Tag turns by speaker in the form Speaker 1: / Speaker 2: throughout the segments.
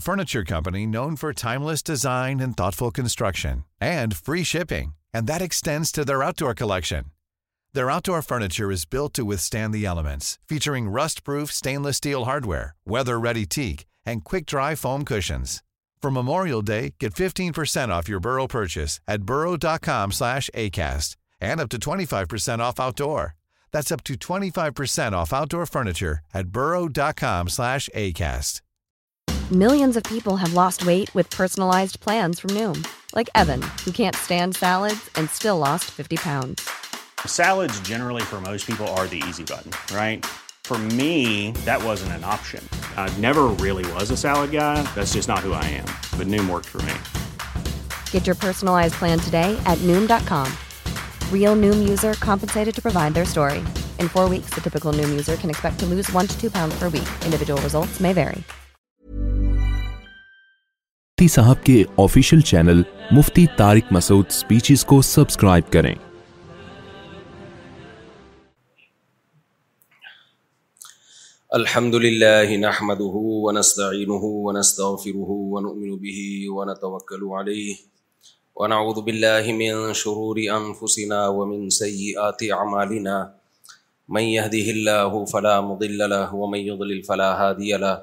Speaker 1: Furniture company note for timeless designs dirt you are furniture whether very take try form Krishna from more day of your برو purchase at برویشر
Speaker 2: people way ویت پرسنائز
Speaker 3: مفتی صاحب کے official channel مفتی Tariq Masood speeches کو subscribe کریں الحمد نحمده
Speaker 4: ونستغفره ونؤمن به ونعوذ من من شرور ومن ومن يهده فلا فلا مضل له له يضلل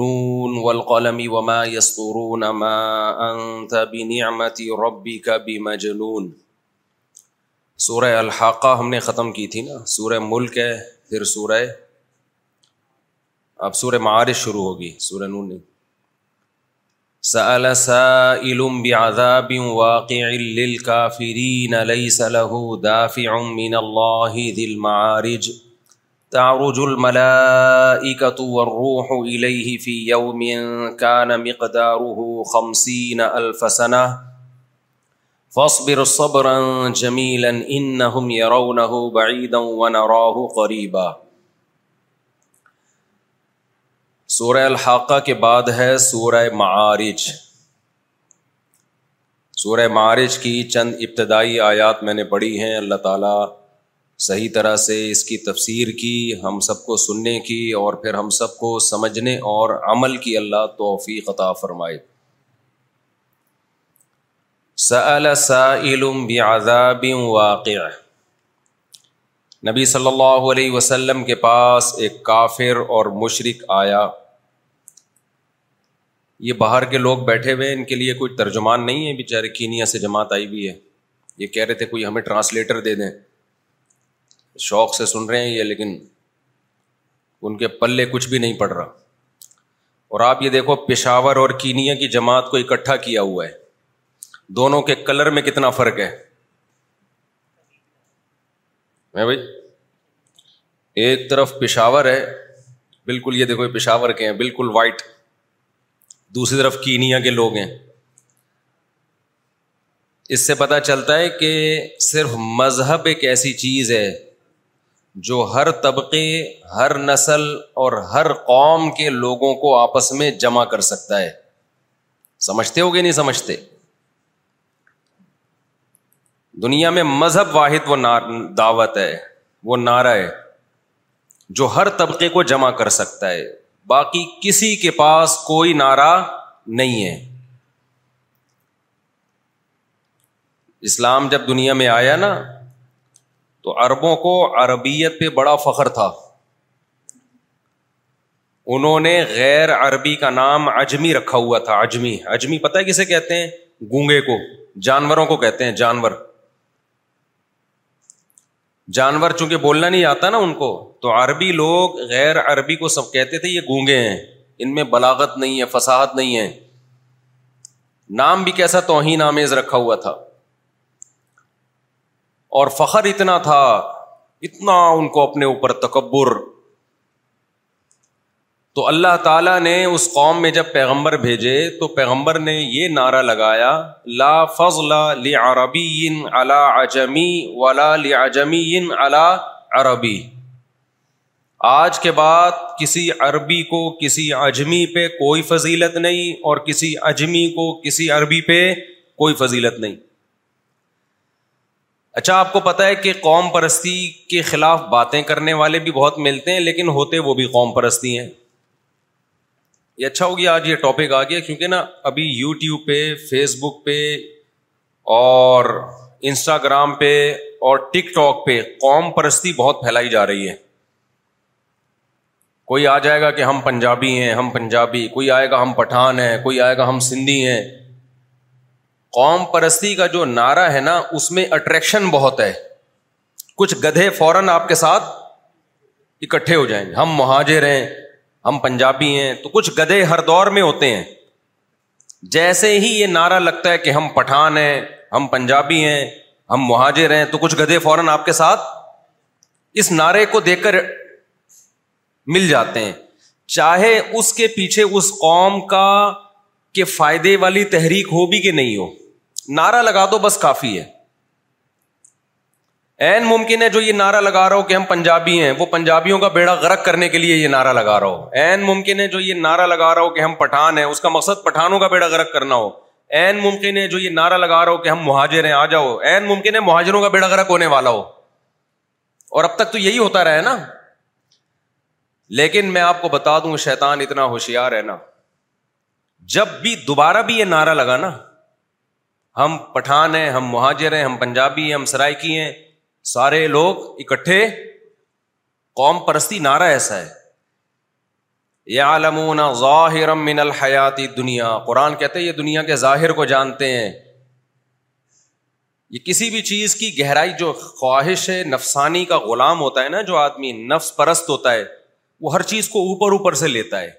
Speaker 4: نون والقلم وما يسطرون ما أنت بنعمة ربك بمجنون سورہ الحاقہ ہم نے ختم کی تھی نا سورہ ملک ہے پھر سورہ اب سورہ معارش شروع ہوگی سورہ نون نے سأل سائل بعذاب واقع للكافرين ليس له دافع من الله ذي المعارج تعرج الملائكة والروح إليه في يوم كان مقداره خمسين ألف سنة فاصبر صبرا جميلا إنهم يرونه بعيدا ونراه قريبا سورة الحاقة کے بعد ہے سورة معارج سورة معارج کی چند ابتدائی آیات میں نے پڑھی ہیں اللہ تعالیٰ صحیح طرح سے اس کی تفسیر کی ہم سب کو سننے کی اور پھر ہم سب کو سمجھنے اور عمل کی اللہ توفی قطع فرمائے سأل سائل بعذاب واقع نبی صلی اللہ علیہ وسلم کے پاس ایک کافر اور مشرق آیا یہ باہر کے لوگ بیٹھے ہوئے ان کے لیے کوئی ترجمان نہیں ہے بیچارے کینیا سے جماعت آئی بھی ہے یہ کہہ رہے تھے کوئی ہمیں ٹرانسلیٹر دے دیں شوق سے سن رہے ہیں یہ لیکن ان کے پلے کچھ بھی نہیں پڑ رہا اور آپ یہ دیکھو پشاور اور کینیا کی جماعت کو اکٹھا کیا ہوا ہے دونوں کے کلر میں کتنا فرق ہے بھائی ایک طرف پشاور ہے بالکل یہ دیکھو پشاور کے ہیں بالکل وائٹ دوسری طرف کینیا کے لوگ ہیں اس سے پتا چلتا ہے کہ صرف مذہب ایک ایسی چیز ہے جو ہر طبقے ہر نسل اور ہر قوم کے لوگوں کو آپس میں جمع کر سکتا ہے سمجھتے ہو گے نہیں سمجھتے دنیا میں مذہب واحد وہ دعوت ہے وہ نعرہ ہے جو ہر طبقے کو جمع کر سکتا ہے باقی کسی کے پاس کوئی نعرہ نہیں ہے اسلام جب دنیا میں آیا نا تو عربوں کو عربیت پہ بڑا فخر تھا انہوں نے غیر عربی کا نام اجمی رکھا ہوا تھا اجمی اجمی پتا ہے کسے کہتے ہیں گونگے کو جانوروں کو کہتے ہیں جانور جانور چونکہ بولنا نہیں آتا نا ان کو تو عربی لوگ غیر عربی کو سب کہتے تھے یہ گونگے ہیں ان میں بلاغت نہیں ہے فساحت نہیں ہے نام بھی کیسا توہین آمیز رکھا ہوا تھا اور فخر اتنا تھا اتنا ان کو اپنے اوپر تکبر تو اللہ تعالیٰ نے اس قوم میں جب پیغمبر بھیجے تو پیغمبر نے یہ نعرہ لگایا لا فضل لعربی علی عجمی ولا لعجمی علی عربی آج کے بعد کسی عربی کو کسی اجمی پہ کوئی فضیلت نہیں اور کسی اجمی کو کسی عربی پہ کوئی فضیلت نہیں اچھا آپ کو پتا ہے کہ قوم پرستی کے خلاف باتیں کرنے والے بھی بہت ملتے ہیں لیکن ہوتے وہ بھی قوم پرستی ہیں یہ اچھا ہو گیا آج یہ ٹاپک آ گیا کیونکہ نا ابھی یوٹیوب پہ فیس بک پہ اور انسٹاگرام پہ اور ٹک ٹاک پہ قوم پرستی بہت پھیلائی جا رہی ہے کوئی آ جائے گا کہ ہم پنجابی ہیں ہم پنجابی کوئی آئے گا ہم پٹھان ہیں کوئی آئے گا ہم سندھی ہیں قوم پرستی کا جو نعرہ ہے نا اس میں اٹریکشن بہت ہے کچھ گدھے فوراً آپ کے ساتھ اکٹھے ہو جائیں گے ہم مہاجر ہیں ہم پنجابی ہیں تو کچھ گدھے ہر دور میں ہوتے ہیں جیسے ہی یہ نعرہ لگتا ہے کہ ہم پٹھان ہیں ہم پنجابی ہیں ہم مہاجر ہیں تو کچھ گدھے فوراً آپ کے ساتھ اس نعرے کو دیکھ کر مل جاتے ہیں چاہے اس کے پیچھے اس قوم کا کے فائدے والی تحریک ہو بھی کہ نہیں ہو نارا لگا دو بس کافی ہے این ممکن ہے جو یہ نعرہ لگا رہا ہو کہ ہم پنجابی ہیں وہ پنجابیوں کا بیڑا غرق کرنے کے لیے یہ نعرہ لگا رہا ہو این ممکن ہے جو یہ نعرہ لگا رہا ہو کہ ہم پٹھان ہیں اس کا مقصد پٹھانوں کا بیڑا غرق کرنا ہو این ممکن ہے جو یہ نعرہ لگا رہا ہو کہ ہم مہاجر ہیں آ جاؤ این ممکن ہے مہاجروں کا بیڑا غرق ہونے والا ہو اور اب تک تو یہی ہوتا رہا ہے نا لیکن میں آپ کو بتا دوں شیطان اتنا ہوشیار ہے نا جب بھی دوبارہ بھی یہ نعرہ لگانا ہم پٹھان ہیں ہم مہاجر ہیں ہم پنجابی ہیں ہم سرائکی ہیں سارے لوگ اکٹھے قوم پرستی نعرہ ایسا ہے یا ظاہر من الحیاتی دنیا قرآن کہتے ہیں یہ دنیا کے ظاہر کو جانتے ہیں یہ کسی بھی چیز کی گہرائی جو خواہش ہے نفسانی کا غلام ہوتا ہے نا جو آدمی نفس پرست ہوتا ہے وہ ہر چیز کو اوپر اوپر سے لیتا ہے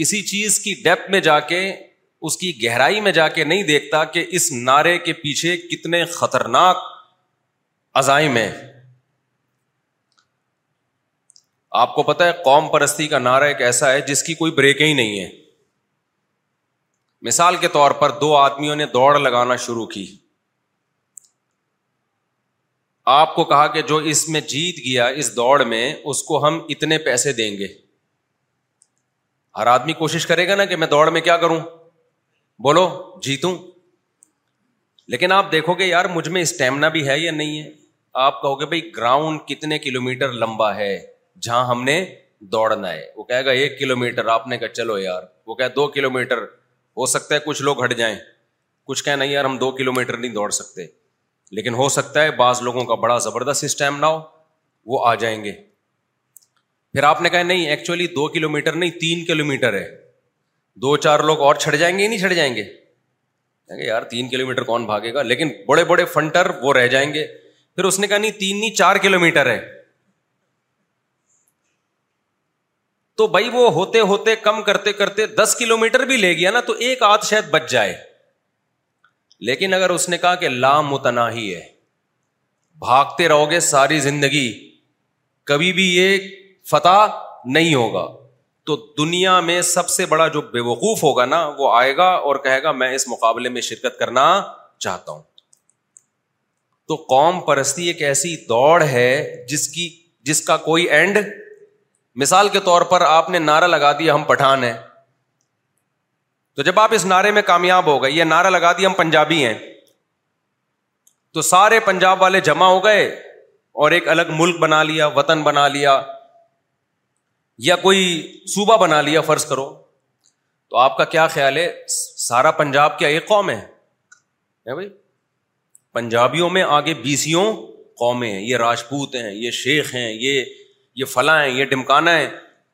Speaker 4: کسی چیز کی ڈیپ میں جا کے اس کی گہرائی میں جا کے نہیں دیکھتا کہ اس نعرے کے پیچھے کتنے خطرناک عزائم ہیں آپ کو پتا ہے قوم پرستی کا نعرہ ایک ایسا ہے جس کی کوئی بریک ہی نہیں ہے مثال کے طور پر دو آدمیوں نے دوڑ لگانا شروع کی آپ کو کہا کہ جو اس میں جیت گیا اس دوڑ میں اس کو ہم اتنے پیسے دیں گے ہر آدمی کوشش کرے گا نا کہ میں دوڑ میں کیا کروں بولو جیتوں لیکن آپ دیکھو گے یار مجھ میں اسٹیمنا بھی ہے یا نہیں ہے آپ کہو گے بھائی گراؤنڈ کتنے کلو میٹر لمبا ہے جہاں ہم نے دوڑنا ہے وہ کہے گا ایک کلو میٹر آپ نے کہا چلو یار وہ کہ دو کلو میٹر ہو سکتا ہے کچھ لوگ ہٹ جائیں کچھ کہنا یار ہم دو کلو میٹر نہیں دوڑ سکتے لیکن ہو سکتا ہے بعض لوگوں کا بڑا زبردست اسٹیمنا ہو وہ آ جائیں گے پھر آپ نے کہا نہیں ایکچولی دو کلو میٹر نہیں تین کلو میٹر ہے دو چار لوگ اور چھڑ جائیں گے ہی نہیں چھڑ جائیں گے یار تین کلو میٹر کون بھاگے گا لیکن بڑے بڑے فنٹر وہ رہ جائیں گے پھر اس نے کہا نہیں تین نہیں چار کلو میٹر ہے تو بھائی وہ ہوتے ہوتے کم کرتے کرتے دس کلو میٹر بھی لے گیا نا تو ایک آدھ شاید بچ جائے لیکن اگر اس نے کہا کہ لام متنا ہی ہے بھاگتے رہو گے ساری زندگی کبھی بھی یہ فتح نہیں ہوگا تو دنیا میں سب سے بڑا جو بے وقوف ہوگا نا وہ آئے گا اور کہے گا میں اس مقابلے میں شرکت کرنا چاہتا ہوں تو قوم پرستی ایک ایسی دوڑ ہے جس کی جس کا کوئی اینڈ مثال کے طور پر آپ نے نعرہ لگا دیا ہم پٹھان ہیں تو جب آپ اس نعرے میں کامیاب ہو گئے یہ نعرہ لگا دیا ہم پنجابی ہیں تو سارے پنجاب والے جمع ہو گئے اور ایک الگ ملک بنا لیا وطن بنا لیا یا کوئی صوبہ بنا لیا فرض کرو تو آپ کا کیا خیال ہے سارا پنجاب کیا ایک قوم ہے بھائی پنجابیوں میں آگے بیسوں قومیں ہیں یہ راجپوت ہیں یہ شیخ ہیں یہ یہ فلاں ہیں یہ ڈمکانا ہیں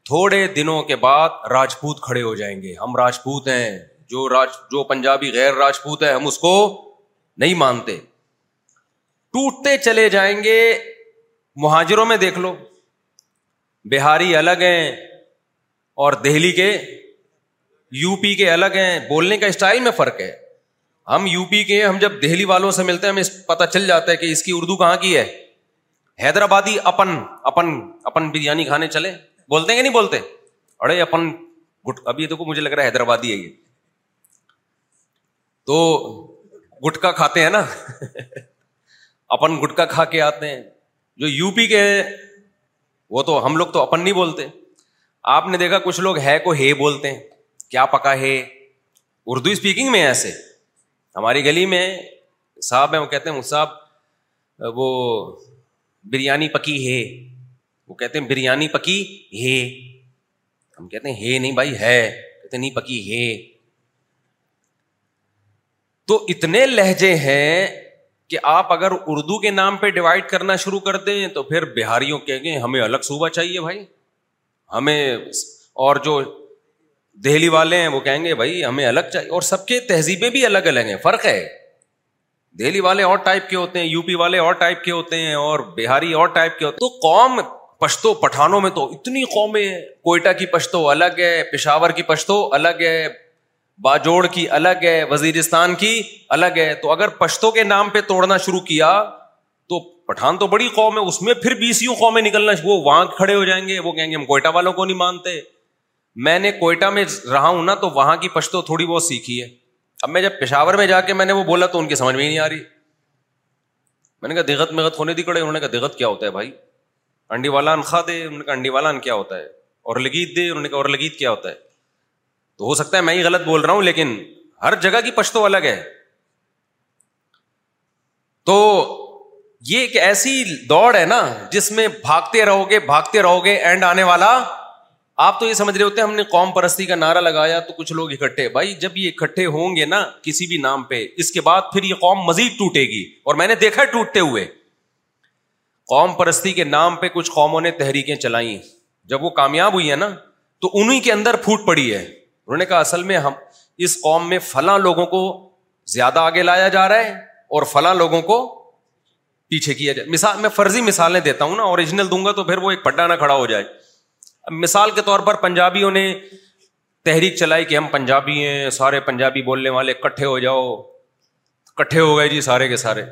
Speaker 4: تھوڑے دنوں کے بعد راجپوت کھڑے ہو جائیں گے ہم راجپوت ہیں جو راج جو پنجابی غیر راجپوت ہے ہم اس کو نہیں مانتے ٹوٹتے چلے جائیں گے مہاجروں میں دیکھ لو بہاری الگ ہیں اور دہلی کے یو پی کے الگ ہیں بولنے کا اسٹائل میں فرق ہے ہم یو پی کے ہم جب دہلی والوں سے ملتے ہیں ہمیں پتہ چل جاتا ہے کہ اس کی اردو کہاں کی ہے حیدرآبادی اپن اپن اپن بریانی کھانے چلے بولتے ہیں کہ نہیں بولتے ارے اپن دیکھو مجھے لگ رہا ہے حیدرآبادی ہے یہ تو گٹکا کھاتے ہیں نا اپن گٹکا کھا کے آتے ہیں جو یو پی کے وہ تو ہم لوگ تو اپن نہیں بولتے آپ نے دیکھا کچھ لوگ ہے کو ہے بولتے ہیں کیا پکا ہے اردو اسپیکنگ میں ایسے ہماری گلی میں صاحب ہیں وہ کہتے ہیں وہ وہ صاحب بریانی پکی ہے وہ کہتے ہیں بریانی پکی ہے ہم کہتے ہیں ہے نہیں بھائی ہے کہتے نہیں پکی ہے تو اتنے لہجے ہیں کہ آپ اگر اردو کے نام پہ ڈیوائڈ کرنا شروع کر دیں تو پھر بہاریوں کہیں گے ہمیں الگ صوبہ چاہیے بھائی ہمیں اور جو دہلی والے ہیں وہ کہیں گے بھائی ہمیں الگ چاہیے اور سب کے تہذیبیں بھی الگ الگ ہیں فرق ہے دہلی والے اور ٹائپ کے ہوتے ہیں یو پی والے اور ٹائپ کے ہوتے ہیں اور بہاری اور ٹائپ کے ہوتے ہیں تو قوم پشتو پٹھانوں میں تو اتنی قومیں کوئٹہ کی پشتو الگ ہے پشاور کی پشتو الگ ہے باجوڑ کی الگ ہے وزیرستان کی الگ ہے تو اگر پشتوں کے نام پہ توڑنا شروع کیا تو پٹھان تو بڑی قوم ہے اس میں پھر بیسیوں قومیں نکلنا وہ وہاں کھڑے ہو جائیں گے وہ کہیں گے ہم کوئٹہ والوں کو نہیں مانتے میں نے کوئٹہ میں رہا ہوں نا تو وہاں کی پشتو تھوڑی بہت سیکھی ہے اب میں جب پشاور میں جا کے میں نے وہ بولا تو ان کی سمجھ میں ہی نہیں آ رہی میں نے کہا دغت میں ہونے دی کڑے انہوں نے کہا دغت کیا ہوتا ہے بھائی انڈی والان خا دے انہوں نے کہا انڈی والان کیا ہوتا ہے اور لگیت دے انہوں نے کہا اور لگیت کیا ہوتا ہے تو ہو سکتا ہے میں ہی غلط بول رہا ہوں لیکن ہر جگہ کی پشتو الگ ہے تو یہ ایک ایسی دوڑ ہے نا جس میں بھاگتے رہو گے بھاگتے رہو گے اینڈ آنے والا آپ تو یہ سمجھ رہے ہوتے ہم نے قوم پرستی کا نعرہ لگایا تو کچھ لوگ اکٹھے بھائی جب یہ اکٹھے ہوں گے نا کسی بھی نام پہ اس کے بعد پھر یہ قوم مزید ٹوٹے گی اور میں نے دیکھا ٹوٹتے ہوئے قوم پرستی کے نام پہ کچھ قوموں نے تحریکیں چلائی جب وہ کامیاب ہوئی ہے نا تو انہیں کے اندر پھوٹ پڑی ہے انہوں نے کہا اصل میں ہم اس قوم میں فلاں لوگوں کو زیادہ آگے لایا جا رہا ہے اور فلاں لوگوں کو پیچھے کیا جائے مثال میں فرضی مثالیں دیتا ہوں نا اوریجنل دوں گا تو پھر وہ ایک پڈا نہ کھڑا ہو جائے مثال کے طور پر پنجابیوں نے تحریک چلائی کہ ہم پنجابی ہیں سارے پنجابی بولنے والے کٹھے ہو جاؤ کٹھے ہو گئے جی سارے کے سارے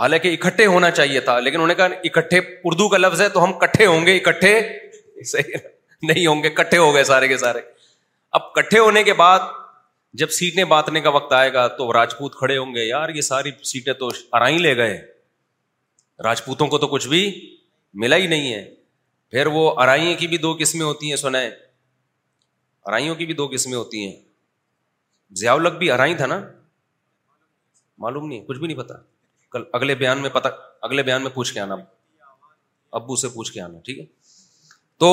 Speaker 4: حالانکہ اکٹھے ہونا چاہیے تھا لیکن انہوں نے کہا اکٹھے اردو کا لفظ ہے تو ہم کٹھے ہوں گے اکٹھے نہیں ہوں گے کٹھے ہو گئے سارے کے سارے اب کٹھے ہونے کے بعد جب سیٹیں بانٹنے کا وقت آئے گا تو راجپوت کھڑے ہوں گے یار یہ ساری سیٹیں تو ارائی لے گئے راجپوتوں کو تو کچھ بھی ملا ہی نہیں ہے پھر وہ ارائی کی بھی دو قسمیں ہوتی ہیں سونے ارائیوں کی بھی دو قسمیں ہوتی ہیں زیاولک بھی ارائی تھا نا معلوم نہیں کچھ بھی نہیں پتا کل اگلے بیان میں پتا اگلے بیان میں پوچھ کے آنا ابو سے پوچھ کے آنا ٹھیک ہے تو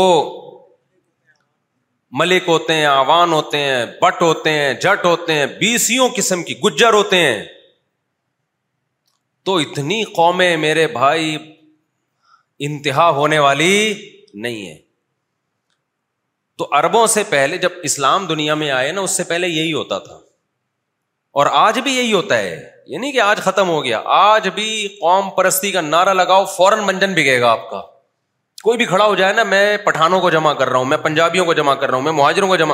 Speaker 4: ملک ہوتے ہیں آوان ہوتے ہیں بٹ ہوتے ہیں جٹ ہوتے ہیں بیسیوں قسم کی گجر ہوتے ہیں تو اتنی قومیں میرے بھائی انتہا ہونے والی نہیں ہے تو اربوں سے پہلے جب اسلام دنیا میں آئے نا اس سے پہلے یہی ہوتا تھا اور آج بھی یہی ہوتا ہے یعنی کہ آج ختم ہو گیا آج بھی قوم پرستی کا نعرہ لگاؤ فوراً منجن بگے گا آپ کا کوئی بھی کھڑا ہو جائے نا میں پٹھانوں کو جمع کر رہا ہوں میں پنجابیوں کو جمع کر رہا ہوں میں مہاجروں کو جمع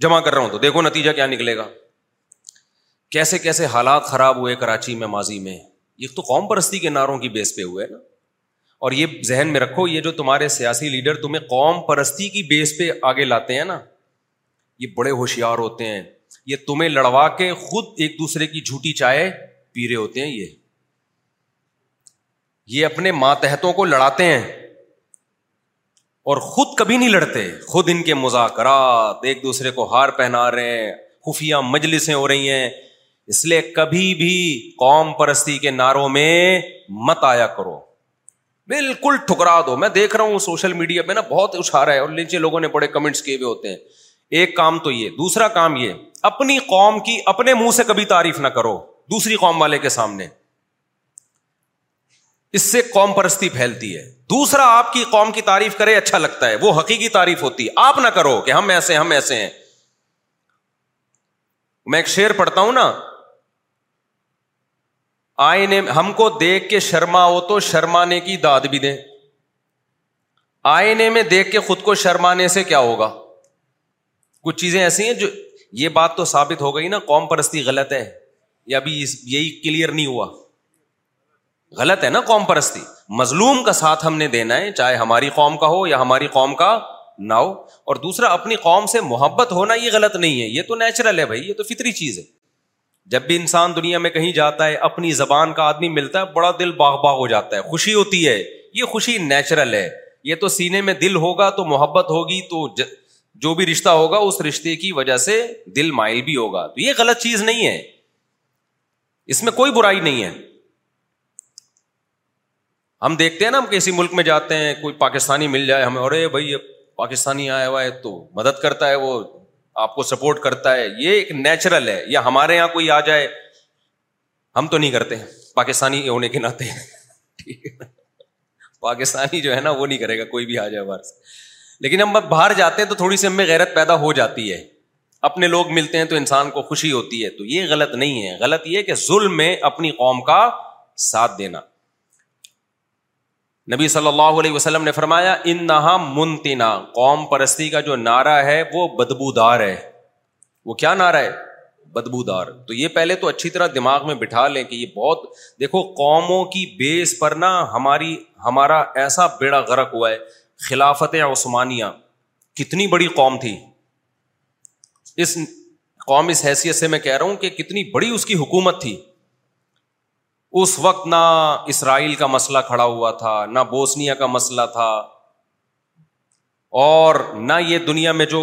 Speaker 4: جمع کر رہا ہوں تو دیکھو نتیجہ کیا نکلے گا کیسے کیسے حالات خراب ہوئے کراچی میں ماضی میں یہ تو قوم پرستی کے نعروں کی بیس پہ ہوئے نا اور یہ ذہن میں رکھو یہ جو تمہارے سیاسی لیڈر تمہیں قوم پرستی کی بیس پہ آگے لاتے ہیں نا یہ بڑے ہوشیار ہوتے ہیں یہ تمہیں لڑوا کے خود ایک دوسرے کی جھوٹی چائے پی رہے ہوتے ہیں یہ یہ اپنے ماتحتوں کو لڑاتے ہیں اور خود کبھی نہیں لڑتے خود ان کے مذاکرات ایک دوسرے کو ہار پہنا رہے ہیں خفیہ مجلسیں ہو رہی ہیں اس لیے کبھی بھی قوم پرستی کے نعروں میں مت آیا کرو بالکل ٹھکرا دو میں دیکھ رہا ہوں سوشل میڈیا پہ نا بہت اچھا ہے اور نیچے لوگوں نے بڑے کمنٹس کیے ہوئے ہوتے ہیں ایک کام تو یہ دوسرا کام یہ اپنی قوم کی اپنے منہ سے کبھی تعریف نہ کرو دوسری قوم والے کے سامنے اس سے قوم پرستی پھیلتی ہے دوسرا آپ کی قوم کی تعریف کرے اچھا لگتا ہے وہ حقیقی تعریف ہوتی ہے آپ نہ کرو کہ ہم ایسے ہم ایسے ہیں میں ایک شیر پڑھتا ہوں نا آئینے ہم کو دیکھ کے شرما ہو تو شرمانے کی داد بھی دیں آئینے میں دیکھ کے خود کو شرمانے سے کیا ہوگا کچھ چیزیں ایسی ہیں جو یہ بات تو ثابت ہو گئی نا قوم پرستی غلط ہے یا ابھی یہی کلیئر نہیں ہوا غلط ہے نا قوم پرستی مظلوم کا ساتھ ہم نے دینا ہے چاہے ہماری قوم کا ہو یا ہماری قوم کا نہ ہو اور دوسرا اپنی قوم سے محبت ہونا یہ غلط نہیں ہے یہ تو نیچرل ہے بھائی یہ تو فطری چیز ہے جب بھی انسان دنیا میں کہیں جاتا ہے اپنی زبان کا آدمی ملتا ہے بڑا دل باغ باغ ہو جاتا ہے خوشی ہوتی ہے یہ خوشی نیچرل ہے یہ تو سینے میں دل ہوگا تو محبت ہوگی تو جو بھی رشتہ ہوگا اس رشتے کی وجہ سے دل مائل بھی ہوگا تو یہ غلط چیز نہیں ہے اس میں کوئی برائی نہیں ہے ہم دیکھتے ہیں نا ہم کسی ملک میں جاتے ہیں کوئی پاکستانی مل جائے ہمیں ارے بھائی پاکستانی آیا ہوا ہے تو مدد کرتا ہے وہ آپ کو سپورٹ کرتا ہے یہ ایک نیچرل ہے یا ہمارے یہاں کوئی آ جائے ہم تو نہیں کرتے پاکستانی ہونے کے ناطے پاکستانی جو ہے نا وہ نہیں کرے گا کوئی بھی آ جائے باہر سے لیکن ہم باہر جاتے ہیں تو تھوڑی سی ہمیں غیرت پیدا ہو جاتی ہے اپنے لوگ ملتے ہیں تو انسان کو خوشی ہوتی ہے تو یہ غلط نہیں ہے غلط یہ کہ ظلم میں اپنی قوم کا ساتھ دینا نبی صلی اللہ علیہ وسلم نے فرمایا ان نہا منتنا قوم پرستی کا جو نعرہ ہے وہ بدبودار ہے وہ کیا نعرہ ہے بدبودار تو یہ پہلے تو اچھی طرح دماغ میں بٹھا لیں کہ یہ بہت دیکھو قوموں کی بیس پر نا ہماری ہمارا ایسا بیڑا غرق ہوا ہے خلافت عثمانیہ کتنی بڑی قوم تھی اس قوم اس حیثیت سے میں کہہ رہا ہوں کہ کتنی بڑی اس کی حکومت تھی اس وقت نہ اسرائیل کا مسئلہ کھڑا ہوا تھا نہ بوسنیا کا مسئلہ تھا اور نہ یہ دنیا میں جو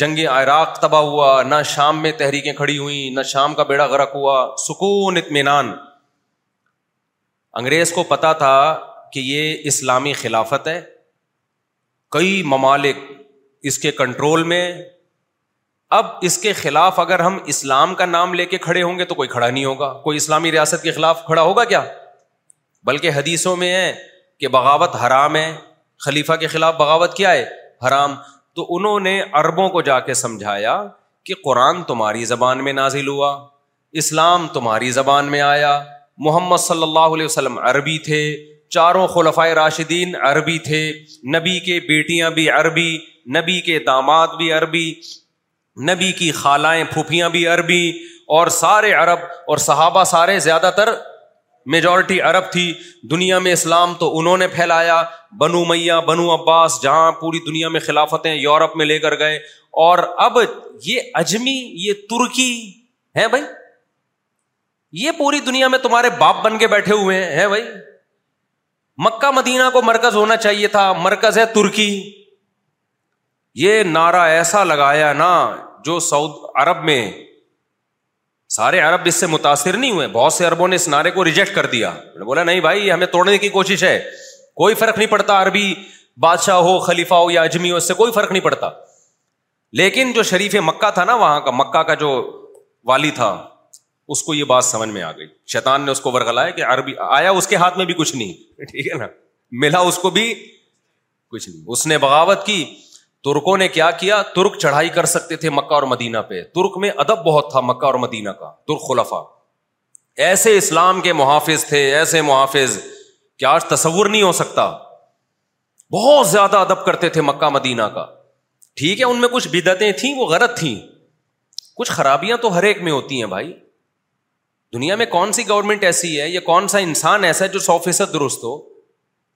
Speaker 4: جنگ عراق تباہ ہوا نہ شام میں تحریکیں کھڑی ہوئیں نہ شام کا بیڑا غرق ہوا سکون اطمینان انگریز کو پتا تھا کہ یہ اسلامی خلافت ہے کئی ممالک اس کے کنٹرول میں اب اس کے خلاف اگر ہم اسلام کا نام لے کے کھڑے ہوں گے تو کوئی کھڑا نہیں ہوگا کوئی اسلامی ریاست کے خلاف کھڑا ہوگا کیا بلکہ حدیثوں میں ہے کہ بغاوت حرام ہے خلیفہ کے خلاف بغاوت کیا ہے حرام تو انہوں نے عربوں کو جا کے سمجھایا کہ قرآن تمہاری زبان میں نازل ہوا اسلام تمہاری زبان میں آیا محمد صلی اللہ علیہ وسلم عربی تھے چاروں خلفۂ راشدین عربی تھے نبی کے بیٹیاں بھی عربی نبی کے داماد بھی عربی نبی کی خالائیں پھوپھیاں بھی عربی اور سارے عرب اور صحابہ سارے زیادہ تر میجورٹی عرب تھی دنیا میں اسلام تو انہوں نے پھیلایا بنو میاں بنو عباس جہاں پوری دنیا میں خلافتیں یورپ میں لے کر گئے اور اب یہ اجمی یہ ترکی ہے بھائی یہ پوری دنیا میں تمہارے باپ بن کے بیٹھے ہوئے ہیں بھائی مکہ مدینہ کو مرکز ہونا چاہیے تھا مرکز ہے ترکی یہ نعرہ ایسا لگایا نا جو سعود عرب میں سارے عرب اس سے متاثر نہیں ہوئے بہت سے عربوں نے اس نعرے کو ریجیکٹ کر دیا بولا نہیں بھائی ہمیں توڑنے کی کوشش ہے کوئی فرق نہیں پڑتا عربی بادشاہ ہو خلیفہ ہو یا اجمی ہو اس سے کوئی فرق نہیں پڑتا لیکن جو شریف مکہ تھا نا وہاں کا مکہ کا جو والی تھا اس کو یہ بات سمجھ میں آ گئی شیطان نے اس کو ورگلایا کہ عربی آیا اس کے ہاتھ میں بھی کچھ نہیں ٹھیک ہے نا ملا اس کو بھی کچھ نہیں اس نے بغاوت کی ترکوں نے کیا کیا ترک چڑھائی کر سکتے تھے مکہ اور مدینہ پہ ترک میں ادب بہت تھا مکہ اور مدینہ کا ترک خلفا ایسے اسلام کے محافظ تھے ایسے محافظ کہ آج تصور نہیں ہو سکتا بہت زیادہ ادب کرتے تھے مکہ مدینہ کا ٹھیک ہے ان میں کچھ بدتیں تھیں وہ غلط تھیں کچھ خرابیاں تو ہر ایک میں ہوتی ہیں بھائی دنیا میں کون سی گورنمنٹ ایسی ہے یا کون سا انسان ایسا ہے جو سو فیصد درست ہو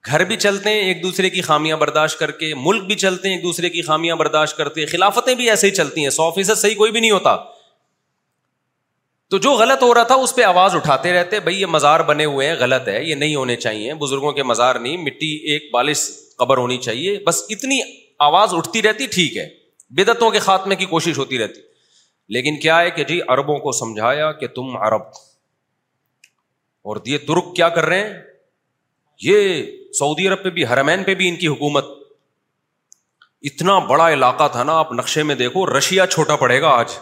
Speaker 4: گھر بھی چلتے ہیں ایک دوسرے کی خامیاں برداشت کر کے ملک بھی چلتے ہیں ایک دوسرے کی خامیاں برداشت کرتے ہیں خلافتیں بھی ایسے ہی چلتی ہیں سو فیصد صحیح کوئی بھی نہیں ہوتا تو جو غلط ہو رہا تھا اس پہ آواز اٹھاتے رہتے بھائی یہ مزار بنے ہوئے ہیں غلط ہے یہ نہیں ہونے چاہیے بزرگوں کے مزار نہیں مٹی ایک بالش قبر ہونی چاہیے بس اتنی آواز اٹھتی رہتی ٹھیک ہے بدتوں کے خاتمے کی کوشش ہوتی رہتی لیکن کیا ہے کہ جی عربوں کو سمجھایا کہ تم عرب اور یہ ترک کیا کر رہے ہیں یہ سعودی عرب پہ بھی ہرمین پہ بھی ان کی حکومت اتنا بڑا علاقہ تھا نا آپ نقشے میں دیکھو رشیا چھوٹا پڑے گا آج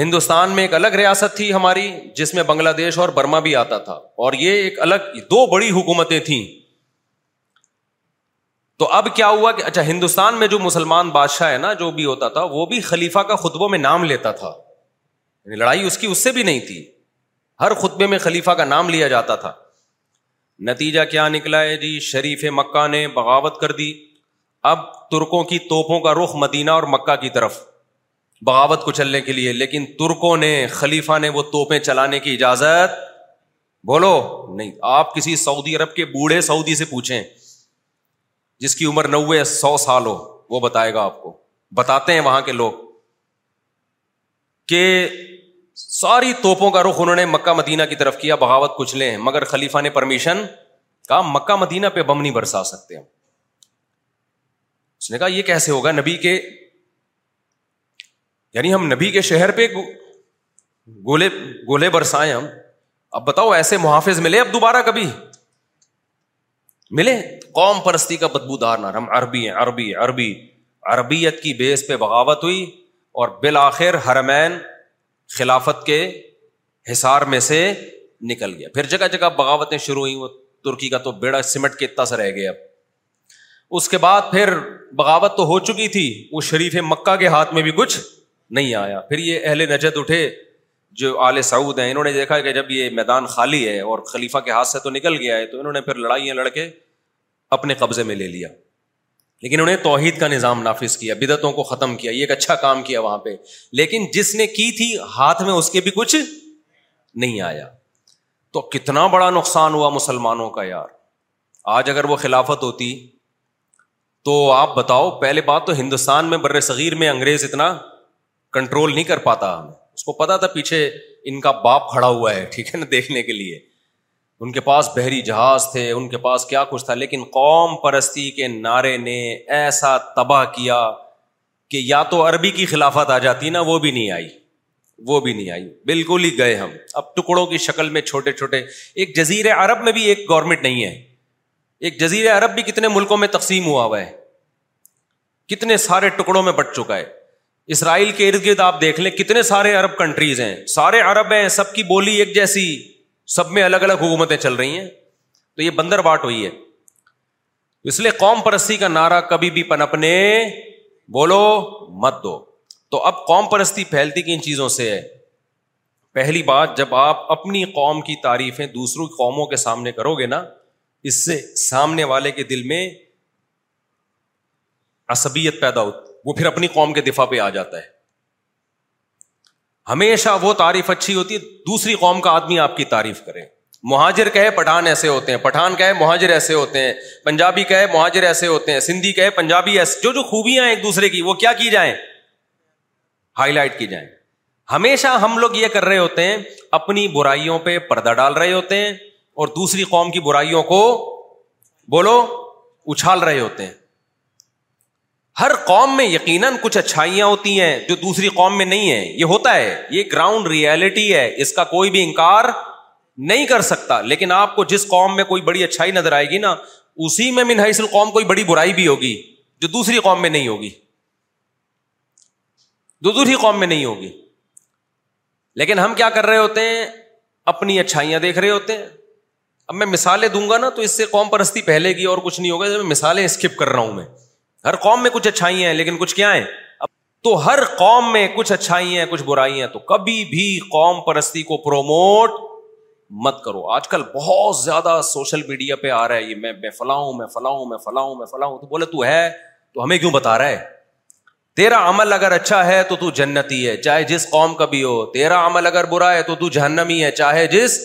Speaker 4: ہندوستان میں ایک الگ ریاست تھی ہماری جس میں بنگلہ دیش اور برما بھی آتا تھا اور یہ ایک الگ دو بڑی حکومتیں تھیں تو اب کیا ہوا کہ اچھا ہندوستان میں جو مسلمان بادشاہ ہے نا جو بھی ہوتا تھا وہ بھی خلیفہ کا خطبوں میں نام لیتا تھا یعنی لڑائی اس کی اس سے بھی نہیں تھی ہر خطبے میں خلیفہ کا نام لیا جاتا تھا نتیجہ کیا نکلا ہے جی شریف مکہ نے بغاوت کر دی اب ترکوں کی توپوں کا رخ مدینہ اور مکہ کی طرف بغاوت کو چلنے کے لیے لیکن ترکوں نے خلیفہ نے وہ توپیں چلانے کی اجازت بولو نہیں آپ کسی سعودی عرب کے بوڑھے سعودی سے پوچھیں جس کی عمر نوے سو سال ہو وہ بتائے گا آپ کو بتاتے ہیں وہاں کے لوگ کہ ساری توپوں کا رخ انہوں نے مکہ مدینہ کی طرف کیا بغاوت کچھ لیں مگر خلیفہ نے پرمیشن کہا مکہ مدینہ پہ بم نہیں برسا سکتے ہم اس نے کہا یہ کیسے ہوگا نبی کے یعنی ہم نبی کے شہر پہ گولے گولے برسائے ہم اب بتاؤ ایسے محافظ ملے اب دوبارہ کبھی ملے قوم پرستی کا بدبو نہ ہم عربی ہیں عربی عربی عربیت کی بیس پہ بغاوت ہوئی اور بالآخر ہرمین خلافت کے حصار میں سے نکل گیا پھر جگہ جگہ بغاوتیں شروع ہوئیں وہ ترکی کا تو بیڑا سمٹ کے اتنا سا رہ گیا اس کے بعد پھر بغاوت تو ہو چکی تھی وہ شریف مکہ کے ہاتھ میں بھی کچھ نہیں آیا پھر یہ اہل نجد اٹھے جو آل سعود ہیں انہوں نے دیکھا کہ جب یہ میدان خالی ہے اور خلیفہ کے ہاتھ سے تو نکل گیا ہے تو انہوں نے پھر لڑائیاں لڑکے اپنے قبضے میں لے لیا لیکن انہوں نے توحید کا نظام نافذ کیا بدعتوں کو ختم کیا یہ ایک اچھا کام کیا وہاں پہ لیکن جس نے کی تھی ہاتھ میں اس کے بھی کچھ نہیں آیا تو کتنا بڑا نقصان ہوا مسلمانوں کا یار آج اگر وہ خلافت ہوتی تو آپ بتاؤ پہلے بات تو ہندوستان میں بر صغیر میں انگریز اتنا کنٹرول نہیں کر پاتا ہمیں اس کو پتا تھا پیچھے ان کا باپ کھڑا ہوا ہے ٹھیک ہے نا دیکھنے کے لیے ان کے پاس بحری جہاز تھے ان کے پاس کیا کچھ تھا لیکن قوم پرستی کے نعرے نے ایسا تباہ کیا کہ یا تو عربی کی خلافت آ جاتی نا وہ بھی نہیں آئی وہ بھی نہیں آئی بالکل ہی گئے ہم اب ٹکڑوں کی شکل میں چھوٹے چھوٹے ایک جزیر عرب میں بھی ایک گورنمنٹ نہیں ہے ایک جزیر عرب بھی کتنے ملکوں میں تقسیم ہوا ہوا ہے کتنے سارے ٹکڑوں میں بٹ چکا ہے اسرائیل کے ارد گرد آپ دیکھ لیں کتنے سارے عرب کنٹریز ہیں سارے عرب ہیں سب کی بولی ایک جیسی سب میں الگ الگ حکومتیں چل رہی ہیں تو یہ بندر واٹ ہوئی ہے اس لیے قوم پرستی کا نعرہ کبھی بھی پن اپنے بولو مت دو تو اب قوم پرستی پھیلتی کن چیزوں سے ہے پہلی بات جب آپ اپنی قوم کی تعریفیں دوسروں قوموں کے سامنے کرو گے نا اس سے سامنے والے کے دل میں عصبیت پیدا ہوتی وہ پھر اپنی قوم کے دفاع پہ آ جاتا ہے ہمیشہ وہ تعریف اچھی ہوتی ہے دوسری قوم کا آدمی آپ کی تعریف کرے مہاجر کہے پٹھان ایسے ہوتے ہیں پٹھان کہے مہاجر ایسے ہوتے ہیں پنجابی کہے مہاجر ایسے ہوتے ہیں سندھی کہے پنجابی ایسے جو جو خوبیاں ہیں ایک دوسرے کی وہ کیا کی جائیں ہائی لائٹ کی جائیں ہمیشہ ہم لوگ یہ کر رہے ہوتے ہیں اپنی برائیوں پہ پردہ ڈال رہے ہوتے ہیں اور دوسری قوم کی برائیوں کو بولو اچھال رہے ہوتے ہیں ہر قوم میں یقیناً کچھ اچھائیاں ہوتی ہیں جو دوسری قوم میں نہیں ہے یہ ہوتا ہے یہ گراؤنڈ ریئلٹی ہے اس کا کوئی بھی انکار نہیں کر سکتا لیکن آپ کو جس قوم میں کوئی بڑی اچھائی نظر آئے گی نا اسی میں منحص قوم کوئی بڑی برائی بھی ہوگی جو دوسری قوم میں نہیں ہوگی جو دوسری قوم میں نہیں ہوگی لیکن ہم کیا کر رہے ہوتے ہیں اپنی اچھائیاں دیکھ رہے ہوتے ہیں اب میں مثالیں دوں گا نا تو اس سے قوم پرستی پہلے گی اور کچھ نہیں ہوگا میں مثالیں اسکپ کر رہا ہوں میں ہر قوم میں کچھ اچھائی ہیں لیکن کچھ کیا ہے تو ہر قوم میں کچھ اچھائی ہیں کچھ برائی ہیں تو کبھی بھی قوم پرستی کو پروموٹ مت کرو آج کل بہت زیادہ سوشل میڈیا پہ آ رہا ہے یہ میں فلاں میں فلاؤں میں فلاؤں میں فلاں ہوں بولے تو ہے تو ہمیں کیوں بتا رہا ہے تیرا عمل اگر اچھا ہے تو تو جنتی ہے چاہے جس قوم کا بھی ہو تیرا عمل اگر برا ہے تو تو جہنمی ہے چاہے جس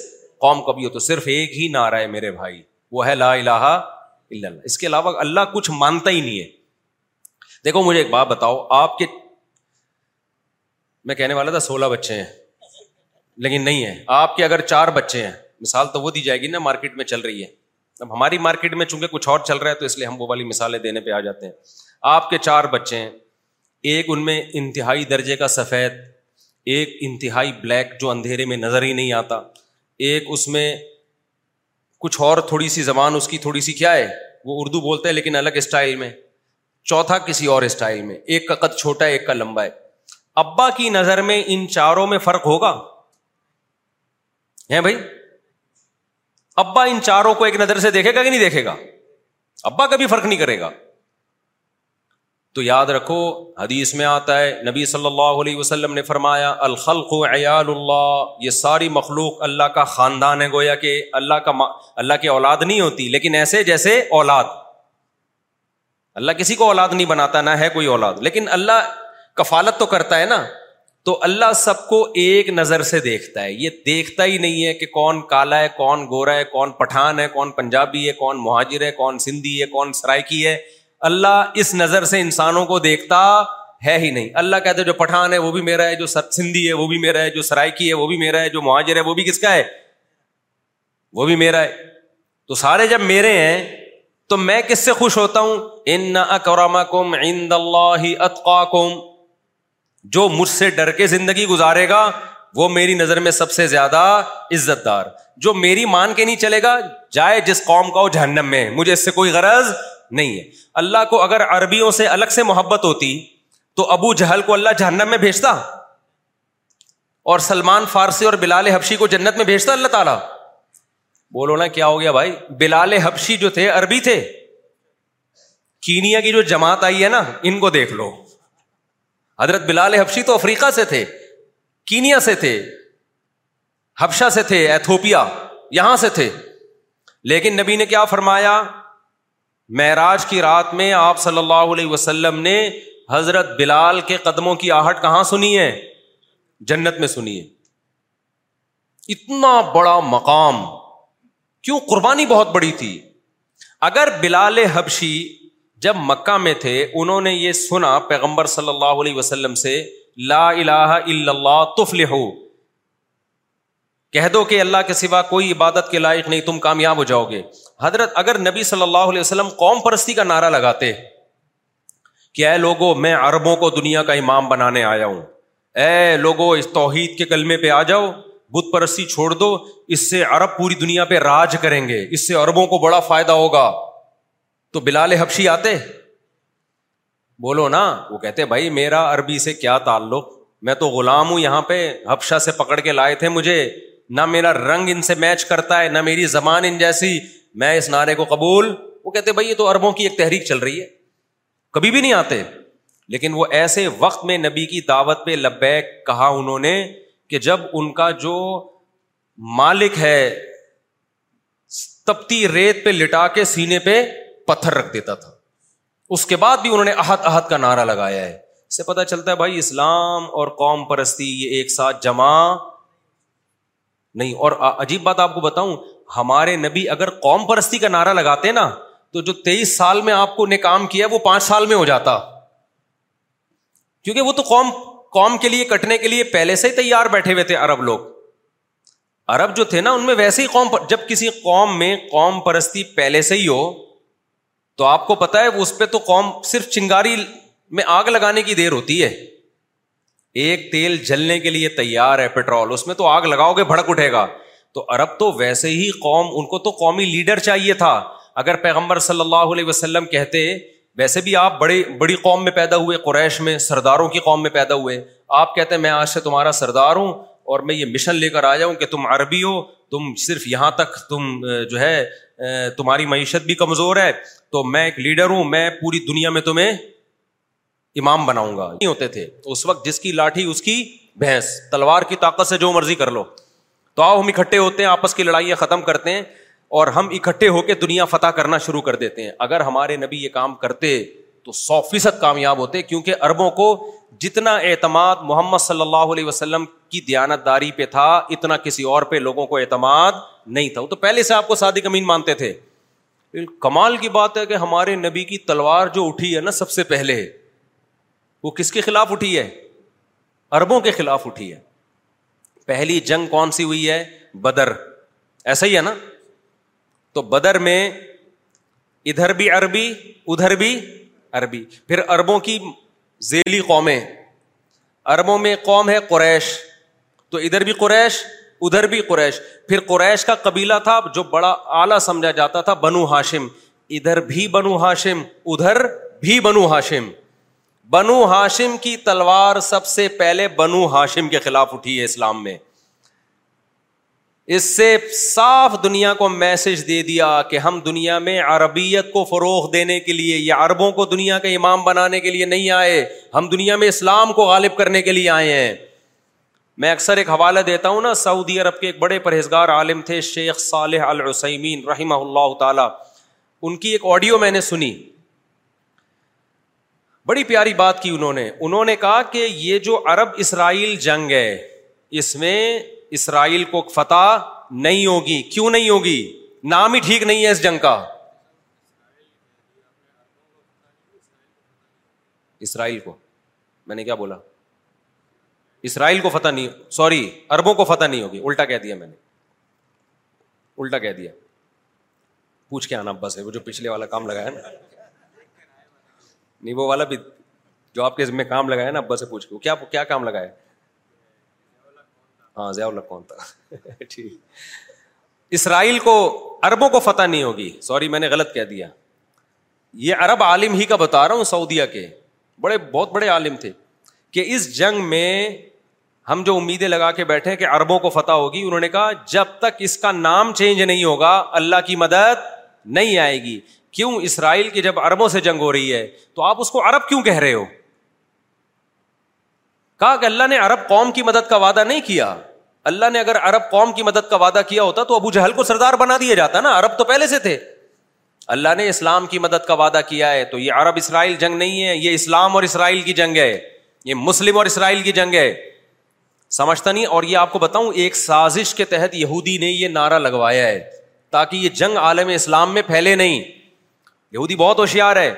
Speaker 4: قوم کا بھی ہو تو صرف ایک ہی نعرہ ہے میرے بھائی وہ ہے لا الہ الا اللہ اس کے علاوہ اللہ کچھ مانتا ہی نہیں ہے دیکھو مجھے ایک بات بتاؤ آپ کے میں کہنے والا تھا سولہ بچے ہیں لیکن نہیں ہے آپ کے اگر چار بچے ہیں مثال تو وہ دی جائے گی نا مارکیٹ میں چل رہی ہے اب ہماری مارکیٹ میں چونکہ کچھ اور چل رہا ہے تو اس لیے ہم وہ والی مثالیں دینے پہ آ جاتے ہیں آپ کے چار بچے ہیں ایک ان میں انتہائی درجے کا سفید ایک انتہائی بلیک جو اندھیرے میں نظر ہی نہیں آتا ایک اس میں کچھ اور تھوڑی سی زبان اس کی تھوڑی سی کیا ہے وہ اردو بولتا ہے لیکن الگ اسٹائل میں چوتھا کسی اور اسٹائل میں ایک کا قد چھوٹا ہے ایک کا لمبا ہے ابا کی نظر میں ان چاروں میں فرق ہوگا ہے بھائی ابا ان چاروں کو ایک نظر سے دیکھے گا کہ نہیں دیکھے گا ابا کبھی فرق نہیں کرے گا تو یاد رکھو حدیث میں آتا ہے نبی صلی اللہ علیہ وسلم نے فرمایا الخلق عیال اللہ یہ ساری مخلوق اللہ کا خاندان ہے گویا کہ اللہ کا اللہ کی اولاد نہیں ہوتی لیکن ایسے جیسے اولاد اللہ کسی کو اولاد نہیں بناتا نہ ہے کوئی اولاد لیکن اللہ کفالت تو کرتا ہے نا تو اللہ سب کو ایک نظر سے دیکھتا ہے یہ دیکھتا ہی نہیں ہے کہ کون کالا ہے کون گورا ہے کون پٹھان ہے کون پنجابی ہے کون مہاجر ہے کون سندھی ہے کون سرائکی ہے اللہ اس نظر سے انسانوں کو دیکھتا ہے ہی نہیں اللہ کہتے جو پٹھان ہے وہ بھی میرا ہے جو سندھی ہے وہ بھی میرا ہے جو سرائکی ہے وہ بھی میرا ہے جو مہاجر ہے وہ بھی کس کا ہے وہ بھی میرا ہے تو سارے جب میرے ہیں تو میں کس سے خوش ہوتا ہوں ان اکرما کم جو مجھ سے ڈر کے زندگی گزارے گا وہ میری نظر میں سب سے زیادہ عزت دار جو میری مان کے نہیں چلے گا جائے جس قوم کا وہ جہنم میں مجھے اس سے کوئی غرض نہیں ہے اللہ کو اگر عربیوں سے الگ سے محبت ہوتی تو ابو جہل کو اللہ جہنم میں بھیجتا اور سلمان فارسی اور بلال حبشی کو جنت میں بھیجتا اللہ تعالیٰ بولو نا کیا ہو گیا بھائی بلال حبشی جو تھے عربی تھے کینیا کی جو جماعت آئی ہے نا ان کو دیکھ لو حضرت بلال حبشی تو افریقہ سے تھے کینیا سے تھے حبشہ سے تھے ایتھوپیا یہاں سے تھے لیکن نبی نے کیا فرمایا معراج کی رات میں آپ صلی اللہ علیہ وسلم نے حضرت بلال کے قدموں کی آہٹ کہاں سنی ہے جنت میں سنی ہے اتنا بڑا مقام کیوں قربانی بہت بڑی تھی اگر بلال حبشی جب مکہ میں تھے انہوں نے یہ سنا پیغمبر صلی اللہ علیہ وسلم سے لا الہ الا تفل ہو کہہ دو کہ اللہ کے سوا کوئی عبادت کے لائق نہیں تم کامیاب ہو جاؤ گے حضرت اگر نبی صلی اللہ علیہ وسلم قوم پرستی کا نعرہ لگاتے کہ اے لوگو میں عربوں کو دنیا کا امام بنانے آیا ہوں اے لوگو اس توحید کے کلمے پہ آ جاؤ بت پرستی چھوڑ دو اس سے عرب پوری دنیا پہ راج کریں گے اس سے عربوں کو بڑا فائدہ ہوگا تو بلال حبشی آتے بولو نا وہ کہتے بھائی میرا عربی سے کیا تعلق میں تو غلام ہوں یہاں پہ حبشہ سے پکڑ کے لائے تھے مجھے نہ میرا رنگ ان سے میچ کرتا ہے نہ میری زبان ان جیسی میں اس نعرے کو قبول وہ کہتے بھائی یہ تو عربوں کی ایک تحریک چل رہی ہے کبھی بھی نہیں آتے لیکن وہ ایسے وقت میں نبی کی دعوت پہ لبیک کہا انہوں نے کہ جب ان کا جو مالک ہے تپتی ریت پہ لٹا کے سینے پہ پتھر رکھ دیتا تھا اس کے بعد بھی انہوں نے احد احد کا نعرہ لگایا ہے پتا چلتا ہے بھائی اسلام اور قوم پرستی یہ ایک ساتھ جمع نہیں اور عجیب بات آپ کو بتاؤں ہمارے نبی اگر قوم پرستی کا نعرہ لگاتے نا تو جو تیئیس سال میں آپ کو نے کام کیا وہ پانچ سال میں ہو جاتا کیونکہ وہ تو قوم قوم کے لیے کٹنے کے لیے پہلے سے ہی تیار بیٹھے ہوئے تھے لوگ جو تھے نا ان میں ویسے ہی قوم پر جب کسی قوم میں قوم پرستی پہلے سے ہی ہو تو آپ کو پتا ہے اس پہ تو قوم صرف چنگاری میں آگ لگانے کی دیر ہوتی ہے ایک تیل جلنے کے لیے تیار ہے پیٹرول اس میں تو آگ لگاؤ گے بھڑک اٹھے گا تو ارب تو ویسے ہی قوم ان کو تو قومی لیڈر چاہیے تھا اگر پیغمبر صلی اللہ علیہ وسلم کہتے ویسے بھی آپ بڑے بڑی قوم میں پیدا ہوئے قریش میں سرداروں کی قوم میں پیدا ہوئے آپ کہتے ہیں میں آج سے تمہارا سردار ہوں اور میں یہ مشن لے کر آ جاؤں کہ تم عربی ہو تم صرف یہاں تک تم جو ہے تمہاری معیشت بھی کمزور ہے تو میں ایک لیڈر ہوں میں پوری دنیا میں تمہیں امام بناؤں گا نہیں ہوتے تھے اس وقت جس کی لاٹھی اس کی بھینس تلوار کی طاقت سے جو مرضی کر لو تو آؤ ہم اکٹھے ہوتے ہیں آپس کی لڑائیاں ختم کرتے ہیں اور ہم اکٹھے ہو کے دنیا فتح کرنا شروع کر دیتے ہیں اگر ہمارے نبی یہ کام کرتے تو سو فیصد کامیاب ہوتے کیونکہ اربوں کو جتنا اعتماد محمد صلی اللہ علیہ وسلم کی دیانت داری پہ تھا اتنا کسی اور پہ لوگوں کو اعتماد نہیں تھا وہ تو پہلے سے آپ کو سادی کمین مانتے تھے کمال کی بات ہے کہ ہمارے نبی کی تلوار جو اٹھی ہے نا سب سے پہلے وہ کس کے خلاف اٹھی ہے اربوں کے خلاف اٹھی ہے پہلی جنگ کون سی ہوئی ہے بدر ایسا ہی ہے نا تو بدر میں ادھر بھی عربی ادھر بھی عربی پھر اربوں کی ذیلی قومیں اربوں میں قوم ہے قریش تو ادھر بھی قریش ادھر بھی قریش پھر قریش کا قبیلہ تھا جو بڑا اعلیٰ سمجھا جاتا تھا بنو ہاشم ادھر بھی بنو ہاشم ادھر بھی بنو ہاشم بنو ہاشم کی تلوار سب سے پہلے بنو ہاشم کے خلاف اٹھی ہے اسلام میں اس سے صاف دنیا کو میسج دے دیا کہ ہم دنیا میں عربیت کو فروغ دینے کے لیے یا عربوں کو دنیا کا امام بنانے کے لیے نہیں آئے ہم دنیا میں اسلام کو غالب کرنے کے لیے آئے ہیں میں اکثر ایک حوالہ دیتا ہوں نا سعودی عرب کے ایک بڑے پرہیزگار عالم تھے شیخ صالح الرسمین رحمہ اللہ تعالی ان کی ایک آڈیو میں نے سنی بڑی پیاری بات کی انہوں نے انہوں نے کہا کہ یہ جو عرب اسرائیل جنگ ہے اس میں اسرائیل کو فتح نہیں ہوگی کیوں نہیں ہوگی نام ہی ٹھیک نہیں ہے اس جنگ کا اسرائیل کو میں نے کیا بولا اسرائیل کو فتح نہیں سوری اربوں کو فتح نہیں ہوگی الٹا کہہ دیا میں نے الٹا کہہ دیا پوچھ کے آنا بس ہے وہ جو پچھلے والا کام لگایا نا نہیں وہ والا بھی جو آپ کے ذمہ کام لگایا نا ابا سے پوچھ کے کیا کام لگایا ہاں ضیاء اللہ کون تھا ٹھیک اسرائیل کو عربوں کو فتح نہیں ہوگی سوری میں نے غلط کہہ دیا یہ عرب عالم ہی کا بتا رہا ہوں سعودیہ کے بڑے بہت بڑے عالم تھے کہ اس جنگ میں ہم جو امیدیں لگا کے بیٹھے کہ اربوں کو فتح ہوگی انہوں نے کہا جب تک اس کا نام چینج نہیں ہوگا اللہ کی مدد نہیں آئے گی کیوں اسرائیل کی جب اربوں سے جنگ ہو رہی ہے تو آپ اس کو ارب کیوں کہہ رہے ہو کہا کہ اللہ نے عرب قوم کی مدد کا وعدہ نہیں کیا اللہ نے اگر عرب قوم کی مدد کا وعدہ کیا ہوتا تو ابو جہل کو سردار بنا دیا جاتا نا عرب تو پہلے سے تھے اللہ نے اسلام کی مدد کا وعدہ کیا ہے تو یہ عرب اسرائیل جنگ نہیں ہے یہ اسلام اور اسرائیل کی جنگ ہے یہ مسلم اور اسرائیل کی جنگ ہے سمجھتا نہیں اور یہ آپ کو بتاؤں ایک سازش کے تحت یہودی نے یہ نعرہ لگوایا ہے تاکہ یہ جنگ عالم اسلام میں پھیلے نہیں یہودی بہت ہوشیار ہے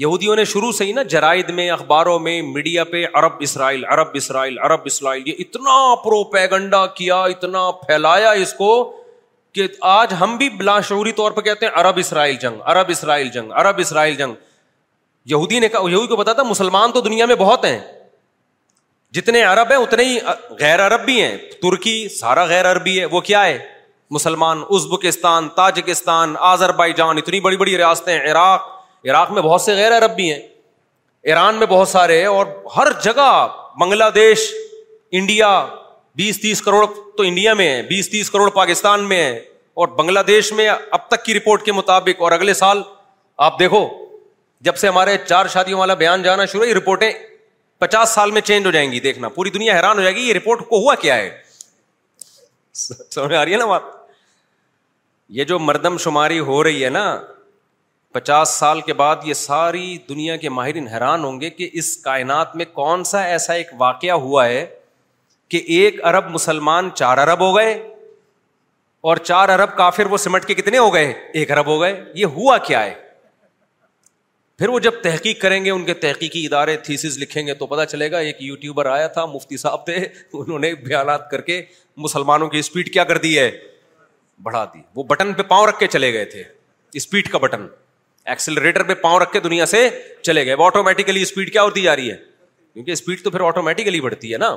Speaker 4: یہودیوں نے شروع سے ہی نا جرائد میں اخباروں میں میڈیا پہ عرب اسرائیل عرب اسرائیل عرب اسرائیل یہ اتنا پرو پیگنڈا کیا اتنا پھیلایا اس کو کہ آج ہم بھی شعوری طور پہ کہتے ہیں عرب اسرائیل جنگ عرب اسرائیل جنگ عرب اسرائیل جنگ یہودی نے کہا یہودی کو بتا تھا مسلمان تو دنیا میں بہت ہیں جتنے عرب ہیں اتنے ہی غیر عرب بھی ہیں ترکی سارا غیر عربی ہے وہ کیا ہے مسلمان Uzbekistan Tajikistan Azerbaijan اتنی بڑی بڑی ریاستیں عراق عراق میں بہت سے غیر عرب بھی ہیں ایران میں بہت سارے اور ہر جگہ بنگلہ دیش انڈیا بیس تیس کروڑ تو انڈیا میں ہے بیس تیس کروڑ پاکستان میں ہے اور بنگلہ دیش میں اب تک کی رپورٹ کے مطابق اور اگلے سال آپ دیکھو جب سے ہمارے چار شادیوں والا بیان جانا شروع ہوئی رپورٹیں پچاس سال میں چینج ہو جائیں گی دیکھنا پوری دنیا حیران ہو جائے گی یہ رپورٹ کو ہوا کیا ہے سمجھ آ رہی ہے نا بات یہ جو مردم شماری ہو رہی ہے نا پچاس سال کے بعد یہ ساری دنیا کے ماہرین حیران ہوں گے کہ اس کائنات میں کون سا ایسا ایک واقعہ ہوا ہے کہ ایک ارب مسلمان چار ارب ہو گئے اور چار ارب کافر وہ سمٹ کے کتنے ہو گئے ایک ارب ہو گئے یہ ہوا کیا ہے پھر وہ جب تحقیق کریں گے ان کے تحقیقی ادارے تھیسز لکھیں گے تو پتہ چلے گا ایک یوٹیوبر آیا تھا مفتی صاحب تھے انہوں نے بیانات کر کے مسلمانوں کی اسپیڈ کیا کر دی ہے بڑھا دی وہ بٹن پہ پاؤں رکھ کے چلے گئے تھے اسپیڈ کا بٹن ایکسلریٹر پہ پاؤں رکھ کے دنیا سے چلے گئے آٹومیٹکلی اسپیڈ کیا ہوتی جا رہی ہے کیونکہ اسپیڈ تو پھر آٹومیٹکلی بڑھتی ہے نا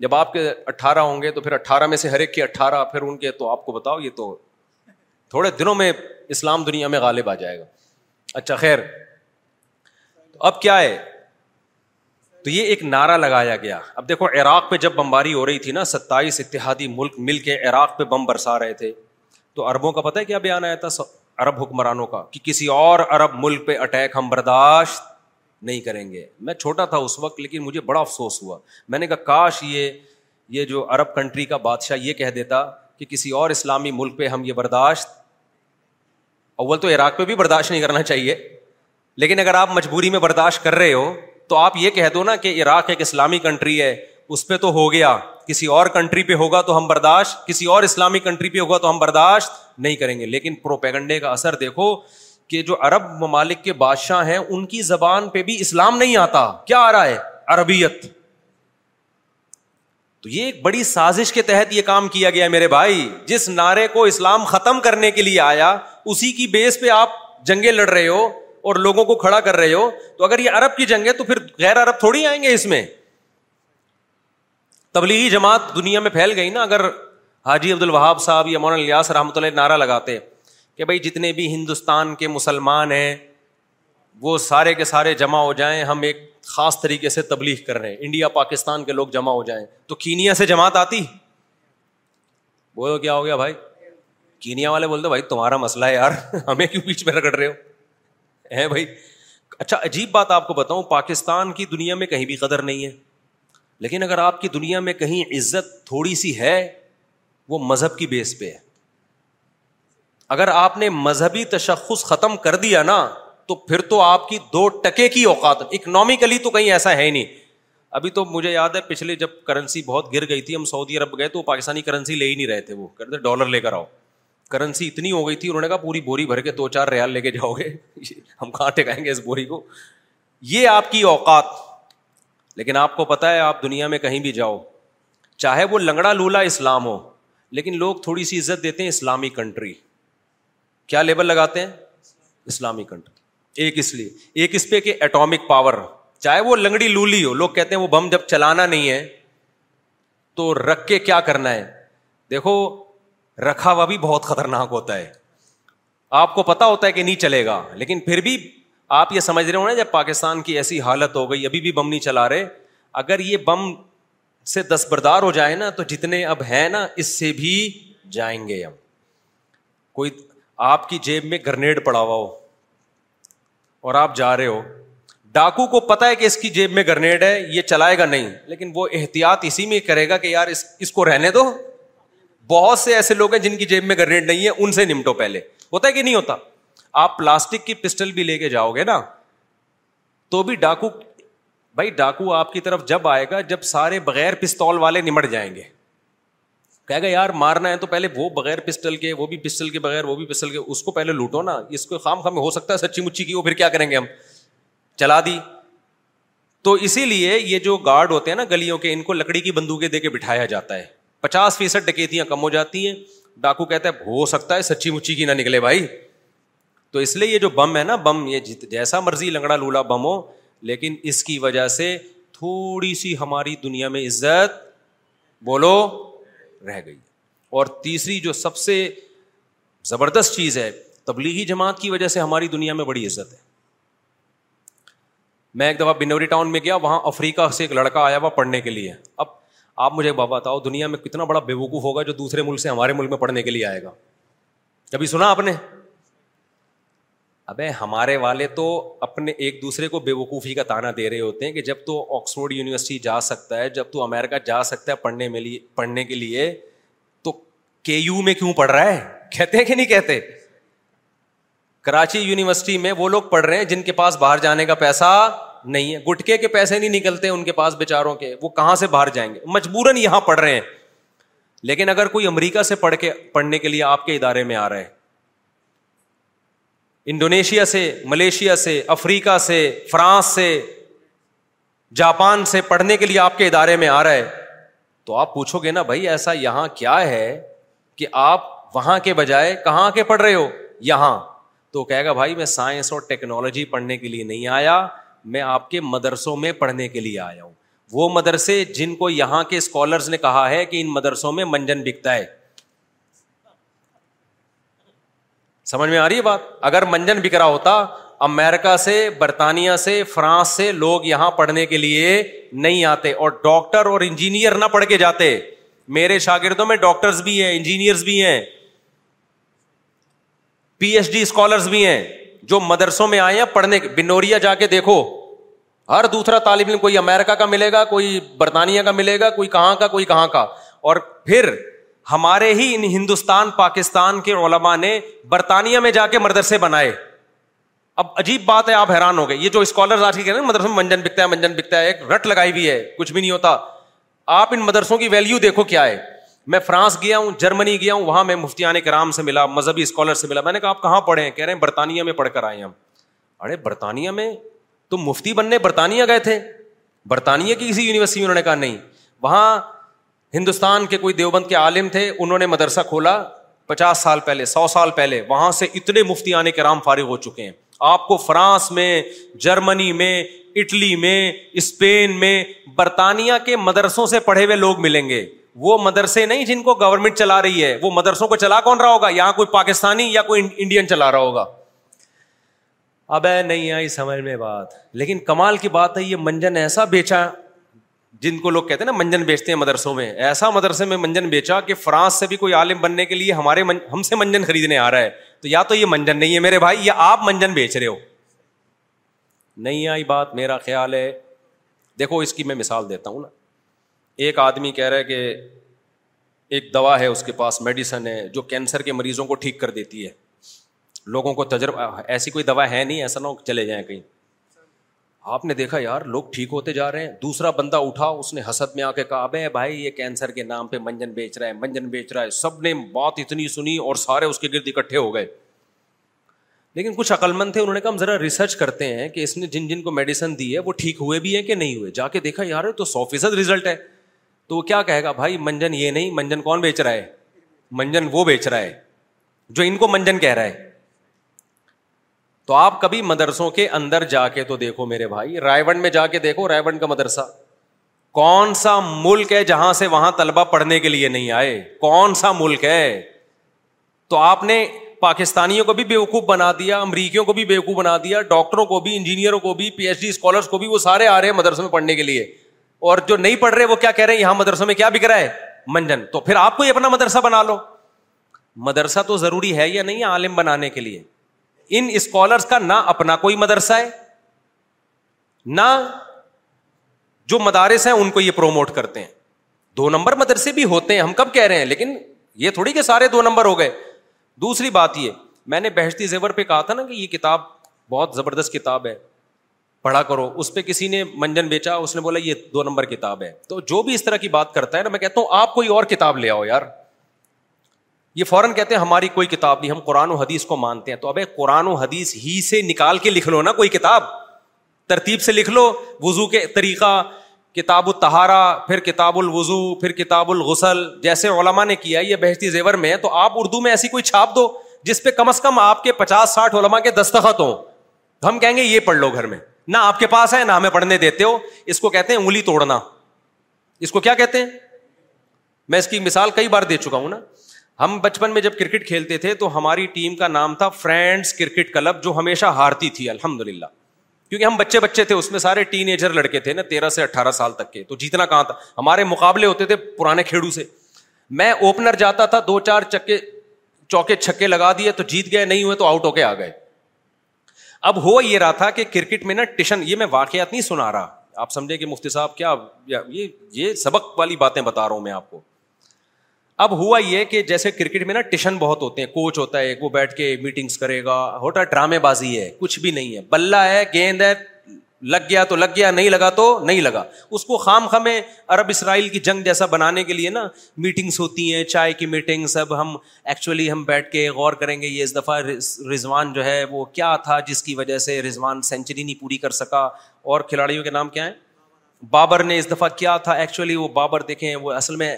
Speaker 4: جب آپ کے اٹھارہ ہوں گے تو پھر اٹھارہ میں سے ہر ایک کے کے اٹھارہ پھر ان تو آپ کو بتاؤ یہ تو تھوڑے دنوں میں اسلام دنیا میں غالب آ جائے گا اچھا خیر تو اب کیا ہے تو یہ ایک نعرہ لگایا گیا اب دیکھو عراق پہ جب بمباری ہو رہی تھی نا ستائیس اتحادی ملک مل کے عراق پہ بم برسا رہے تھے تو اربوں کا پتہ ہے کیا بیان آیا تھا عرب حکمرانوں کا کہ کسی اور عرب ملک پہ اٹیک ہم برداشت نہیں کریں گے میں چھوٹا تھا اس وقت لیکن مجھے بڑا افسوس ہوا میں نے کہا کاش یہ یہ جو عرب کنٹری کا بادشاہ یہ کہہ دیتا کہ کسی اور اسلامی ملک پہ ہم یہ برداشت اول تو عراق پہ بھی برداشت نہیں کرنا چاہیے لیکن اگر آپ مجبوری میں برداشت کر رہے ہو تو آپ یہ کہہ دو نا کہ عراق ایک اسلامی کنٹری ہے اس پہ تو ہو گیا کسی اور کنٹری پہ ہوگا تو ہم برداشت کسی اور اسلامی کنٹری پہ ہوگا تو ہم برداشت نہیں کریں گے لیکن پروپیگنڈے کا اثر دیکھو کہ جو عرب ممالک کے بادشاہ ہیں ان کی زبان پہ بھی اسلام نہیں آتا کیا آ رہا ہے عربیت تو یہ ایک بڑی سازش کے تحت یہ کام کیا گیا میرے بھائی جس نعرے کو اسلام ختم کرنے کے لیے آیا اسی کی بیس پہ آپ جنگیں لڑ رہے ہو اور لوگوں کو کھڑا کر رہے ہو تو اگر یہ عرب کی جنگ ہے تو پھر غیر عرب تھوڑی آئیں گے اس میں تبلیغی جماعت دنیا میں پھیل گئی نا اگر حاجی عبد الوہاب صاحب یا مولانا الیاس رحمۃ اللہ نعرہ لگاتے کہ بھائی جتنے بھی ہندوستان کے مسلمان ہیں وہ سارے کے سارے جمع ہو جائیں ہم ایک خاص طریقے سے تبلیغ کر رہے ہیں انڈیا پاکستان کے لوگ جمع ہو جائیں تو کینیا سے جماعت آتی بولو کیا ہو گیا بھائی کینیا والے بولتے بھائی تمہارا مسئلہ ہے یار ہمیں کیوں بیچ میں رگڑ رہے ہو ہے بھائی اچھا عجیب بات آپ کو بتاؤں پاکستان کی دنیا میں کہیں بھی قدر نہیں ہے لیکن اگر آپ کی دنیا میں کہیں عزت تھوڑی سی ہے وہ مذہب کی بیس پہ ہے اگر آپ نے مذہبی تشخص ختم کر دیا نا تو پھر تو آپ کی دو ٹکے کی اوقات اکنامکلی تو کہیں ایسا ہے ہی نہیں ابھی تو مجھے یاد ہے پچھلے جب کرنسی بہت گر گئی تھی ہم سعودی عرب گئے تو پاکستانی کرنسی لے ہی نہیں رہے تھے وہ کہتے ڈالر لے کر آؤ کرنسی اتنی ہو گئی تھی انہوں نے کہا پوری بوری بھر کے دو چار ریال لے کے جاؤ گے ہم کہاں ٹکائیں گے اس بوری کو یہ آپ کی اوقات لیکن آپ کو پتا ہے آپ دنیا میں کہیں بھی جاؤ چاہے وہ لنگڑا لولا اسلام ہو لیکن لوگ تھوڑی سی عزت دیتے ہیں اسلامی کنٹری کیا لیبل لگاتے ہیں اسلامی کنٹری ایک اس لیے ایک اس پہ کہ اٹامک پاور چاہے وہ لنگڑی لولی ہو لوگ کہتے ہیں وہ بم جب چلانا نہیں ہے تو رکھ کے کیا کرنا ہے دیکھو رکھا ہوا بھی بہت خطرناک ہوتا ہے آپ کو پتا ہوتا ہے کہ نہیں چلے گا لیکن پھر بھی آپ یہ سمجھ رہے ہو نا جب پاکستان کی ایسی حالت ہو گئی ابھی بھی بم نہیں چلا رہے اگر یہ بم سے دستبردار ہو جائے نا تو جتنے اب ہیں نا اس سے بھی جائیں گے ہم کوئی آپ کی جیب میں گرنیڈ پڑا ہوا ہو اور آپ جا رہے ہو ڈاکو کو پتا ہے کہ اس کی جیب میں گرنیڈ ہے یہ چلائے گا نہیں لیکن وہ احتیاط اسی میں کرے گا کہ یار اس کو رہنے دو بہت سے ایسے لوگ ہیں جن کی جیب میں گرنیڈ نہیں ہے ان سے نمٹو پہلے ہوتا ہے کہ نہیں ہوتا آپ پلاسٹک کی پسٹل بھی لے کے جاؤ گے نا تو بھی ڈاکو بھائی ڈاکو آپ کی طرف جب آئے گا جب سارے بغیر پستول والے نمٹ جائیں گے کہے گا یار مارنا ہے تو پہلے وہ بغیر پسٹل کے وہ بھی پسٹل کے بغیر وہ بھی پسٹل کے اس کو پہلے لوٹو نا اس کو خام خام ہو سکتا ہے سچی مچی کی وہ پھر کیا کریں گے ہم چلا دی تو اسی لیے یہ جو گارڈ ہوتے ہیں نا گلیوں کے ان کو لکڑی کی بندوقیں دے کے بٹھایا جاتا ہے پچاس فیصد ڈکیتیاں کم ہو جاتی ہیں ڈاکو کہتا ہے ہو سکتا ہے سچی مچی کی نہ نکلے بھائی تو اس لیے یہ جو بم ہے نا بم یہ جیسا مرضی لنگڑا لولا بم ہو لیکن اس کی وجہ سے تھوڑی سی ہماری دنیا میں عزت بولو رہ گئی اور تیسری جو سب سے زبردست چیز ہے تبلیغی جماعت کی وجہ سے ہماری دنیا میں بڑی عزت ہے میں ایک دفعہ بنوری ٹاؤن میں گیا وہاں افریقہ سے ایک لڑکا آیا ہوا پڑھنے کے لیے اب آپ مجھے بابا بتاؤ دنیا میں کتنا بڑا بے وقوف ہوگا جو دوسرے ملک سے ہمارے ملک میں پڑھنے کے لیے آئے گا کبھی سنا آپ نے ابے ہمارے والے تو اپنے ایک دوسرے کو بے وقوفی کا تانا دے رہے ہوتے ہیں کہ جب تو آکسفورڈ یونیورسٹی جا سکتا ہے جب تو امیرکا جا سکتا ہے پڑھنے میں لیے پڑھنے کے لیے تو کے یو میں کیوں پڑھ رہا ہے کہتے ہیں کہ نہیں کہتے کراچی یونیورسٹی میں وہ لوگ پڑھ رہے ہیں جن کے پاس باہر جانے کا پیسہ نہیں ہے گٹکے کے پیسے نہیں نکلتے ان کے پاس بےچاروں کے وہ کہاں سے باہر جائیں گے مجبوراً یہاں پڑھ رہے ہیں لیکن اگر کوئی امریکہ سے پڑھ کے پڑھنے کے لیے آپ کے ادارے میں آ رہے انڈونیشیا سے ملیشیا سے افریقہ سے فرانس سے جاپان سے پڑھنے کے لیے آپ کے ادارے میں آ رہا ہے تو آپ پوچھو گے نا بھائی ایسا یہاں کیا ہے کہ آپ وہاں کے بجائے کہاں کے پڑھ رہے ہو یہاں تو کہے گا بھائی میں سائنس اور ٹیکنالوجی پڑھنے کے لیے نہیں آیا
Speaker 5: میں آپ کے مدرسوں میں پڑھنے کے لیے آیا ہوں وہ مدرسے جن کو یہاں کے اسکالرس نے کہا ہے کہ ان مدرسوں میں منجن بکتا ہے سمجھ میں آ رہی ہے بات اگر منجن بکرا رہا ہوتا امیرکا سے برطانیہ سے فرانس سے لوگ یہاں پڑھنے کے لیے نہیں آتے اور ڈاکٹر اور انجینئر نہ پڑھ کے جاتے میرے شاگردوں میں ڈاکٹرس بھی ہیں انجینئرز بھی ہیں پی ایچ ڈی اسکالرس بھی ہیں جو مدرسوں میں آئے ہیں پڑھنے بنوریا جا کے دیکھو ہر دوسرا طالب علم کوئی امیرکا کا ملے گا کوئی برطانیہ کا ملے گا کوئی کہاں کا کوئی کہاں کا اور پھر ہمارے ہی ان ہندوستان پاکستان کے علماء نے برطانیہ میں جا کے مدرسے بنائے اب عجیب بات ہے آپ حیران ہو گئے یہ جو اسکالر آج میں منجن منجن بکتا بکتا ہے ہے ہے ایک رٹ لگائی کچھ بھی نہیں ہوتا آپ ان مدرسوں کی ویلو دیکھو کیا ہے میں فرانس گیا ہوں جرمنی گیا ہوں وہاں میں مفتی کرام سے ملا مذہبی اسکالر سے ملا میں نے کہا آپ کہاں پڑھے ہیں کہہ رہے ہیں برطانیہ میں پڑھ کر آئے ہم ارے برطانیہ میں تو مفتی بننے برطانیہ گئے تھے برطانیہ کی کسی یونیورسٹی میں انہوں نے کہا نہیں وہاں ہندوستان کے کوئی دیوبند کے عالم تھے انہوں نے مدرسہ کھولا پچاس سال پہلے سو سال پہلے وہاں سے اتنے مفتی آنے کے رام فارغ ہو چکے ہیں آپ کو فرانس میں جرمنی میں اٹلی میں اسپین میں برطانیہ کے مدرسوں سے پڑھے ہوئے لوگ ملیں گے وہ مدرسے نہیں جن کو گورنمنٹ چلا رہی ہے وہ مدرسوں کو چلا کون رہا ہوگا یہاں کوئی پاکستانی یا کوئی انڈین چلا رہا ہوگا اب نہیں آئی سمجھ میں بات لیکن کمال کی بات ہے یہ منجن ایسا بیچا جن کو لوگ کہتے ہیں نا منجن بیچتے ہیں مدرسوں میں ایسا مدرسے میں منجن بیچا کہ فرانس سے بھی کوئی عالم بننے کے لیے ہمارے ہم سے منجن خریدنے آ رہا ہے تو یا تو یہ منجن نہیں ہے میرے بھائی یا آپ منجن بیچ رہے ہو نہیں آئی بات میرا خیال ہے دیکھو اس کی میں مثال دیتا ہوں نا ایک آدمی کہہ رہا ہے کہ ایک دوا ہے اس کے پاس میڈیسن ہے جو کینسر کے مریضوں کو ٹھیک کر دیتی ہے لوگوں کو تجربہ ایسی کوئی دوا ہے نہیں ایسا نہ چلے جائیں کہیں آپ نے دیکھا یار لوگ ٹھیک ہوتے جا رہے ہیں دوسرا بندہ اٹھا اس نے حسد میں آ کے کہا بے بھائی یہ کینسر کے نام پہ منجن بیچ رہا ہے منجن بیچ رہا ہے سب نے بات اتنی سنی اور سارے اس کے گرد اکٹھے ہو گئے لیکن کچھ عقلمند تھے انہوں نے کہا ہم ذرا ریسرچ کرتے ہیں کہ اس نے جن جن کو میڈیسن دی ہے وہ ٹھیک ہوئے بھی ہیں کہ نہیں ہوئے جا کے دیکھا یار تو سو فیصد ریزلٹ ہے تو وہ کیا کہے گا بھائی منجن یہ نہیں منجن کون بیچ رہا ہے منجن وہ بیچ رہا ہے جو ان کو منجن کہہ رہا ہے تو آپ کبھی مدرسوں کے اندر جا کے تو دیکھو میرے بھائی رائے بن میں جا کے دیکھو رائے بن کا مدرسہ کون سا ملک ہے جہاں سے وہاں طلبا پڑھنے کے لیے نہیں آئے کون سا ملک ہے تو آپ نے پاکستانیوں کو بھی بے وقوف بنا دیا امریکیوں کو بھی بے وقوف بنا دیا ڈاکٹروں کو بھی انجینئروں کو بھی پی ایچ ڈی اسکالرس کو بھی وہ سارے آ رہے ہیں مدرسوں میں پڑھنے کے لیے اور جو نہیں پڑھ رہے وہ کیا کہہ رہے ہیں یہاں مدرسوں میں کیا بک رہا ہے منجن تو پھر آپ کو ہی اپنا مدرسہ بنا لو مدرسہ تو ضروری ہے یا نہیں عالم بنانے کے لیے ان اسکالرس کا نہ اپنا کوئی مدرسہ ہے نہ جو مدارس ہیں ان کو یہ پروموٹ کرتے ہیں دو نمبر مدرسے بھی ہوتے ہیں ہم کب کہہ رہے ہیں لیکن یہ تھوڑی کہ سارے دو نمبر ہو گئے دوسری بات یہ میں نے بہشتی زیور پہ کہا تھا نا کہ یہ کتاب بہت زبردست کتاب ہے پڑھا کرو اس پہ کسی نے منجن بیچا اس نے بولا یہ دو نمبر کتاب ہے تو جو بھی اس طرح کی بات کرتا ہے نا میں کہتا ہوں آپ کوئی اور کتاب لے آؤ یار یہ فوراً کہتے ہیں ہماری کوئی کتاب نہیں ہم قرآن و حدیث کو مانتے ہیں تو ابے قرآن و حدیث ہی سے نکال کے لکھ لو نا کوئی کتاب ترتیب سے لکھ لو وزو کے طریقہ کتاب التہارا پھر کتاب الوضو پھر کتاب الغسل جیسے علما نے کیا یہ بہشتی زیور میں ہے تو آپ اردو میں ایسی کوئی چھاپ دو جس پہ کم از کم آپ کے پچاس ساٹھ علما کے دستخط ہوں ہم کہیں گے یہ پڑھ لو گھر میں نہ آپ کے پاس ہے نہ ہمیں پڑھنے دیتے ہو اس کو کہتے ہیں انگلی توڑنا اس کو کیا کہتے ہیں میں اس کی مثال کئی بار دے چکا ہوں نا ہم بچپن میں جب کرکٹ کھیلتے تھے تو ہماری ٹیم کا نام تھا فرینڈس کرکٹ کلب جو ہمیشہ ہارتی تھی الحمد للہ کیونکہ ہم بچے بچے تھے اس میں سارے ٹین ایجر لڑکے تھے نا تیرہ سے اٹھارہ سال تک کے تو جیتنا کہاں تھا ہمارے مقابلے ہوتے تھے پرانے کھیڑو سے میں اوپنر جاتا تھا دو چار چکے چوکے چھکے لگا دیے تو جیت گئے نہیں ہوئے تو آؤٹ ہو کے آ گئے اب ہو یہ رہا تھا کہ کرکٹ میں نا ٹیشن یہ میں واقعات نہیں سنا رہا آپ سمجھے کہ مفتی صاحب کیا یہ سبق والی باتیں بتا رہا ہوں میں آپ کو اب ہوا یہ کہ جیسے کرکٹ میں نا ٹشن بہت ہوتے ہیں کوچ ہوتا ہے وہ بیٹھ کے میٹنگس کرے گا ہے ڈرامے بازی ہے کچھ بھی نہیں ہے بلہ ہے گیند ہے لگ گیا تو لگ گیا نہیں لگا تو نہیں لگا اس کو خام خام عرب اسرائیل کی جنگ جیسا بنانے کے لیے نا میٹنگس ہوتی ہیں چائے کی میٹنگس اب ہم ایکچولی ہم بیٹھ کے غور کریں گے یہ اس دفعہ رضوان جو ہے وہ کیا تھا جس کی وجہ سے رضوان سینچری نہیں پوری کر سکا اور کھلاڑیوں کے نام کیا ہیں بابر نے اس دفعہ کیا تھا ایکچولی وہ بابر دیکھیں وہ اصل میں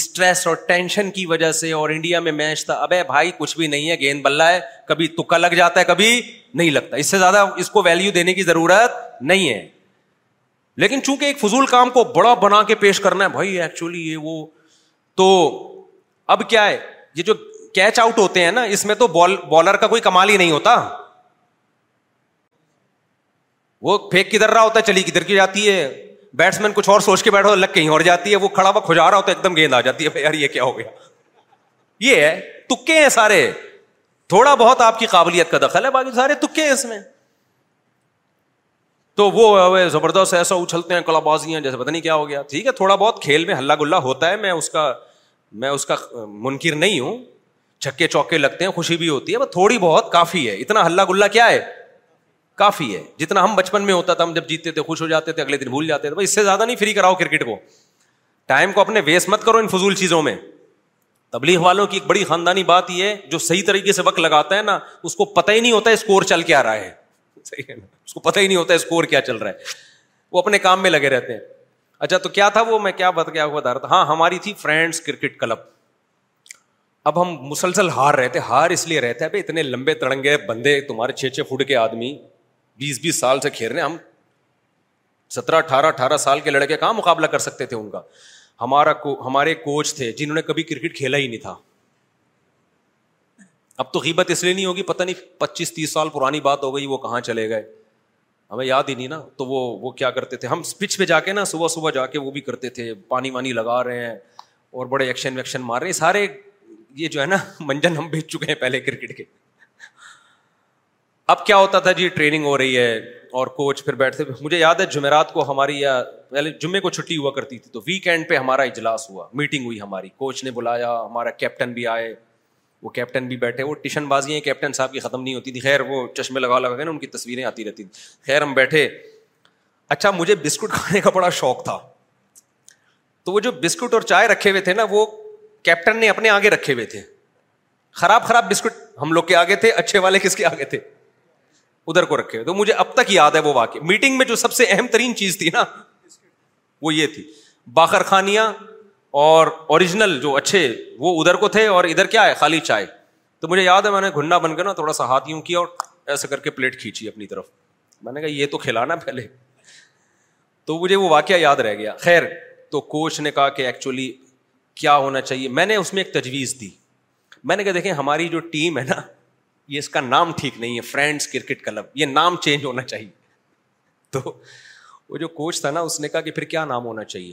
Speaker 5: اسٹریس اور ٹینشن کی وجہ سے اور انڈیا میں میچ تھا ابے بھائی کچھ بھی نہیں ہے گیند بلہ ہے کبھی تکا لگ جاتا ہے کبھی نہیں لگتا اس سے زیادہ اس کو ویلو دینے کی ضرورت نہیں ہے لیکن چونکہ ایک فضول کام کو بڑا بنا کے پیش کرنا ہے بھائی ایکچولی یہ وہ تو اب کیا ہے یہ جو کیچ آؤٹ ہوتے ہیں نا اس میں تو بالر کا کوئی کمال ہی نہیں ہوتا وہ پھینک کدھر رہا ہوتا ہے چلی کدھر کی جاتی ہے بیٹس مین کچھ اور سوچ کے بیٹھو لگ کہیں اور جاتی ہے وہ کھڑا ہوا کھجا رہا ہوتا ہے ایک دم گیند آ جاتی ہے یار یہ کیا ہو گیا یہ ہے تکے ہیں سارے تھوڑا بہت آپ کی قابلیت کا دخل ہے باقی سارے تکے ہیں اس میں تو وہ زبردست ایسا اچھلتے ہیں کلا بازیاں جیسے پتہ نہیں کیا ہو گیا ٹھیک ہے تھوڑا بہت کھیل میں ہلّا گلا ہوتا ہے میں اس کا میں اس کا منکر نہیں ہوں چھکے چوکے لگتے ہیں خوشی بھی ہوتی ہے بس تھوڑی بہت کافی ہے اتنا ہلا گلا کیا ہے کافی ہے جتنا ہم بچپن میں ہوتا تھا ہم جب جیتے تھے خوش ہو جاتے تھے اگلے دن بھول جاتے تھے اس سے زیادہ نہیں فری کراؤ کرکٹ کو ٹائم کو اپنے ویسٹ مت کرو ان فضول چیزوں میں تبلیغ والوں کی ایک بڑی خاندانی بات یہ جو صحیح طریقے سے وقت لگاتا ہے نا اس کو پتہ ہی نہیں ہوتا ہے صحیح ہے نا اس کو پتہ ہی نہیں ہوتا اسکور کیا چل رہا ہے وہ اپنے کام میں لگے رہتے ہیں اچھا تو کیا تھا وہ میں کیا بت گیا تھا ہاں ہماری تھی فرینڈس کرکٹ کلب اب ہم مسلسل ہار رہتے ہار اس لیے رہتے اتنے لمبے تڑنگے بندے تمہارے چھ چھ فٹ کے آدمی بیس بیس سال سے کھیل رہے ہیں ہم سترہ اٹھارہ اٹھارہ سال کے لڑکے کہاں مقابلہ کر سکتے تھے ان کا ہمارا ہمارے کوچ تھے جنہوں نے کبھی کرکٹ کھیلا ہی نہیں تھا اب تو قیمت اس لیے نہیں ہوگی پتہ نہیں پچیس تیس سال پرانی بات ہو گئی وہ کہاں چلے گئے ہمیں یاد ہی نہیں نا تو وہ وہ کیا کرتے تھے ہم پچ پہ جا کے نا صبح صبح جا کے وہ بھی کرتے تھے پانی وانی لگا رہے ہیں اور بڑے ایکشن ویکشن مار رہے ہیں سارے یہ جو ہے نا منجن ہم بھیج چکے ہیں پہلے کرکٹ کے اب کیا ہوتا تھا جی ٹریننگ ہو رہی ہے اور کوچ پھر بیٹھتے مجھے یاد ہے جمعرات کو ہماری یا پہلے یعنی جمعے کو چھٹی ہوا کرتی تھی تو ویکینڈ پہ ہمارا اجلاس ہوا میٹنگ ہوئی ہماری کوچ نے بلایا ہمارا کیپٹن بھی آئے وہ کیپٹن بھی بیٹھے وہ ٹیشن بازیاں کیپٹن صاحب کی ختم نہیں ہوتی تھی خیر وہ چشمے لگا لگا کے نا ان کی تصویریں آتی رہتی تھیں خیر ہم بیٹھے اچھا مجھے بسکٹ کھانے کا بڑا شوق تھا تو وہ جو بسکٹ اور چائے رکھے ہوئے تھے نا وہ کیپٹن نے اپنے آگے رکھے ہوئے تھے خراب خراب بسکٹ ہم لوگ کے آگے تھے اچھے والے کس کے آگے تھے ادھر کو رکھے تو مجھے اب تک یاد ہے وہ واقع میٹنگ میں جو سب سے اہم ترین چیز تھی نا وہ یہ تھی باخر خانیاں اور اوریجنل جو اچھے وہ ادھر کو تھے اور ادھر کیا ہے خالی چائے تو مجھے یاد ہے میں نے گھنڈا بن کے نا تھوڑا سا ہاتھ یوں کیا اور ایسا کر کے پلیٹ کھینچی اپنی طرف میں نے کہا یہ تو کھلانا پہلے تو مجھے وہ واقعہ یاد رہ گیا خیر تو کوچ نے کہا کہ ایکچولی کیا ہونا چاہیے میں نے اس میں ایک تجویز دی میں نے کہا دیکھیں ہماری جو ٹیم ہے نا یہ اس کا نام ٹھیک نہیں ہے فرینڈس کرکٹ کلب یہ نام چینج ہونا چاہیے تو وہ جو کوچ تھا نا اس نے کہا کہ پھر کیا نام ہونا چاہیے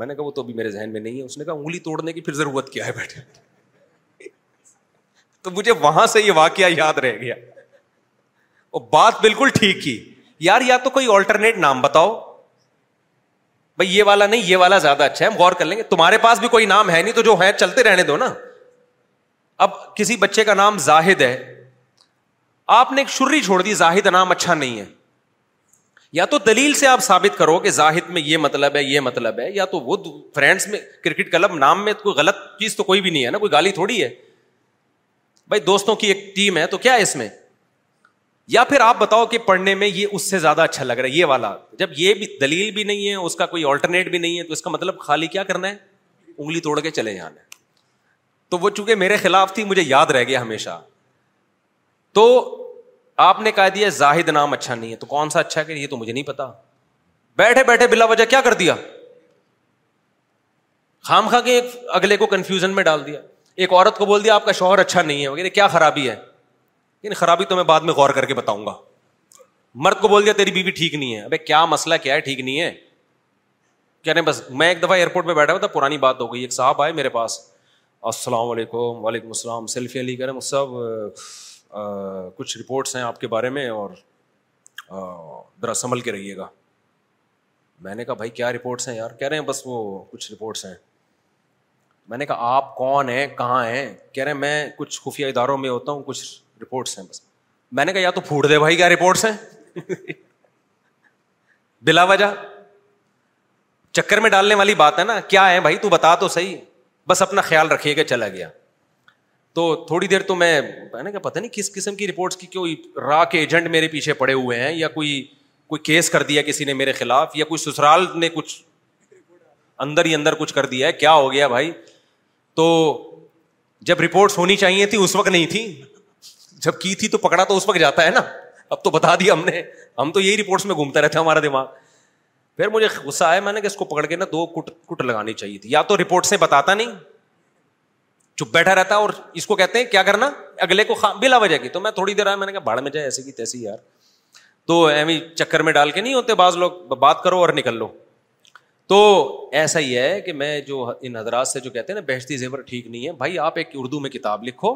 Speaker 5: میں نے کہا وہ تو ابھی میرے ذہن میں نہیں ہے اس نے کہا انگلی توڑنے کی پھر ضرورت کیا ہے بیٹھے تو مجھے وہاں سے یہ واقعہ یاد رہ گیا وہ بات بالکل ٹھیک کی یار یا تو کوئی آلٹرنیٹ نام بتاؤ بھائی یہ والا نہیں یہ والا زیادہ اچھا ہے ہم غور کر لیں گے تمہارے پاس بھی کوئی نام ہے نہیں تو جو ہے چلتے رہنے دو نا اب کسی بچے کا نام زاہد ہے آپ نے ایک شرری چھوڑ دی زاہد نام اچھا نہیں ہے یا تو دلیل سے آپ ثابت کرو کہ زاہد میں یہ مطلب ہے یہ مطلب ہے یا تو وہ فرینڈس میں کرکٹ کلب نام میں کوئی غلط چیز تو کوئی بھی نہیں ہے نا کوئی گالی تھوڑی ہے بھائی دوستوں کی ایک ٹیم ہے تو کیا ہے اس میں یا پھر آپ بتاؤ کہ پڑھنے میں یہ اس سے زیادہ اچھا لگ رہا ہے یہ والا جب یہ بھی دلیل بھی نہیں ہے اس کا کوئی آلٹرنیٹ بھی نہیں ہے تو اس کا مطلب خالی کیا کرنا ہے انگلی توڑ کے چلے جانا ہے تو وہ چونکہ میرے خلاف تھی مجھے یاد رہ گیا ہمیشہ تو آپ نے کہہ دیا زاہد نام اچھا نہیں ہے تو کون سا اچھا کہ یہ تو مجھے نہیں پتا بیٹھے بیٹھے بلا وجہ کیا کر دیا خام خاں کے اگلے کو کنفیوژن میں ڈال دیا ایک عورت کو بول دیا آپ کا شوہر اچھا نہیں ہے کیا خرابی ہے لیکن خرابی تو میں بعد میں غور کر کے بتاؤں گا مرد کو بول دیا تیری بیوی ٹھیک نہیں ہے ابھی کیا مسئلہ کیا ہے ٹھیک نہیں ہے کیا نہیں بس میں ایک دفعہ ایئرپورٹ پہ بیٹھا ہوا تھا پرانی بات ہو گئی ایک صاحب آئے میرے پاس السلام علیکم وعلیکم السلام سیلفی علی کرم صاحب کچھ رپورٹس ہیں آپ کے بارے میں اور ذرا سنبھل کے رہیے گا میں نے کہا بھائی کیا رپورٹس ہیں یار کہہ رہے ہیں بس وہ کچھ رپورٹس ہیں میں نے کہا آپ کون ہیں کہاں ہیں کہہ رہے ہیں میں کچھ خفیہ اداروں میں ہوتا ہوں کچھ رپورٹس ہیں بس میں نے کہا یا تو پھوٹ دے بھائی کیا رپورٹس ہیں بلا وجہ چکر میں ڈالنے والی بات ہے نا کیا ہے بھائی تو بتا تو صحیح بس اپنا خیال رکھیے گا چلا گیا تو تھوڑی دیر تو میں کیا پتا نہیں کس قسم کی رپورٹس کی کوئی را کے ایجنٹ میرے پیچھے پڑے ہوئے ہیں یا کوئی کوئی کیس کر دیا کسی نے میرے خلاف یا کوئی سسرال نے کچھ اندر ہی اندر کچھ کر دیا ہے کیا ہو گیا بھائی تو جب رپورٹس ہونی چاہیے تھی اس وقت نہیں تھی جب کی تھی تو پکڑا تو اس وقت جاتا ہے نا اب تو بتا دیا ہم نے ہم تو یہی رپورٹس میں گھومتا رہتا ہمارا دماغ پھر مجھے غصہ آیا میں نے کہ اس کو پکڑ کے نا دو کٹ کٹ لگانی چاہیے تھی یا تو رپورٹ سے بتاتا نہیں چپ بیٹھا رہتا اور اس کو کہتے ہیں کیا کرنا اگلے کو بلا وجہ کی تو میں تھوڑی دیر آیا میں نے کہا بھاڑ میں جائے ایسے کی تیسی یار تو ایوی چکر میں ڈال کے نہیں ہوتے بعض لوگ بات کرو اور نکل لو تو ایسا ہی ہے کہ میں جو ان حضرات سے جو کہتے ہیں نا بہشتی زیور ٹھیک نہیں ہے بھائی آپ ایک اردو میں کتاب لکھو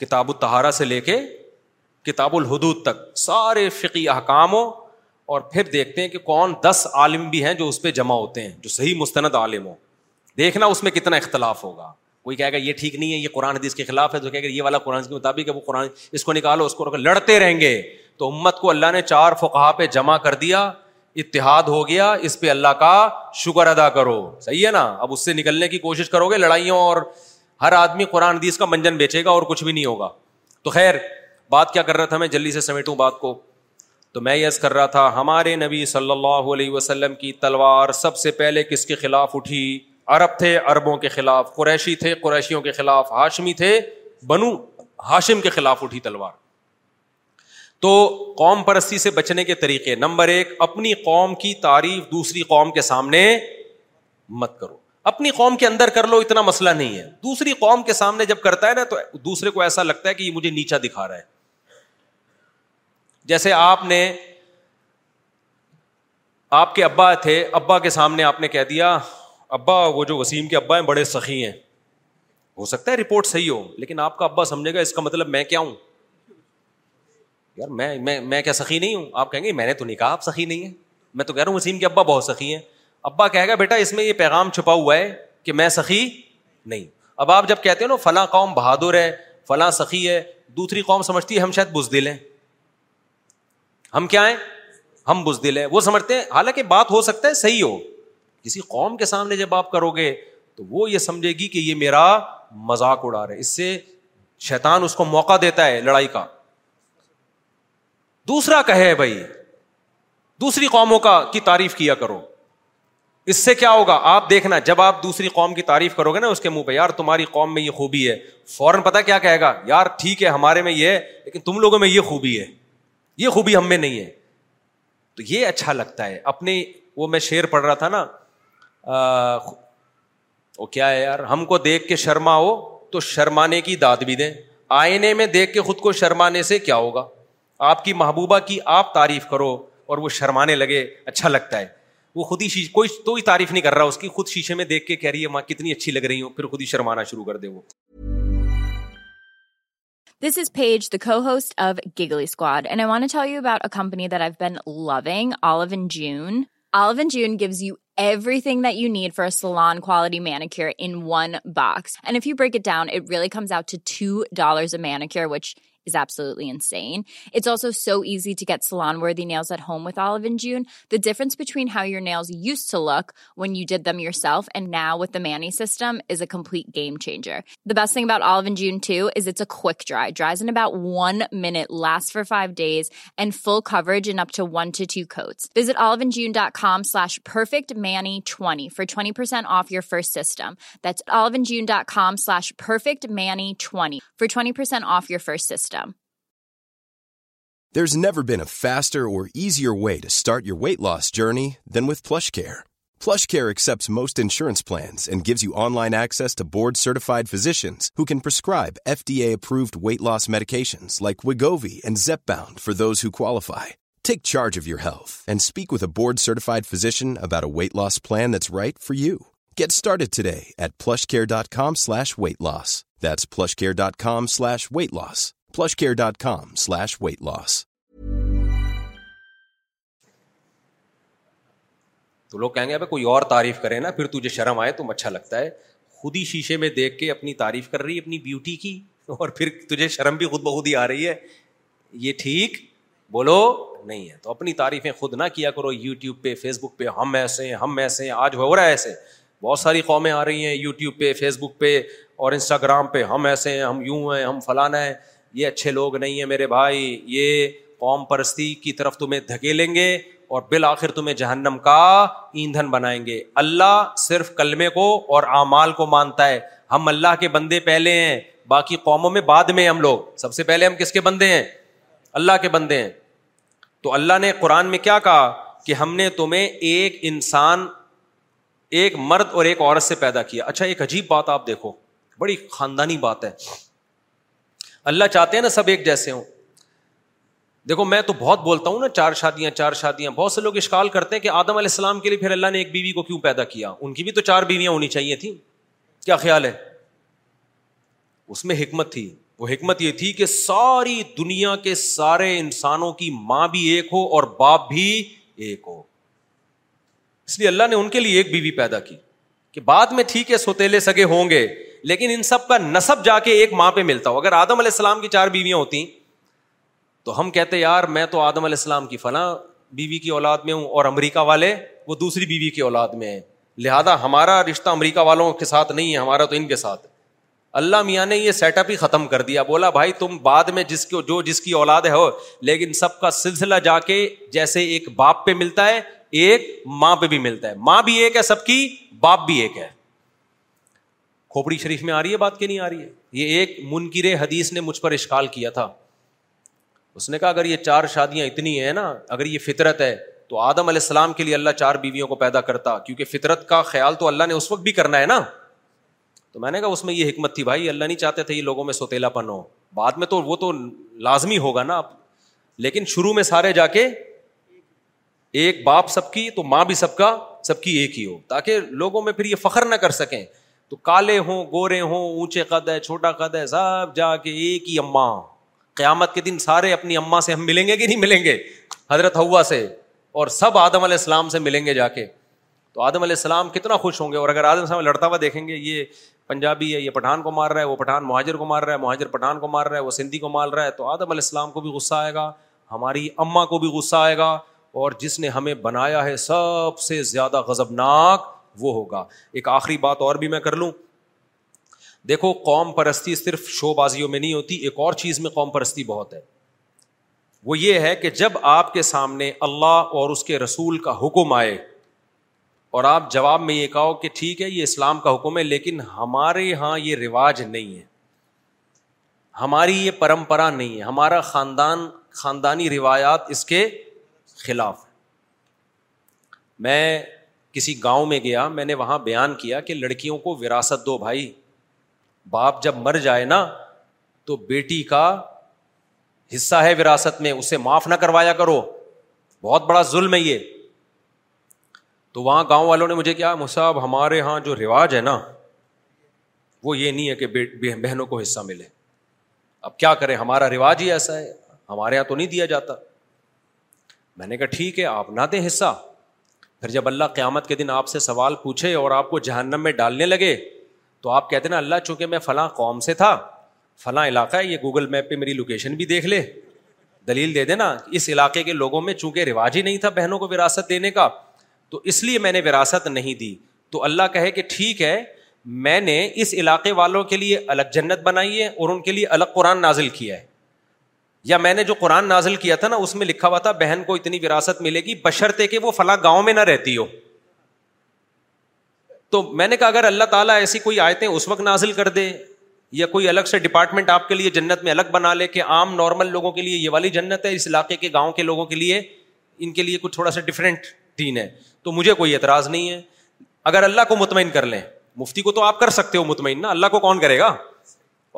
Speaker 5: کتاب التہارا سے لے کے کتاب الحدود تک سارے فقی احکام ہو اور پھر دیکھتے ہیں کہ کون دس عالم بھی ہیں جو اس پہ جمع ہوتے ہیں جو صحیح مستند عالم ہو دیکھنا اس میں کتنا اختلاف ہوگا کوئی کہے گا یہ ٹھیک نہیں ہے یہ قرآن حدیث کے خلاف ہے تو کہے گا یہ والا قرآن کے مطابق ہے وہ قرآن اس کو نکالو اس کو لڑتے رہیں گے تو امت کو اللہ نے چار فقہ پہ جمع کر دیا اتحاد ہو گیا اس پہ اللہ کا شکر ادا کرو صحیح ہے نا اب اس سے نکلنے کی کوشش کرو گے لڑائیوں اور ہر آدمی قرآن حدیث کا منجن بیچے گا اور کچھ بھی نہیں ہوگا تو خیر بات کیا کر رہا تھا میں جلدی سے سمیٹوں بات کو تو میں یس کر رہا تھا ہمارے نبی صلی اللہ علیہ وسلم کی تلوار سب سے پہلے کس کے خلاف اٹھی عرب تھے عربوں کے خلاف قریشی تھے قریشیوں کے خلاف ہاشمی تھے بنو ہاشم کے خلاف اٹھی تلوار تو قوم پرستی سے بچنے کے طریقے نمبر ایک اپنی قوم کی تعریف دوسری قوم کے سامنے مت کرو اپنی قوم کے اندر کر لو اتنا مسئلہ نہیں ہے دوسری قوم کے سامنے جب کرتا ہے نا تو دوسرے کو ایسا لگتا ہے کہ یہ مجھے نیچا دکھا رہا ہے جیسے آپ نے آپ کے ابا تھے ابا کے سامنے آپ نے کہہ دیا ابا وہ جو وسیم کے ابا ہیں بڑے سخی ہیں ہو سکتا ہے رپورٹ صحیح ہو لیکن آپ کا ابا سمجھے گا اس کا مطلب میں کیا ہوں یار میں میں کیا سخی نہیں ہوں آپ کہیں گے میں نے تو نہیں کہا آپ سخی نہیں ہے میں تو کہہ رہا ہوں وسیم کے ابا بہت سخی ہیں ابا کہے گا بیٹا اس میں یہ پیغام چھپا ہوا ہے کہ میں سخی نہیں اب آپ جب کہتے ہو نا فلاں قوم بہادر ہے فلاں سخی ہے دوسری قوم سمجھتی ہے ہم شاید بزدل ہیں ہم کیا ہیں ہم بزدل ہیں وہ سمجھتے ہیں حالانکہ بات ہو سکتا ہے صحیح ہو کسی قوم کے سامنے جب آپ کرو گے تو وہ یہ سمجھے گی کہ یہ میرا مذاق اڑا رہے اس سے شیطان اس کو موقع دیتا ہے لڑائی کا دوسرا کہے بھائی دوسری قوموں کا کی تعریف کیا کرو اس سے کیا ہوگا آپ دیکھنا جب آپ دوسری قوم کی تعریف کرو گے نا اس کے منہ پہ یار تمہاری قوم میں یہ خوبی ہے فوراً پتا کیا کہے گا یار ٹھیک ہے ہمارے میں یہ ہے لیکن تم لوگوں میں یہ خوبی ہے یہ خوبی ہم میں نہیں ہے تو یہ اچھا لگتا ہے اپنے وہ میں شیر پڑھ رہا تھا نا وہ کیا ہے یار ہم کو دیکھ کے شرما ہو تو شرمانے کی داد بھی دیں آئینے میں دیکھ کے خود کو شرمانے سے کیا ہوگا آپ کی محبوبہ کی آپ تعریف کرو اور وہ شرمانے لگے اچھا لگتا ہے وہ خود ہی کوئی تو ہی تعریف نہیں کر رہا اس کی خود شیشے میں دیکھ کے کہہ رہی ہے ماں کتنی اچھی لگ رہی ہوں پھر خود ہی شرمانا شروع کر دے وہ دس از پیج دورس جیون gives you everything need for سلانٹی مین ا کھیر انکس مین ایر و سو ایزی ٹو گیٹ سلانوریز ہوم وت آلون جیون difference between have your news silk one you جد دم یور سیلف اینڈ نا وت اے آنی سسٹم از اے کمپوئی game changer the best about آو ون جین ٹو از اٹس اے کھوکھ جائے فائیو ڈیز اینڈ فل ابن آلون جینڈا خام ساش پکٹ مے یعنی four twenty person of your first system alone جینڈا خام ساش پیکٹ مے یعنی چوانی four twenty percent of your first system them. There's never been a faster or easier way to start your weight loss journey than with PlushCare. PlushCare accepts most insurance plans and gives you online access to board-certified physicians who can prescribe FDA-approved weight loss medications like Wegovy and Zepbound for those who qualify. Take charge of your health and speak with a board-certified physician about a weight loss plan that's right for you. Get started today at PlushCare.com/weight-loss. That's PlushCare.com/weight-loss. plushcare.com slash weight loss. تو لوگ کہیں گے ابھی کوئی اور تعریف کرے نا پھر تجھے شرم آئے تم اچھا لگتا ہے خود ہی شیشے میں دیکھ کے اپنی تعریف کر رہی ہے اپنی بیوٹی کی اور پھر تجھے شرم بھی خود بخود ہی آ رہی ہے یہ ٹھیک بولو نہیں ہے تو اپنی تعریفیں خود نہ کیا کرو یوٹیوب پہ فیس بک پہ ہم ایسے ہیں ہم ایسے ہیں آج ہو رہا ہے ایسے بہت ساری قومیں آ رہی ہیں یوٹیوب پہ فیس بک پہ اور انسٹاگرام پہ ہم ایسے ہیں ہم یوں ہیں ہم فلانا ہیں یہ اچھے لوگ نہیں ہیں میرے بھائی یہ قوم پرستی کی طرف تمہیں دھکیلیں گے اور بالآخر تمہیں جہنم کا ایندھن بنائیں گے اللہ صرف کلمے کو اور اعمال کو مانتا ہے ہم اللہ کے بندے پہلے ہیں باقی قوموں میں بعد میں ہم لوگ سب سے پہلے ہم کس کے بندے ہیں اللہ کے بندے ہیں تو اللہ نے قرآن میں کیا کہا کہ ہم نے تمہیں ایک انسان ایک مرد اور ایک عورت سے پیدا کیا اچھا ایک عجیب بات آپ دیکھو بڑی خاندانی بات ہے اللہ چاہتے ہیں نا سب ایک جیسے ہوں دیکھو میں تو بہت بولتا ہوں نا چار شادیاں چار شادیاں بہت سے لوگ اشکال کرتے ہیں کہ آدم علیہ السلام کے لیے پھر اللہ نے ایک بیوی کو کیوں پیدا کیا ان کی بھی تو چار بیویاں ہونی چاہیے تھیں کیا خیال ہے اس میں حکمت تھی وہ حکمت یہ تھی کہ ساری دنیا کے سارے انسانوں کی ماں بھی ایک ہو اور باپ بھی ایک ہو اس لیے اللہ نے ان کے لیے ایک بیوی پیدا کی کہ بعد میں ٹھیک ہے سوتےلے سگے ہوں گے لیکن ان سب کا نصب جا کے ایک ماں پہ ملتا ہو اگر آدم علیہ السلام کی چار بیویاں ہوتی تو ہم کہتے یار میں تو آدم علیہ السلام کی فلاں بیوی کی اولاد میں ہوں اور امریکہ والے وہ دوسری بیوی کی اولاد میں ہیں لہٰذا ہمارا رشتہ امریکہ والوں کے ساتھ نہیں ہے ہمارا تو ان کے ساتھ اللہ میاں نے یہ سیٹ اپ ہی ختم کر دیا بولا بھائی تم بعد میں جس کو جو جس کی اولاد ہے ہو لیکن سب کا سلسلہ جا کے جیسے ایک باپ پہ ملتا ہے ایک ماں پہ بھی ملتا ہے ماں بھی ایک ہے سب کی باپ بھی ایک ہے کھوپڑی شریف میں آ رہی ہے بات کہ نہیں آ رہی ہے یہ ایک منکر حدیث نے مجھ پر اشکال کیا تھا اس نے کہا اگر یہ چار شادیاں اتنی ہیں نا اگر یہ فطرت ہے تو آدم علیہ السلام کے لیے اللہ چار بیویوں کو پیدا کرتا کیونکہ فطرت کا خیال تو اللہ نے اس وقت بھی کرنا ہے نا تو میں نے کہا اس میں یہ حکمت تھی بھائی اللہ نہیں چاہتے تھے یہ لوگوں میں سوتیلا پن ہو بعد میں تو وہ تو لازمی ہوگا نا آپ لیکن شروع میں سارے جا کے ایک باپ سب کی تو ماں بھی سب کا سب کی ایک ہی ہو تاکہ لوگوں میں پھر یہ فخر نہ کر سکیں تو کالے ہوں گورے ہوں اونچے قد ہے چھوٹا قد ہے سب جا کے ایک ہی اماں قیامت کے دن سارے اپنی اماں سے ہم ملیں گے کہ نہیں ملیں گے حضرت ہوا سے اور سب آدم علیہ السلام سے ملیں گے جا کے تو آدم علیہ السلام کتنا خوش ہوں گے اور اگر آدم السلام لڑتا ہوا دیکھیں گے یہ پنجابی ہے یہ پٹھان کو مار رہا ہے وہ پٹھان مہاجر کو مار رہا ہے مہاجر پٹھان کو مار رہا ہے وہ سندھی کو مار رہا ہے تو آدم علیہ السلام کو بھی غصہ آئے گا ہماری اماں کو بھی غصہ آئے گا اور جس نے ہمیں بنایا ہے سب سے زیادہ غضبناک وہ ہوگا ایک آخری بات اور بھی میں کر لوں دیکھو قوم پرستی صرف شو بازیوں میں نہیں ہوتی ایک اور چیز میں قوم پرستی بہت ہے وہ یہ ہے کہ جب آپ کے سامنے اللہ اور اس کے رسول کا حکم آئے اور آپ جواب میں یہ کہو کہ ٹھیک ہے یہ اسلام کا حکم ہے لیکن ہمارے یہاں یہ رواج نہیں ہے ہماری یہ پرمپرا نہیں ہے ہمارا خاندان خاندانی روایات اس کے خلاف میں کسی گاؤں میں گیا میں نے وہاں بیان کیا کہ لڑکیوں کو وراثت دو بھائی باپ جب مر جائے نا تو بیٹی کا حصہ ہے وراثت میں اسے معاف نہ کروایا کرو بہت بڑا ظلم ہے یہ تو وہاں گاؤں والوں نے مجھے کیا مصعب ہمارے یہاں جو رواج ہے نا وہ یہ نہیں ہے کہ بہنوں کو حصہ ملے اب کیا کریں ہمارا رواج ہی ایسا ہے ہمارے یہاں تو نہیں دیا جاتا میں نے کہا ٹھیک ہے آپ نہ دیں حصہ پھر جب اللہ قیامت کے دن آپ سے سوال پوچھے اور آپ کو جہنم میں ڈالنے لگے تو آپ کہتے ہیں نا اللہ چونکہ میں فلاں قوم سے تھا فلاں علاقہ ہے یہ گوگل میپ پہ میری لوکیشن بھی دیکھ لے دلیل دے دینا اس علاقے کے لوگوں میں چونکہ رواج ہی نہیں تھا بہنوں کو وراثت دینے کا تو اس لیے میں نے وراثت نہیں دی تو اللہ کہے کہ ٹھیک ہے میں نے اس علاقے والوں کے لیے الگ جنت بنائی ہے اور ان کے لیے الگ قرآن نازل کیا ہے یا میں نے جو قرآن نازل کیا تھا نا اس میں لکھا ہوا تھا بہن کو اتنی وراثت ملے گی بشرتے کہ وہ فلاں گاؤں میں نہ رہتی ہو تو میں نے کہا اگر اللہ تعالیٰ ایسی کوئی آیتیں اس وقت نازل کر دے یا کوئی الگ سے ڈپارٹمنٹ آپ کے لیے جنت میں الگ بنا لے کہ عام نارمل لوگوں کے لیے یہ والی جنت ہے اس علاقے کے گاؤں کے لوگوں کے لیے ان کے لیے کچھ تھوڑا سا ڈفرینٹ دین ہے تو مجھے کوئی اعتراض نہیں ہے اگر اللہ کو مطمئن کر لیں مفتی کو تو آپ کر سکتے ہو مطمئن نا اللہ کو کون کرے گا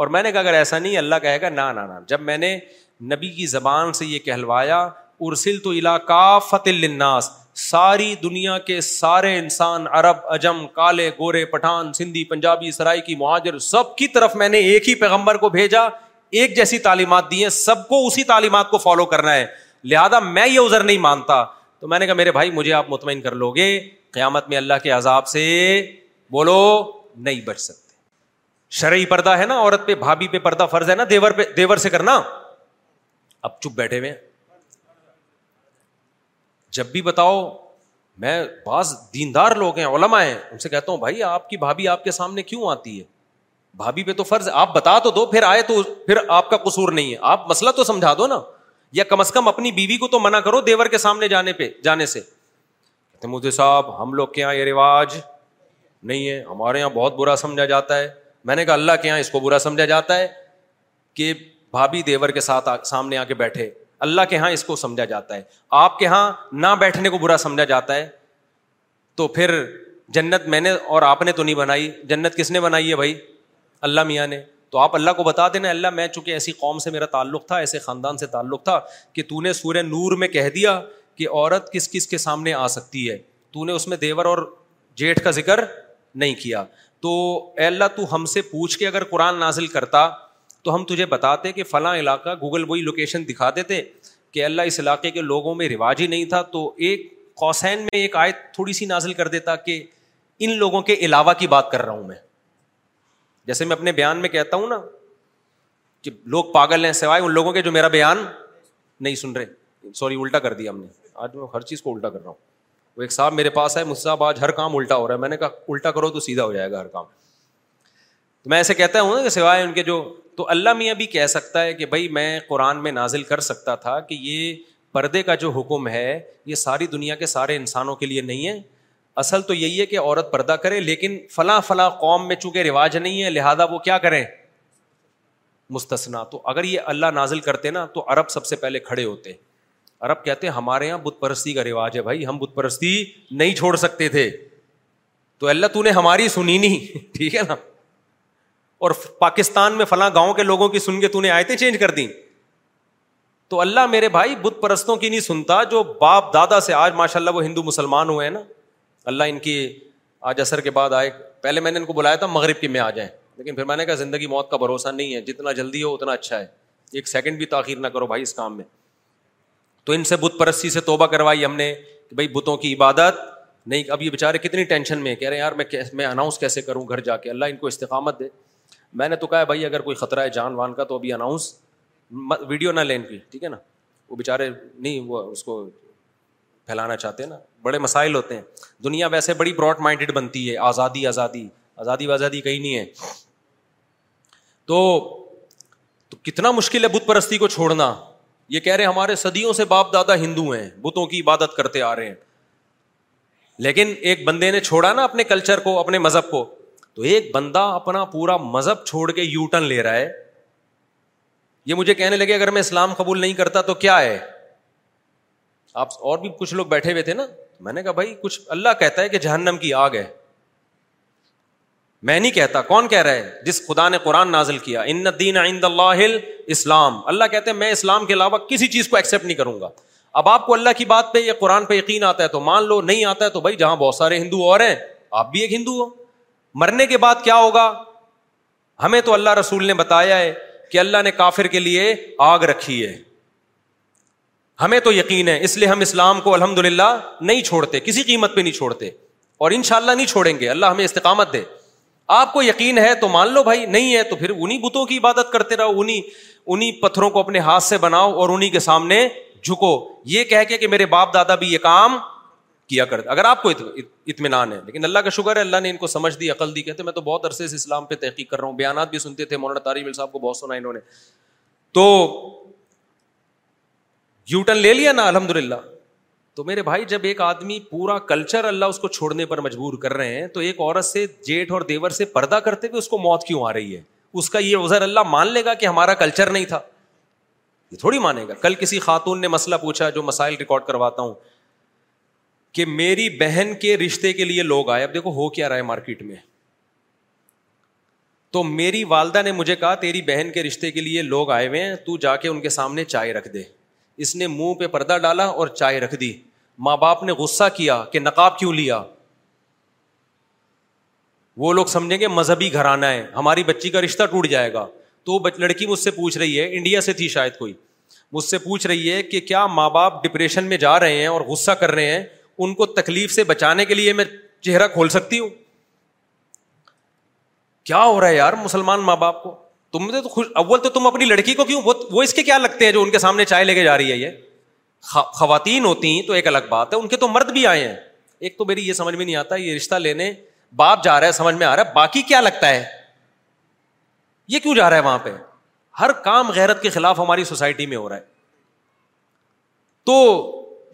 Speaker 5: اور میں نے کہا اگر ایسا نہیں اللہ کہے گا نہ جب میں نے نبی کی زبان سے یہ کہلوایا ارسل تو علاقہ فتح الناس ساری دنیا کے سارے انسان عرب اجم کالے گورے پٹھان سندھی پنجابی سرائی کی مہاجر سب کی طرف میں نے ایک ہی پیغمبر کو بھیجا ایک جیسی تعلیمات دی ہیں سب کو اسی تعلیمات کو فالو کرنا ہے لہذا میں یہ ازر نہیں مانتا تو میں نے کہا میرے بھائی مجھے آپ مطمئن کر لو گے قیامت میں اللہ کے عذاب سے بولو نہیں بچ سکتے شرعی پردہ ہے نا عورت پہ بھابھی پہ پردہ فرض ہے نا دیور پہ دیور سے کرنا اب چپ بیٹھے ہوئے جب بھی بتاؤ میں بعض دیندار لوگ ہیں ہیں ان سے کہتا ہوں بھائی آپ آپ کی بھابھی کے سامنے کیوں آتی ہے بھابھی پہ تو فرض آپ بتا تو دو پھر پھر آئے تو آپ کا قصور نہیں ہے آپ مسئلہ تو سمجھا دو نا یا کم از کم اپنی بیوی کو تو منع کرو دیور کے سامنے جانے پہ جانے سے کہتے مودی صاحب ہم لوگ کے یہاں یہ رواج نہیں ہے ہمارے یہاں بہت برا سمجھا جاتا ہے میں نے کہا اللہ کے یہاں اس کو برا سمجھا جاتا ہے کہ بھابی دیور کے ساتھ سامنے آ کے بیٹھے اللہ کے یہاں اس کو سمجھا جاتا ہے آپ کے یہاں نہ بیٹھنے کو برا سمجھا جاتا ہے تو پھر جنت میں نے اور آپ نے تو نہیں بنائی جنت کس نے بنائی ہے بھائی اللہ میاں نے تو آپ اللہ کو بتا دینا اللہ میں چونکہ ایسی قوم سے میرا تعلق تھا ایسے خاندان سے تعلق تھا کہ تو نے سورہ نور میں کہہ دیا کہ عورت کس کس کے سامنے آ سکتی ہے تو نے اس میں دیور اور جیٹھ کا ذکر نہیں کیا تو اے اللہ تو ہم سے پوچھ کے اگر قرآن نازل کرتا تو ہم تجھے بتاتے کہ فلاں علاقہ گوگل وہی لوکیشن دکھا دیتے کہ اللہ اس علاقے کے لوگوں میں رواج ہی نہیں تھا تو ایک قوسین میں ایک آیت تھوڑی سی نازل کر دیتا کہ ان لوگوں کے علاوہ کی بات کر رہا ہوں میں جیسے میں اپنے بیان میں کہتا ہوں نا کہ لوگ پاگل ہیں سوائے ان لوگوں کے جو میرا بیان نہیں سن رہے سوری الٹا کر دیا ہم نے آج میں ہر چیز کو الٹا کر رہا ہوں وہ ایک صاحب میرے پاس ہے مجھ صاحب آج ہر کام الٹا ہو رہا ہے میں نے کہا الٹا کرو تو سیدھا ہو جائے گا ہر کام تو میں ایسے کہتا ہوں نا کہ سوائے ان کے جو تو اللہ میں ابھی کہہ سکتا ہے کہ بھائی میں قرآن میں نازل کر سکتا تھا کہ یہ پردے کا جو حکم ہے یہ ساری دنیا کے سارے انسانوں کے لیے نہیں ہے اصل تو یہی ہے کہ عورت پردہ کرے لیکن فلاں فلاں قوم میں چونکہ رواج نہیں ہے لہذا وہ کیا کریں مستثنا تو اگر یہ اللہ نازل کرتے نا تو عرب سب سے پہلے کھڑے ہوتے عرب کہتے ہیں ہمارے یہاں بت پرستی کا رواج ہے بھائی ہم بت پرستی نہیں چھوڑ سکتے تھے تو اللہ تو نے ہماری سنی نہیں ٹھیک ہے نا اور پاکستان میں فلاں گاؤں کے لوگوں کی سن کے تو نے آیتیں چینج کر دیں تو اللہ میرے بھائی بت پرستوں کی نہیں سنتا جو باپ دادا سے آج ماشاء اللہ وہ ہندو مسلمان ہوئے ہیں نا اللہ ان کی آج اثر کے بعد آئے پہلے میں نے ان کو بلایا تھا مغرب کے میں آ جائیں لیکن پھر میں نے کہا زندگی موت کا بھروسہ نہیں ہے جتنا جلدی ہو اتنا اچھا ہے ایک سیکنڈ بھی تاخیر نہ کرو بھائی اس کام میں تو ان سے بت پرستی سے توبہ کروائی ہم نے کہ بھائی بتوں کی عبادت نہیں اب یہ بیچارے کتنی ٹینشن میں کہہ رہے ہیں یار میں اناؤنس کیسے کروں گھر جا کے اللہ ان کو استقامت دے میں نے تو کہا بھائی اگر کوئی خطرہ ہے جان وان کا تو ابھی اناؤنس ویڈیو نہ لین کی ٹھیک ہے نا وہ بےچارے نہیں وہ اس کو پھیلانا چاہتے ہیں نا بڑے مسائل ہوتے ہیں دنیا ویسے بڑی براڈ مائنڈیڈ بنتی ہے آزادی آزادی آزادی و آزادی کہیں نہیں ہے تو کتنا مشکل ہے بت پرستی کو چھوڑنا یہ کہہ رہے ہمارے صدیوں سے باپ دادا ہندو ہیں بتوں کی عبادت کرتے آ رہے ہیں لیکن ایک بندے نے چھوڑا نا اپنے کلچر کو اپنے مذہب کو تو ایک بندہ اپنا پورا مذہب چھوڑ کے یو ٹرن لے رہا ہے یہ مجھے کہنے لگے اگر میں اسلام قبول نہیں کرتا تو کیا ہے آپ اور بھی کچھ لوگ بیٹھے ہوئے تھے نا میں نے کہا بھائی کچھ اللہ کہتا ہے کہ جہنم کی آگ ہے میں نہیں کہتا کون کہہ رہا ہے جس خدا نے قرآن نازل کیا ان دین اللہ اسلام اللہ کہتے ہیں میں اسلام کے علاوہ کسی چیز کو ایکسپٹ نہیں کروں گا اب آپ کو اللہ کی بات پہ یا قرآن پہ یقین آتا ہے تو مان لو نہیں آتا ہے تو بھائی جہاں بہت سارے ہندو اور ہیں آپ بھی ایک ہندو ہو مرنے کے بعد کیا ہوگا ہمیں تو اللہ رسول نے بتایا ہے کہ اللہ نے کافر کے لیے آگ رکھی ہے ہمیں تو یقین ہے اس لیے ہم اسلام کو الحمد للہ نہیں چھوڑتے کسی قیمت پہ نہیں چھوڑتے اور ان شاء اللہ نہیں چھوڑیں گے اللہ ہمیں استقامت دے آپ کو یقین ہے تو مان لو بھائی نہیں ہے تو پھر انہیں بتوں کی عبادت کرتے رہو انہیں انہیں پتھروں کو اپنے ہاتھ سے بناؤ اور انہیں کے سامنے جھکو یہ کہہ کے کہ میرے باپ دادا بھی یہ کام کیا کرتے اگر آپ کو اطمینان ہے لیکن اللہ کا شکر ہے اللہ نے ان کو سمجھ دی عقل دی کہتے میں تو بہت عرصے سے اسلام پہ تحقیق کر رہا ہوں بیانات بھی سنتے تھے مولانا تاری مل صاحب کو بہت سنا انہوں نے تو یو ٹرن لے لیا نا الحمد للہ تو میرے بھائی جب ایک آدمی پورا کلچر اللہ اس کو چھوڑنے پر مجبور کر رہے ہیں تو ایک عورت سے جیٹ اور دیور سے پردہ کرتے ہوئے اس کو موت کیوں آ رہی ہے اس کا یہ عذر اللہ مان لے گا کہ ہمارا کلچر نہیں تھا یہ تھوڑی مانے گا کل کسی خاتون نے مسئلہ پوچھا جو مسائل ریکارڈ کرواتا ہوں کہ میری بہن کے رشتے کے لیے لوگ آئے اب دیکھو ہو کیا ہے مارکیٹ میں تو میری والدہ نے مجھے کہا تیری بہن کے رشتے کے لیے لوگ آئے ہوئے ہیں تو جا کے ان کے سامنے چائے رکھ دے اس نے منہ پہ پردہ ڈالا اور چائے رکھ دی ماں باپ نے غصہ کیا کہ نقاب کیوں لیا وہ لوگ سمجھیں گے مذہبی گھرانا ہے ہماری بچی کا رشتہ ٹوٹ جائے گا تو وہ لڑکی مجھ سے پوچھ رہی ہے انڈیا سے تھی شاید کوئی مجھ سے پوچھ رہی ہے کہ کیا ماں باپ ڈپریشن میں جا رہے ہیں اور غصہ کر رہے ہیں ان کو تکلیف سے بچانے کے لیے میں چہرہ کھول سکتی ہوں کیا ہو رہا ہے یار مسلمان ماں باپ کو تم تو خوش اول تو تم اپنی لڑکی کو کیوں وہ اس کے کیا لگتے ہیں جو ان کے سامنے چائے لے کے جا رہی ہے یہ خواتین ہوتی ہیں تو ایک الگ بات ہے ان کے تو مرد بھی آئے ہیں ایک تو میری یہ سمجھ میں نہیں آتا یہ رشتہ لینے باپ جا رہا ہے سمجھ میں آ رہا ہے باقی کیا لگتا ہے یہ کیوں جا رہا ہے وہاں پہ ہر کام غیرت کے خلاف ہماری سوسائٹی میں ہو رہا ہے تو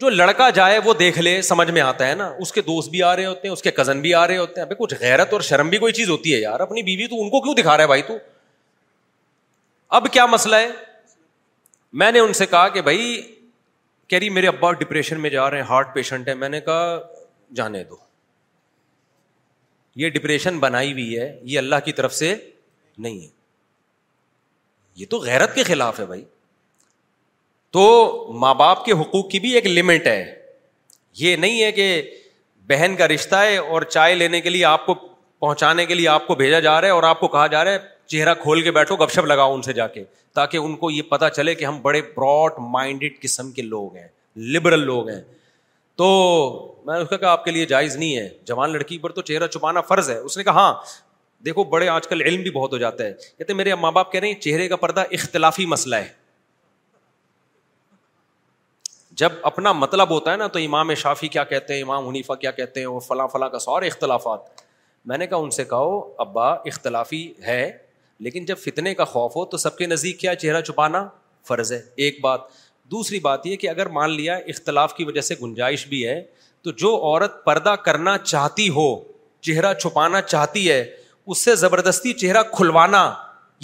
Speaker 5: جو لڑکا جائے وہ دیکھ لے سمجھ میں آتا ہے نا اس کے دوست بھی آ رہے ہوتے ہیں اس کے کزن بھی آ رہے ہوتے ہیں کچھ غیرت اور شرم بھی کوئی چیز ہوتی ہے یار اپنی بیوی تو ان کو کیوں دکھا رہا ہے بھائی تو اب کیا مسئلہ ہے میں نے ان سے کہا کہ بھائی کہہ رہی میرے ابا ڈپریشن میں جا رہے ہیں ہارٹ پیشنٹ ہے میں نے کہا جانے دو یہ ڈپریشن بنائی ہوئی ہے یہ اللہ کی طرف سے نہیں ہے یہ تو غیرت کے خلاف ہے بھائی تو ماں باپ کے حقوق کی بھی ایک لمٹ ہے یہ نہیں ہے کہ بہن کا رشتہ ہے اور چائے لینے کے لیے آپ کو پہنچانے کے لیے آپ کو بھیجا جا رہا ہے اور آپ کو کہا جا رہا ہے چہرہ کھول کے بیٹھو گپ شپ لگاؤ ان سے جا کے تاکہ ان کو یہ پتا چلے کہ ہم بڑے براڈ مائنڈیڈ قسم کے لوگ ہیں لبرل لوگ ہیں تو میں نے اس کا کہا آپ کے لیے جائز نہیں ہے جوان لڑکی پر تو چہرہ چھپانا فرض ہے اس نے کہا ہاں دیکھو بڑے آج کل علم بھی بہت ہو جاتا ہے کہتے میرے ماں باپ کہہ رہے ہیں چہرے کا پردہ اختلافی مسئلہ ہے جب اپنا مطلب ہوتا ہے نا تو امام شافی کیا کہتے ہیں امام حنیفہ کیا کہتے ہیں اور فلاں فلاں کا سارے اختلافات میں نے کہا ان سے کہو ابا اختلافی ہے لیکن جب فتنے کا خوف ہو تو سب کے نزدیک کیا چہرہ چھپانا فرض ہے ایک بات دوسری بات یہ کہ اگر مان لیا اختلاف کی وجہ سے گنجائش بھی ہے تو جو عورت پردہ کرنا چاہتی ہو چہرہ چھپانا چاہتی ہے اس سے زبردستی چہرہ کھلوانا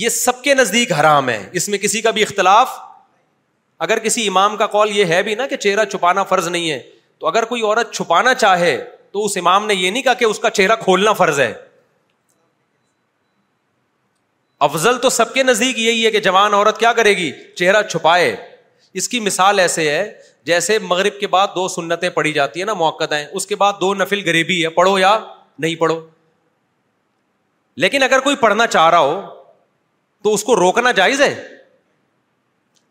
Speaker 5: یہ سب کے نزدیک حرام ہے اس میں کسی کا بھی اختلاف اگر کسی امام کا کال یہ ہے بھی نا کہ چہرہ چھپانا فرض نہیں ہے تو اگر کوئی عورت چھپانا چاہے تو اس امام نے یہ نہیں کہا کہ اس کا چہرہ کھولنا فرض ہے افضل تو سب کے نزدیک یہی ہے کہ جوان عورت کیا کرے گی چہرہ چھپائے اس کی مثال ایسے ہے جیسے مغرب کے بعد دو سنتیں پڑھی جاتی ہیں نا موقع ہیں اس کے بعد دو نفل غریبی ہے پڑھو یا نہیں پڑھو لیکن اگر کوئی پڑھنا چاہ رہا ہو تو اس کو روکنا جائز ہے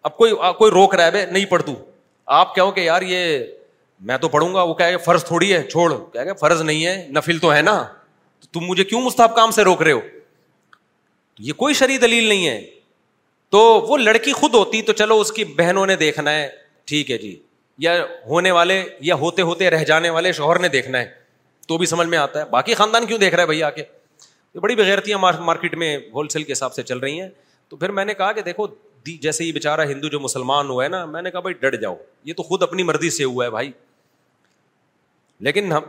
Speaker 5: اب کوئی کوئی روک رہا ہے بے نہیں پڑھ تو آپ کہو کہ یار یہ میں تو پڑھوں گا وہ کہے فرض تھوڑی ہے چھوڑ فرض نہیں ہے نفل تو ہے نا تو تم مجھے کیوں مستحب کام سے روک رہے ہو یہ کوئی شری دلیل نہیں ہے تو وہ لڑکی خود ہوتی تو چلو اس کی بہنوں نے دیکھنا ہے ٹھیک ہے جی یا ہونے والے یا ہوتے ہوتے رہ جانے والے شوہر نے دیکھنا ہے تو بھی سمجھ میں آتا ہے باقی خاندان کیوں دیکھ رہا ہے بھائی آ کے بڑی بغیرتیاں مارکیٹ میں ہول سیل کے حساب سے چل رہی ہیں تو پھر میں نے کہا کہ دیکھو جیسے یہ بےچارا ہندو جو مسلمان ہوا ہے نا میں نے کہا بھائی جاؤ یہ تو خود اپنی مرضی سے ہوا ہے بھائی لیکن ہم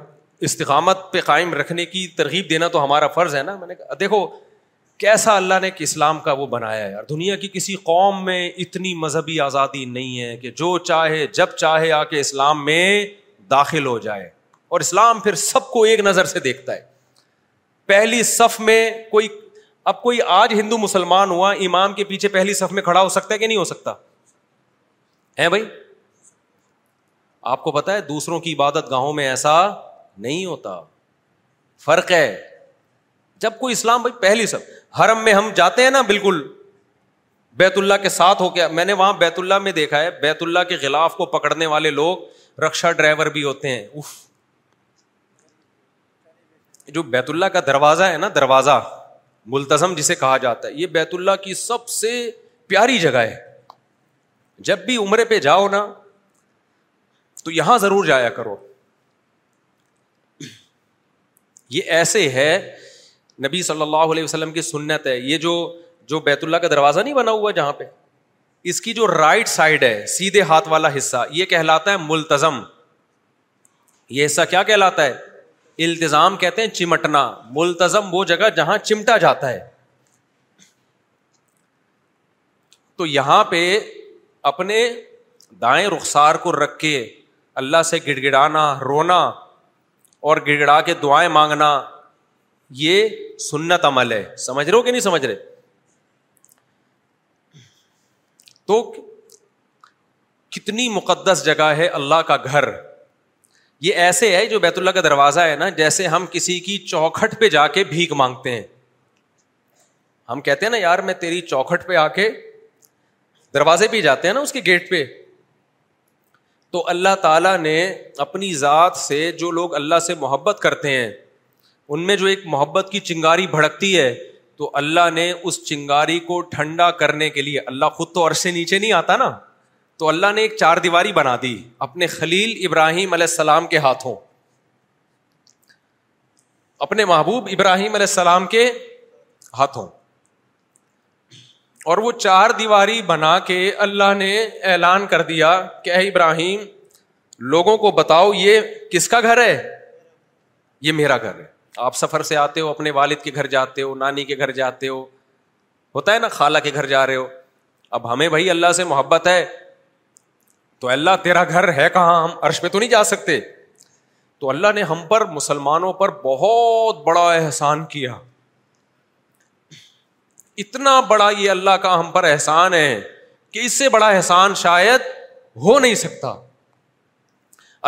Speaker 5: استقامت پہ قائم رکھنے کی ترغیب دینا تو ہمارا فرض ہے نا میں نے کہا دیکھو کیسا اللہ نے اسلام کا وہ بنایا ہے یار دنیا کی کسی قوم میں اتنی مذہبی آزادی نہیں ہے کہ جو چاہے جب چاہے آ کے اسلام میں داخل ہو جائے اور اسلام پھر سب کو ایک نظر سے دیکھتا ہے پہلی صف میں کوئی اب کوئی آج ہندو مسلمان ہوا امام کے پیچھے پہلی سف میں کھڑا ہو سکتا ہے کہ نہیں ہو سکتا ہے بھائی آپ کو پتا ہے دوسروں کی عبادت گاہوں میں ایسا نہیں ہوتا فرق ہے جب کوئی اسلام بھائی پہلی صف حرم میں ہم جاتے ہیں نا بالکل بیت اللہ کے ساتھ ہو کے میں نے وہاں بیت اللہ میں دیکھا ہے بیت اللہ کے خلاف کو پکڑنے والے لوگ رکشا ڈرائیور بھی ہوتے ہیں جو بیت اللہ کا دروازہ ہے نا دروازہ ملتظم جسے کہا جاتا ہے یہ بیت اللہ کی سب سے پیاری جگہ ہے جب بھی عمرے پہ جاؤ نا تو یہاں ضرور جایا کرو یہ ایسے ہے نبی صلی اللہ علیہ وسلم کی سنت ہے یہ جو جو بیت اللہ کا دروازہ نہیں بنا ہوا جہاں پہ اس کی جو رائٹ سائڈ ہے سیدھے ہاتھ والا حصہ یہ کہلاتا ہے ملتظم یہ حصہ کیا کہلاتا ہے التظام کہتے ہیں چمٹنا ملتظم وہ جگہ جہاں چمٹا جاتا ہے تو یہاں پہ اپنے دائیں رخسار کو رکھ کے اللہ سے گڑ گڑانا رونا اور گڑ گڑا کے دعائیں مانگنا یہ سنت عمل ہے سمجھ رہے ہو کہ نہیں سمجھ رہے تو کتنی مقدس جگہ ہے اللہ کا گھر یہ ایسے ہے جو بیت اللہ کا دروازہ ہے نا جیسے ہم کسی کی چوکھٹ پہ جا کے بھیک مانگتے ہیں ہم کہتے ہیں نا یار میں تیری چوکھٹ پہ آ کے دروازے پہ جاتے ہیں نا اس کے گیٹ پہ تو اللہ تعالیٰ نے اپنی ذات سے جو لوگ اللہ سے محبت کرتے ہیں ان میں جو ایک محبت کی چنگاری بھڑکتی ہے تو اللہ نے اس چنگاری کو ٹھنڈا کرنے کے لیے اللہ خود تو عرصے نیچے نہیں آتا نا تو اللہ نے ایک چار دیواری بنا دی اپنے خلیل ابراہیم علیہ السلام کے ہاتھوں اپنے محبوب ابراہیم علیہ السلام کے ہاتھوں اور وہ چار دیواری بنا کے اللہ نے اعلان کر دیا کہ اے ابراہیم لوگوں کو بتاؤ یہ کس کا گھر ہے یہ میرا گھر ہے آپ سفر سے آتے ہو اپنے والد کے گھر جاتے ہو نانی کے گھر جاتے ہو ہوتا ہے نا خالہ کے گھر جا رہے ہو اب ہمیں بھائی اللہ سے محبت ہے تو اللہ تیرا گھر ہے کہاں ہم عرش پہ تو نہیں جا سکتے تو اللہ نے ہم پر مسلمانوں پر بہت بڑا احسان کیا اتنا بڑا یہ اللہ کا ہم پر احسان ہے کہ اس سے بڑا احسان شاید ہو نہیں سکتا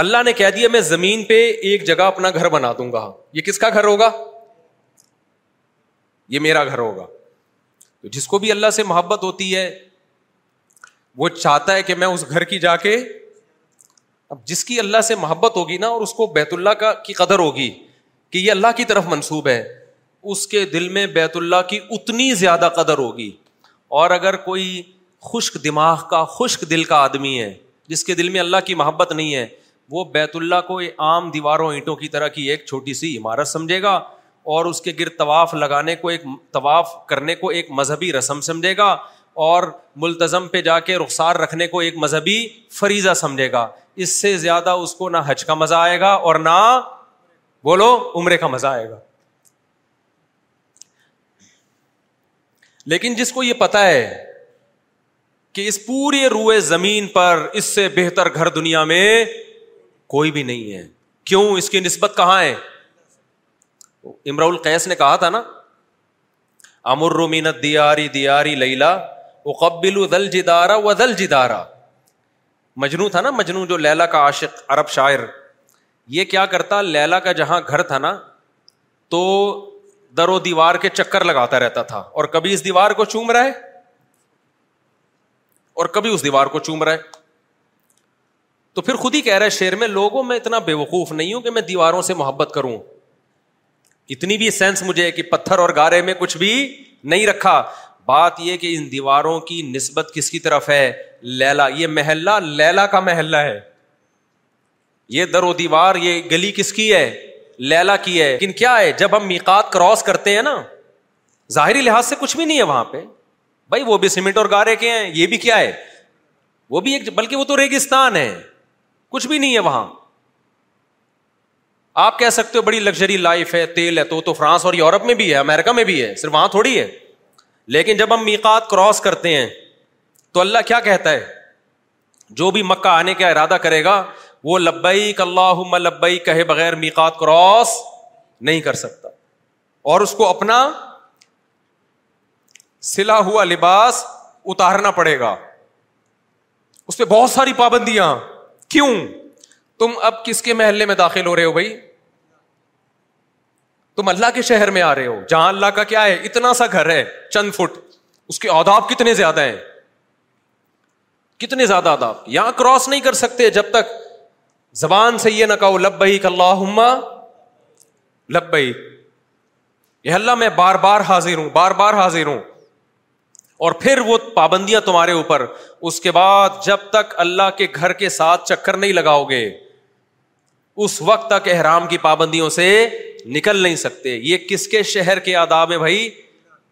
Speaker 5: اللہ نے کہہ دیا میں زمین پہ ایک جگہ اپنا گھر بنا دوں گا یہ کس کا گھر ہوگا یہ میرا گھر ہوگا جس کو بھی اللہ سے محبت ہوتی ہے وہ چاہتا ہے کہ میں اس گھر کی جا کے اب جس کی اللہ سے محبت ہوگی نا اور اس کو بیت اللہ کا کی قدر ہوگی کہ یہ اللہ کی طرف منسوب ہے اس کے دل میں بیت اللہ کی اتنی زیادہ قدر ہوگی اور اگر کوئی خشک دماغ کا خشک دل کا آدمی ہے جس کے دل میں اللہ کی محبت نہیں ہے وہ بیت اللہ کو عام دیواروں اینٹوں کی طرح کی ایک چھوٹی سی عمارت سمجھے گا اور اس کے گرد طواف لگانے کو ایک طواف کرنے کو ایک مذہبی رسم سمجھے گا اور ملتظم پہ جا کے رخسار رکھنے کو ایک مذہبی فریضہ سمجھے گا اس سے زیادہ اس کو نہ حج کا مزہ آئے گا اور نہ بولو عمرے کا مزہ آئے گا لیکن جس کو یہ پتا ہے کہ اس پورے روئے زمین پر اس سے بہتر گھر دنیا میں کوئی بھی نہیں ہے کیوں اس کی نسبت کہاں ہے امراؤل القیس نے کہا تھا نا امر رومینت دیاری دیاری لیلا اقبل ذل جدارا و ذل جدارا مجنو تھا نا مجنو جو لیلا کا عاشق عرب شاعر یہ کیا کرتا لیلا کا جہاں گھر تھا نا تو در و دیوار کے چکر لگاتا رہتا تھا اور کبھی اس دیوار کو چوم رہا ہے اور کبھی اس دیوار کو چوم رہا ہے تو پھر خود ہی کہہ رہے شعر میں لوگوں میں اتنا بے وقوف نہیں ہوں کہ میں دیواروں سے محبت کروں اتنی بھی سینس مجھے کہ پتھر اور گارے میں کچھ بھی نہیں رکھا بات یہ کہ ان دیواروں کی نسبت کس کی طرف ہے لیلا یہ محلہ لیلا کا محلہ ہے یہ در و دیوار یہ گلی کس کی ہے لیلا کی ہے لیکن کیا ہے جب ہم میکات کراس کرتے ہیں نا ظاہری لحاظ سے کچھ بھی نہیں ہے وہاں پہ بھائی وہ بھی سیمنٹ اور گارے کے ہیں یہ بھی کیا ہے وہ بھی ایک بلکہ وہ تو ریگستان ہے کچھ بھی نہیں ہے وہاں آپ کہہ سکتے ہو بڑی لگژری لائف ہے تیل ہے تو تو فرانس اور یورپ میں بھی ہے امیرکا میں بھی ہے صرف وہاں تھوڑی ہے لیکن جب ہم میکات کراس کرتے ہیں تو اللہ کیا کہتا ہے جو بھی مکہ آنے کا ارادہ کرے گا وہ لبئی کلبئی کہے بغیر میکات کراس نہیں کر سکتا اور اس کو اپنا سلا ہوا لباس اتارنا پڑے گا اس پہ بہت ساری پابندیاں کیوں تم اب کس کے محلے میں داخل ہو رہے ہو بھائی تم اللہ کے شہر میں آ رہے ہو جہاں اللہ کا کیا ہے اتنا سا گھر ہے چند فٹ اس کے آداب کتنے زیادہ ہیں کتنے زیادہ آداب یہاں کراس نہیں کر سکتے جب تک زبان سے یہ نہ کہو لب بھائی کل بھائی یہ اللہ میں بار بار حاضر ہوں بار بار حاضر ہوں اور پھر وہ پابندیاں تمہارے اوپر اس کے بعد جب تک اللہ کے گھر کے ساتھ چکر نہیں لگاؤ گے اس وقت تک احرام کی پابندیوں سے نکل نہیں سکتے یہ کس کے شہر کے آداب ہے بھائی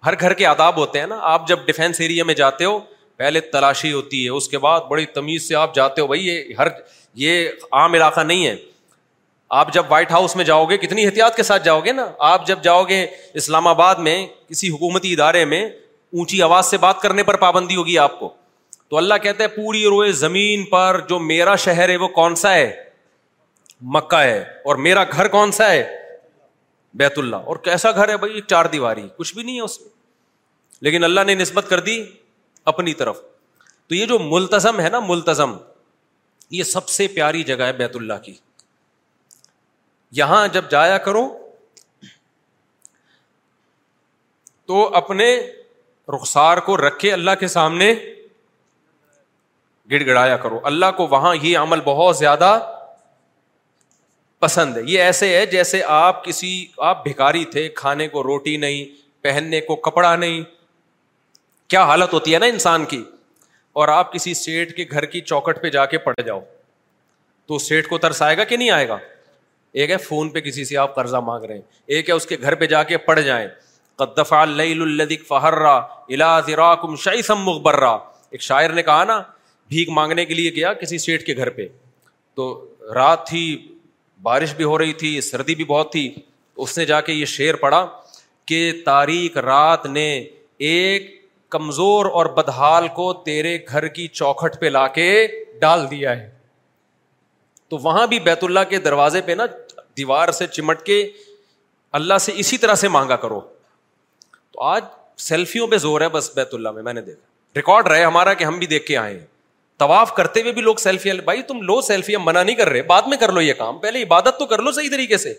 Speaker 5: ہر گھر کے آداب ہوتے ہیں نا آپ جب ڈیفینس ایریا میں جاتے ہو پہلے تلاشی ہوتی ہے اس کے بعد بڑی تمیز سے آپ جاتے ہو بھائی یہ ہر یہ عام علاقہ نہیں ہے آپ جب وائٹ ہاؤس میں جاؤ گے کتنی احتیاط کے ساتھ جاؤ گے نا آپ جب جاؤ گے اسلام آباد میں کسی حکومتی ادارے میں اونچی آواز سے بات کرنے پر پابندی ہوگی آپ کو تو اللہ کہتے ہیں پوری روئے زمین پر جو میرا شہر ہے وہ کون سا ہے مکہ ہے اور میرا گھر کون سا ہے بیت اللہ اور کیسا گھر ہے بھائی چار دیواری کچھ بھی نہیں ہے اس میں لیکن اللہ نے نسبت کر دی اپنی طرف تو یہ جو ملتظم ہے نا ملتظم یہ سب سے پیاری جگہ ہے بیت اللہ کی یہاں جب جایا کرو تو اپنے رخسار کو رکھے اللہ کے سامنے گڑ گڑایا کرو اللہ کو وہاں یہ عمل بہت زیادہ پسند ہے یہ ایسے ہے جیسے آپ کسی آپ بھکاری تھے کھانے کو روٹی نہیں پہننے کو کپڑا نہیں کیا حالت ہوتی ہے نا انسان کی اور آپ کسی سیٹ کے گھر کی چوکٹ پہ جا کے پڑ جاؤ تو سیٹ کو ترس آئے گا کہ نہیں آئے گا ایک ہے فون پہ کسی سے آپ قرضہ مانگ رہے ہیں ایک ہے اس کے گھر پہ جا کے پڑ جائیں قدفہ فہرا کم شاہی سم مقبرہ ایک شاعر نے کہا نا بھیک مانگنے کے لیے گیا کسی سیٹ کے گھر پہ تو رات تھی بارش بھی ہو رہی تھی سردی بھی بہت تھی اس نے جا کے یہ شعر پڑا کہ تاریخ رات نے ایک کمزور اور بدحال کو تیرے گھر کی چوکھٹ پہ لا کے ڈال دیا ہے تو وہاں بھی بیت اللہ کے دروازے پہ نا دیوار سے چمٹ کے اللہ سے اسی طرح سے مانگا کرو تو آج سیلفیوں پہ زور ہے بس بیت اللہ میں میں نے دیکھا ریکارڈ رہے ہمارا کہ ہم بھی دیکھ کے آئے ہیں طواف کرتے ہوئے بھی لوگ سیلفی بھائی تم لو سیلفی ہم منع نہیں کر رہے بعد میں کر لو یہ کام پہلے عبادت تو کر لو صحیح طریقے سے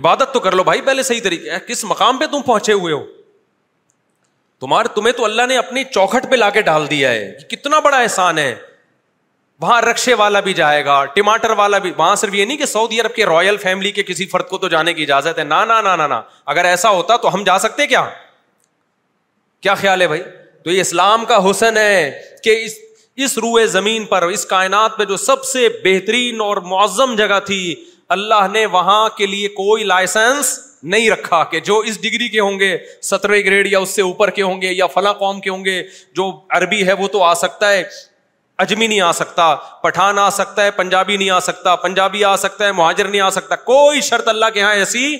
Speaker 5: عبادت تو کر لو بھائی پہلے صحیح طریقے کس مقام پہ تم پہنچے ہوئے ہو تمہارے تمہیں تو اللہ نے اپنی چوکھٹ پہ لا کے ڈال دیا ہے کتنا بڑا احسان ہے وہاں رکشے والا بھی جائے گا ٹماٹر والا بھی وہاں صرف یہ نہیں کہ سعودی عرب کے رائل فیملی کے کسی فرد کو تو جانے کی اجازت ہے نہ نہ اگر ایسا ہوتا تو ہم جا سکتے کیا کیا خیال ہے بھائی تو یہ اسلام کا حسن ہے کہ اس اس روئے زمین پر اس کائنات پہ جو سب سے بہترین اور معظم جگہ تھی اللہ نے وہاں کے لیے کوئی لائسنس نہیں رکھا کہ جو اس ڈگری کے ہوں گے سترویں گریڈ یا اس سے اوپر کے ہوں گے یا فلاں قوم کے ہوں گے جو عربی ہے وہ تو آ سکتا ہے اجمی نہیں آ سکتا پٹھان آ سکتا ہے پنجابی نہیں آ سکتا پنجابی آ سکتا ہے مہاجر نہیں آ سکتا کوئی شرط اللہ کے یہاں ایسی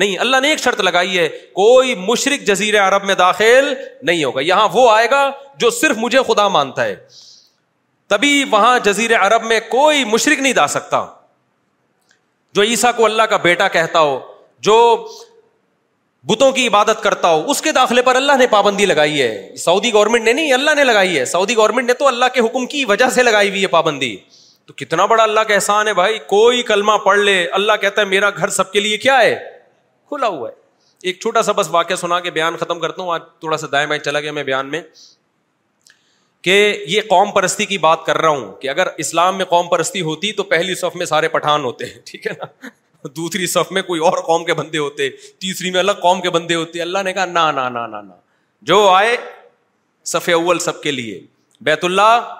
Speaker 5: نہیں اللہ نے ایک شرط لگائی ہے کوئی مشرق جزیر عرب میں داخل نہیں ہوگا یہاں وہ آئے گا جو صرف مجھے خدا مانتا ہے تبھی وہاں جزیر عرب میں کوئی مشرق نہیں دا سکتا جو عیسا کو اللہ کا بیٹا کہتا ہو جو بتوں کی عبادت کرتا ہو اس کے داخلے پر اللہ نے پابندی لگائی ہے سعودی گورنمنٹ نے نہیں اللہ نے لگائی ہے سعودی گورنمنٹ نے تو اللہ کے حکم کی وجہ سے لگائی ہوئی ہے پابندی تو کتنا بڑا اللہ کا احسان ہے بھائی کوئی کلمہ پڑھ لے اللہ کہتا ہے میرا گھر سب کے لیے کیا ہے کھلا ہوا ہے ایک چھوٹا سا بس واقعہ سنا کے بیان ختم کرتا ہوں آج تھوڑا سا دائیں بائیں چلا گیا میں بیان میں کہ یہ قوم پرستی کی بات کر رہا ہوں کہ اگر اسلام میں قوم پرستی ہوتی تو پہلی صف میں سارے پٹھان ہوتے ہیں ٹھیک ہے نا دوسری صف میں کوئی اور قوم کے بندے ہوتے تیسری میں الگ قوم کے بندے ہوتے اللہ نے کہا نا نا نا نا, نا. جو آئے صف اول سب کے لیے بیت اللہ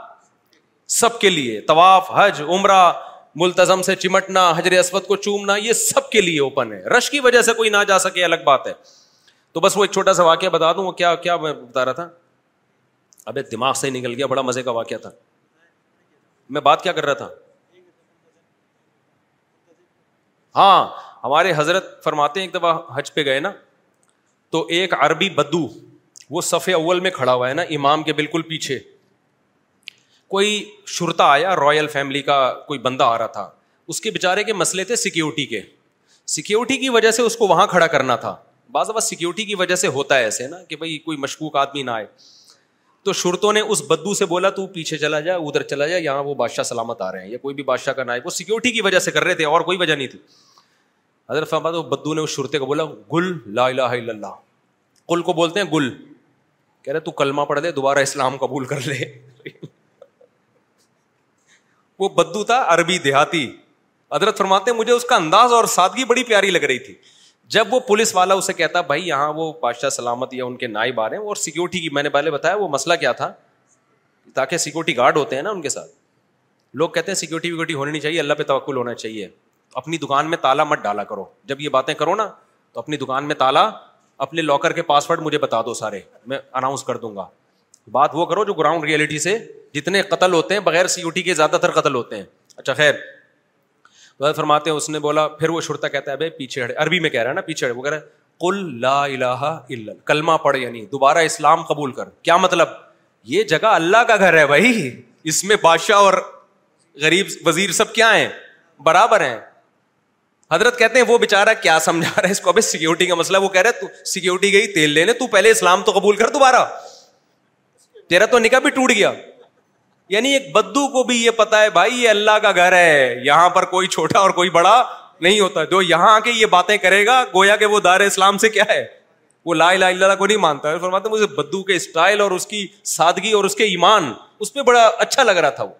Speaker 5: سب کے لیے طواف حج عمرہ ملتظم سے چمٹنا حجر اسود کو چومنا یہ سب کے لیے اوپن ہے رش کی وجہ سے کوئی نہ جا سکے الگ بات ہے تو بس وہ ایک چھوٹا سا واقعہ بتا دوں وہ کیا کیا میں بتا رہا تھا اب دماغ سے نکل گیا بڑا مزے کا واقعہ تھا میں بات کیا کر رہا تھا ہاں ہمارے حضرت فرماتے ہیں ایک دفعہ حج پہ گئے نا تو ایک عربی بدو وہ سفے اول میں کھڑا ہوا ہے نا امام کے بالکل پیچھے کوئی شرتا آیا رائل فیملی کا کوئی بندہ آ رہا تھا اس کے بےچارے کے مسئلے تھے سیکیورٹی کے سیکیورٹی کی وجہ سے اس کو وہاں کھڑا کرنا تھا بعض اوقات سیکیورٹی کی وجہ سے ہوتا ہے ایسے نا کہ بھائی کوئی مشکوک آدمی نہ آئے تو شرطوں نے اس بدو سے بولا تو پیچھے چلا جائے ادھر چلا جائے یہاں وہ بادشاہ سلامت آ رہے ہیں یا کوئی بھی بادشاہ نہ آئے وہ سیکیورٹی کی وجہ سے کر رہے تھے اور کوئی وجہ نہیں تھی حضرت تو بدو نے اس شرطے کو بولا گل لا الہ الا اللہ کل کو بولتے ہیں گل کہہ رہے تو کلمہ پڑھ لے دوبارہ اسلام قبول کر لے وہ بدو تھا عربی دیہاتی ادرت فرماتے مجھے اس کا انداز اور سادگی بڑی پیاری لگ رہی تھی جب وہ پولیس والا اسے کہتا بھائی یہاں وہ بادشاہ سلامت یا ان کے نائب آ رہے ہیں اور سیکورٹی کی میں نے پہلے بتایا وہ مسئلہ کیا تھا تاکہ سیکورٹی گارڈ ہوتے ہیں نا ان کے ساتھ لوگ کہتے ہیں سیکورٹی ویکورٹی ہونی نہیں چاہیے اللہ پہ توقل ہونا چاہیے اپنی دکان میں تالا مت ڈالا کرو جب یہ باتیں کرو نا تو اپنی دکان میں تالا اپنے لاکر کے پاس ورڈ مجھے بتا دو سارے میں اناؤنس کر دوں گا بات وہ کرو جو گراؤنڈ ریئلٹی سے جتنے قتل ہوتے ہیں بغیر سی ٹی کے زیادہ تر قتل ہوتے ہیں اچھا خیر فرماتے ہیں اس نے بولا پھر وہ کہتا ہے بھائی پیچھے عربی میں کہہ رہا ہے نا پیچھے وہ کہہ کل لا الہ الا کلمہ پڑھ یعنی دوبارہ اسلام قبول کر کیا مطلب یہ جگہ اللہ کا گھر ہے بھائی اس میں بادشاہ اور غریب وزیر سب کیا ہیں برابر ہیں حضرت کہتے ہیں وہ بےچارا کیا سمجھا رہا ہے اس کو ابھی سیکورٹی کا مسئلہ وہ کہہ رہا ہے سیکورٹی گئی تیل لینے تو پہلے اسلام تو قبول کر دوبارہ تیرا تو نکاح بھی ٹوٹ گیا یعنی ایک بدو کو بھی یہ پتا ہے بھائی یہ اللہ کا گھر ہے یہاں پر کوئی چھوٹا اور کوئی بڑا نہیں ہوتا جو یہاں آ کے یہ باتیں کرے گا گویا کہ وہ دار اسلام سے کیا ہے وہ لا اللہ کو نہیں مانتا فرماتے مجھے بدو کے اسٹائل اور اس کی سادگی اور اس کے ایمان اس پہ بڑا اچھا لگ رہا تھا وہ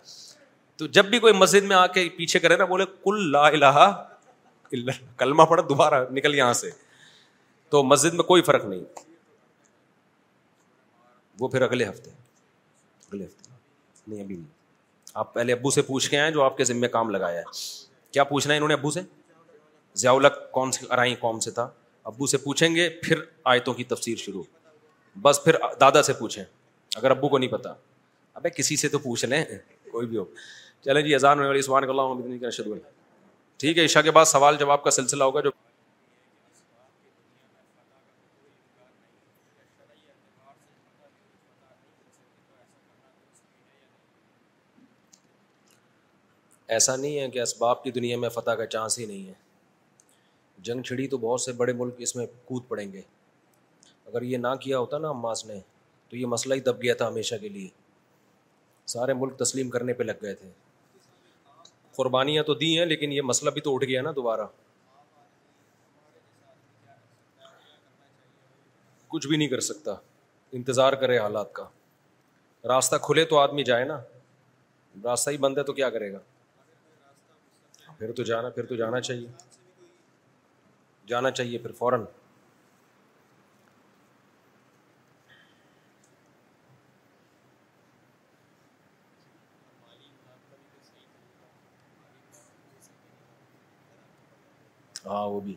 Speaker 5: تو جب بھی کوئی مسجد میں آ کے پیچھے کرے نا بولے کل لا اللہ کلمہ پڑا دوبارہ نکل یہاں سے تو مسجد میں کوئی فرق نہیں وہ پھر اگلے ہفتے اگلے ہفتے نہیں ابھی نہیں آپ پہلے ابو سے پوچھ کے آئے جو آپ کے ذمے کام لگایا ہے کیا پوچھنا ہے انہوں نے ابو سے ضیاء الق کون سے ارائی قوم سے تھا ابو سے پوچھیں گے پھر آیتوں کی تفسیر شروع بس پھر دادا سے پوچھیں اگر ابو کو نہیں پتا ابے کسی سے تو پوچھ لیں کوئی بھی ہو چلیں جی اذان ہونے والی سبحان اللہ ٹھیک ہے عشاء کے بعد سوال جواب کا سلسلہ ہوگا جو ایسا نہیں ہے کہ اسباب کی دنیا میں فتح کا چانس ہی نہیں ہے جنگ چھڑی تو بہت سے بڑے ملک اس میں کود پڑیں گے اگر یہ نہ کیا ہوتا نا عماس نے تو یہ مسئلہ ہی دب گیا تھا ہمیشہ کے لیے سارے ملک تسلیم کرنے پہ لگ گئے تھے قربانیاں تو دی ہیں لیکن یہ مسئلہ بھی تو اٹھ گیا نا دوبارہ کچھ بھی نہیں کر سکتا انتظار کرے حالات کا راستہ کھلے تو آدمی جائے نا راستہ ہی بند ہے تو کیا کرے گا
Speaker 6: پھر تو جانا پھر تو جانا چاہیے جانا چاہیے پھر فوراً ہاں وہ بھی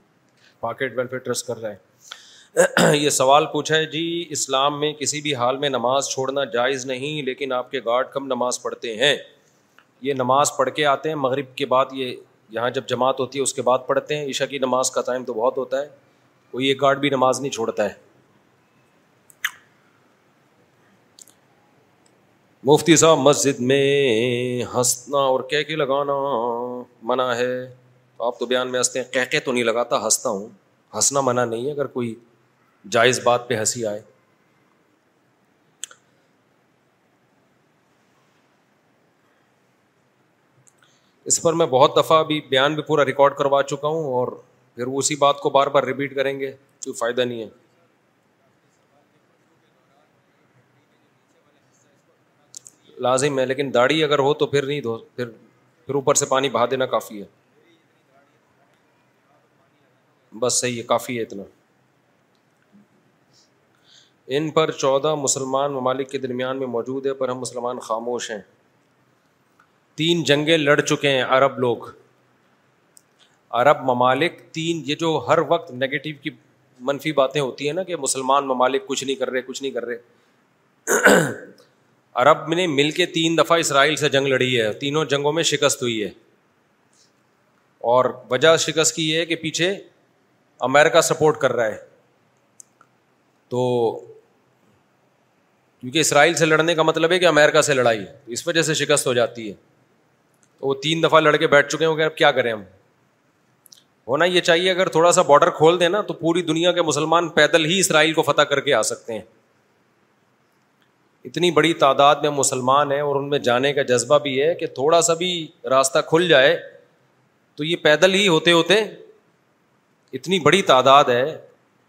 Speaker 6: پاکٹ ویلفیئر ٹرسٹ کر رہے ہیں یہ سوال پوچھا ہے جی اسلام میں کسی بھی حال میں نماز چھوڑنا جائز نہیں لیکن آپ کے گارڈ کم نماز پڑھتے ہیں یہ نماز پڑھ کے آتے ہیں مغرب کے بعد یہ یہاں جب جماعت ہوتی ہے اس کے بعد پڑھتے ہیں عشا کی نماز کا ٹائم تو بہت ہوتا ہے کوئی ایک گارڈ بھی نماز نہیں چھوڑتا ہے مفتی صاحب مسجد میں ہنسنا اور کہہ کے لگانا منع ہے تو آپ تو بیان میں ہنستے ہیں کہہ کے تو نہیں لگاتا ہنستا ہوں ہنسنا منع نہیں ہے اگر کوئی جائز بات پہ ہنسی آئے اس پر میں بہت دفعہ بھی بیان بھی پورا ریکارڈ کروا چکا ہوں اور پھر وہ اسی بات کو بار بار ریپیٹ کریں گے کوئی فائدہ نہیں ہے لازم ہے لیکن داڑھی اگر ہو تو پھر نہیں دھو پھر پھر اوپر سے پانی بہا دینا کافی ہے بس صحیح ہے کافی ہے اتنا ان پر چودہ مسلمان ممالک کے درمیان میں موجود ہے پر ہم مسلمان خاموش ہیں تین جنگیں لڑ چکے ہیں عرب لوگ عرب ممالک تین یہ جو ہر وقت نگیٹو کی منفی باتیں ہوتی ہیں نا کہ مسلمان ممالک کچھ نہیں کر رہے کچھ نہیں کر رہے عرب نے مل کے تین دفعہ اسرائیل سے جنگ لڑی ہے تینوں جنگوں میں شکست ہوئی ہے اور وجہ شکست کی یہ ہے کہ پیچھے امیرکا سپورٹ کر رہا ہے تو کیونکہ اسرائیل سے لڑنے کا مطلب ہے کہ امیرکا سے لڑائی اس وجہ سے شکست ہو جاتی ہے تو وہ تین دفعہ لڑکے بیٹھ چکے ہوں گے اب کیا کریں ہم ہونا یہ چاہیے اگر تھوڑا سا بارڈر کھول دیں نا تو پوری دنیا کے مسلمان پیدل ہی اسرائیل کو فتح کر کے آ سکتے ہیں اتنی بڑی تعداد میں مسلمان ہیں اور ان میں جانے کا جذبہ بھی ہے کہ تھوڑا سا بھی راستہ کھل جائے تو یہ پیدل ہی ہوتے ہوتے اتنی بڑی تعداد ہے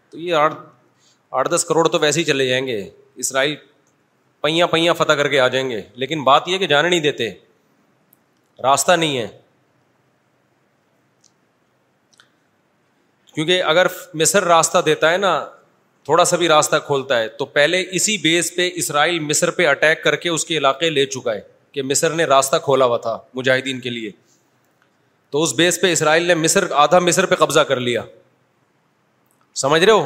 Speaker 6: تو یہ آٹھ دس کروڑ تو ویسے ہی چلے جائیں گے اسرائیل پہیاں پہیاں فتح کر کے آ جائیں گے لیکن بات یہ کہ جانے نہیں دیتے راستہ نہیں ہے کیونکہ اگر مصر راستہ دیتا ہے نا تھوڑا سا بھی راستہ کھولتا ہے تو پہلے اسی بیس پہ اسرائیل مصر پہ اٹیک کر کے اس کے علاقے لے چکا ہے کہ مصر نے راستہ کھولا ہوا تھا مجاہدین کے لیے تو اس بیس پہ اسرائیل نے مصر آدھا مصر پہ قبضہ کر لیا سمجھ رہے ہو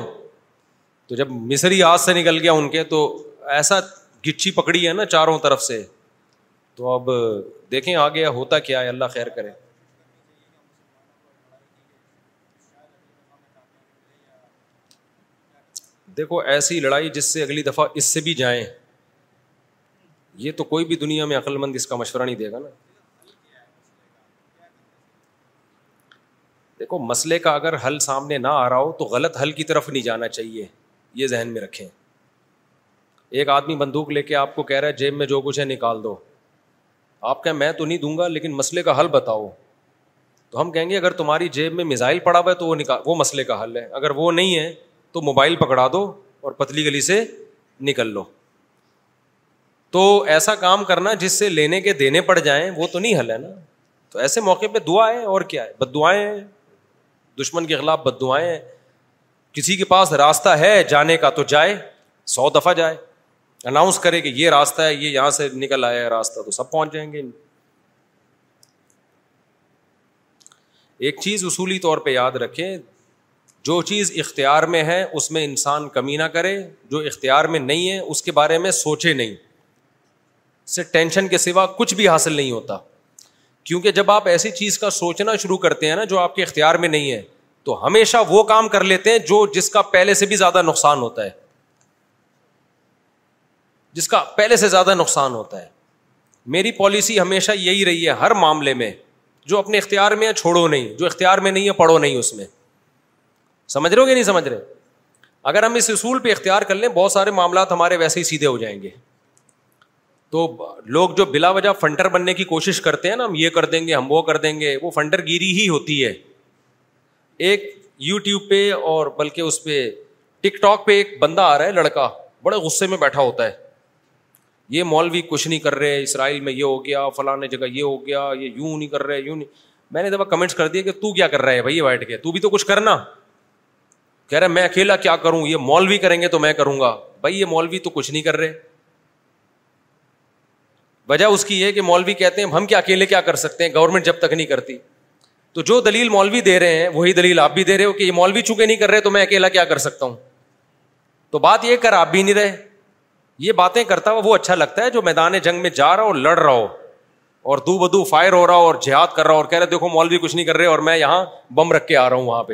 Speaker 6: تو جب مصری ہاتھ سے نکل گیا ان کے تو ایسا گچھی پکڑی ہے نا چاروں طرف سے تو اب دیکھیں آگے ہوتا کیا ہے اللہ خیر کرے دیکھو ایسی لڑائی جس سے اگلی دفعہ اس سے بھی جائیں یہ تو کوئی بھی دنیا میں عقل مند اس کا مشورہ نہیں دے گا نا دیکھو مسئلے کا اگر حل سامنے نہ آ رہا ہو تو غلط حل کی طرف نہیں جانا چاہیے یہ ذہن میں رکھیں ایک آدمی بندوق لے کے آپ کو کہہ رہا ہے جیب میں جو کچھ ہے نکال دو آپ کہیں میں تو نہیں دوں گا لیکن مسئلے کا حل بتاؤ تو ہم کہیں گے اگر تمہاری جیب میں میزائل پڑا ہوا ہے تو وہ نکال وہ مسئلے کا حل ہے اگر وہ نہیں ہے تو موبائل پکڑا دو اور پتلی گلی سے نکل لو تو ایسا کام کرنا جس سے لینے کے دینے پڑ جائیں وہ تو نہیں حل ہے نا تو ایسے موقع پہ دعا ہے اور کیا ہے بد دعائیں ہیں دشمن کے خلاف بد دعائیں ہیں کسی کے پاس راستہ ہے جانے کا تو جائے سو دفعہ جائے اناؤنس کرے کہ یہ راستہ ہے یہ یہاں سے نکل آیا ہے راستہ تو سب پہنچ جائیں گے ایک چیز اصولی طور پہ یاد رکھیں جو چیز اختیار میں ہے اس میں انسان کمی نہ کرے جو اختیار میں نہیں ہے اس کے بارے میں سوچے نہیں سے ٹینشن کے سوا کچھ بھی حاصل نہیں ہوتا کیونکہ جب آپ ایسی چیز کا سوچنا شروع کرتے ہیں نا جو آپ کے اختیار میں نہیں ہے تو ہمیشہ وہ کام کر لیتے ہیں جو جس کا پہلے سے بھی زیادہ نقصان ہوتا ہے جس کا پہلے سے زیادہ نقصان ہوتا ہے میری پالیسی ہمیشہ یہی رہی ہے ہر معاملے میں جو اپنے اختیار میں ہے چھوڑو نہیں جو اختیار میں نہیں ہے پڑھو نہیں اس میں سمجھ رہے ہو نہیں سمجھ رہے اگر ہم اس اصول پہ اختیار کر لیں بہت سارے معاملات ہمارے ویسے ہی سیدھے ہو جائیں گے تو لوگ جو بلا وجہ فنٹر بننے کی کوشش کرتے ہیں نا ہم یہ کر دیں گے ہم وہ کر دیں گے وہ فنٹر گیری ہی ہوتی ہے ایک یو ٹیوب پہ اور بلکہ اس پہ ٹک ٹاک پہ ایک بندہ آ رہا ہے لڑکا بڑے غصے میں بیٹھا ہوتا ہے یہ مولوی کچھ نہیں کر رہے اسرائیل میں یہ ہو گیا فلاں جگہ یہ ہو گیا یہ یوں نہیں کر رہے یوں نہیں میں نے دفعہ کمنٹس کر دیا کہ تو کیا کر رہا ہے بھائی بیٹھ کے تو بھی تو کچھ کرنا کہہ رہے میں اکیلا کیا کروں یہ مولوی کریں گے تو میں کروں گا بھائی یہ مولوی تو کچھ نہیں کر رہے وجہ اس کی یہ کہ مولوی کہتے ہیں ہم کیا اکیلے کیا کر سکتے ہیں گورنمنٹ جب تک نہیں کرتی تو جو دلیل مولوی دے رہے ہیں وہی دلیل آپ بھی دے رہے ہو کہ یہ مولوی چونکہ نہیں کر رہے تو میں اکیلا کیا کر سکتا ہوں تو بات یہ کر آپ بھی نہیں رہے یہ باتیں کرتا ہوا وہ اچھا لگتا ہے جو میدان جنگ میں جا رہا ہو لڑ رہا ہو اور دو بدو فائر ہو رہا ہو اور جہاد کر رہا ہو اور رہے دیکھو مولوی کچھ نہیں کر رہے اور میں یہاں بم رکھ کے آ رہا ہوں وہاں پہ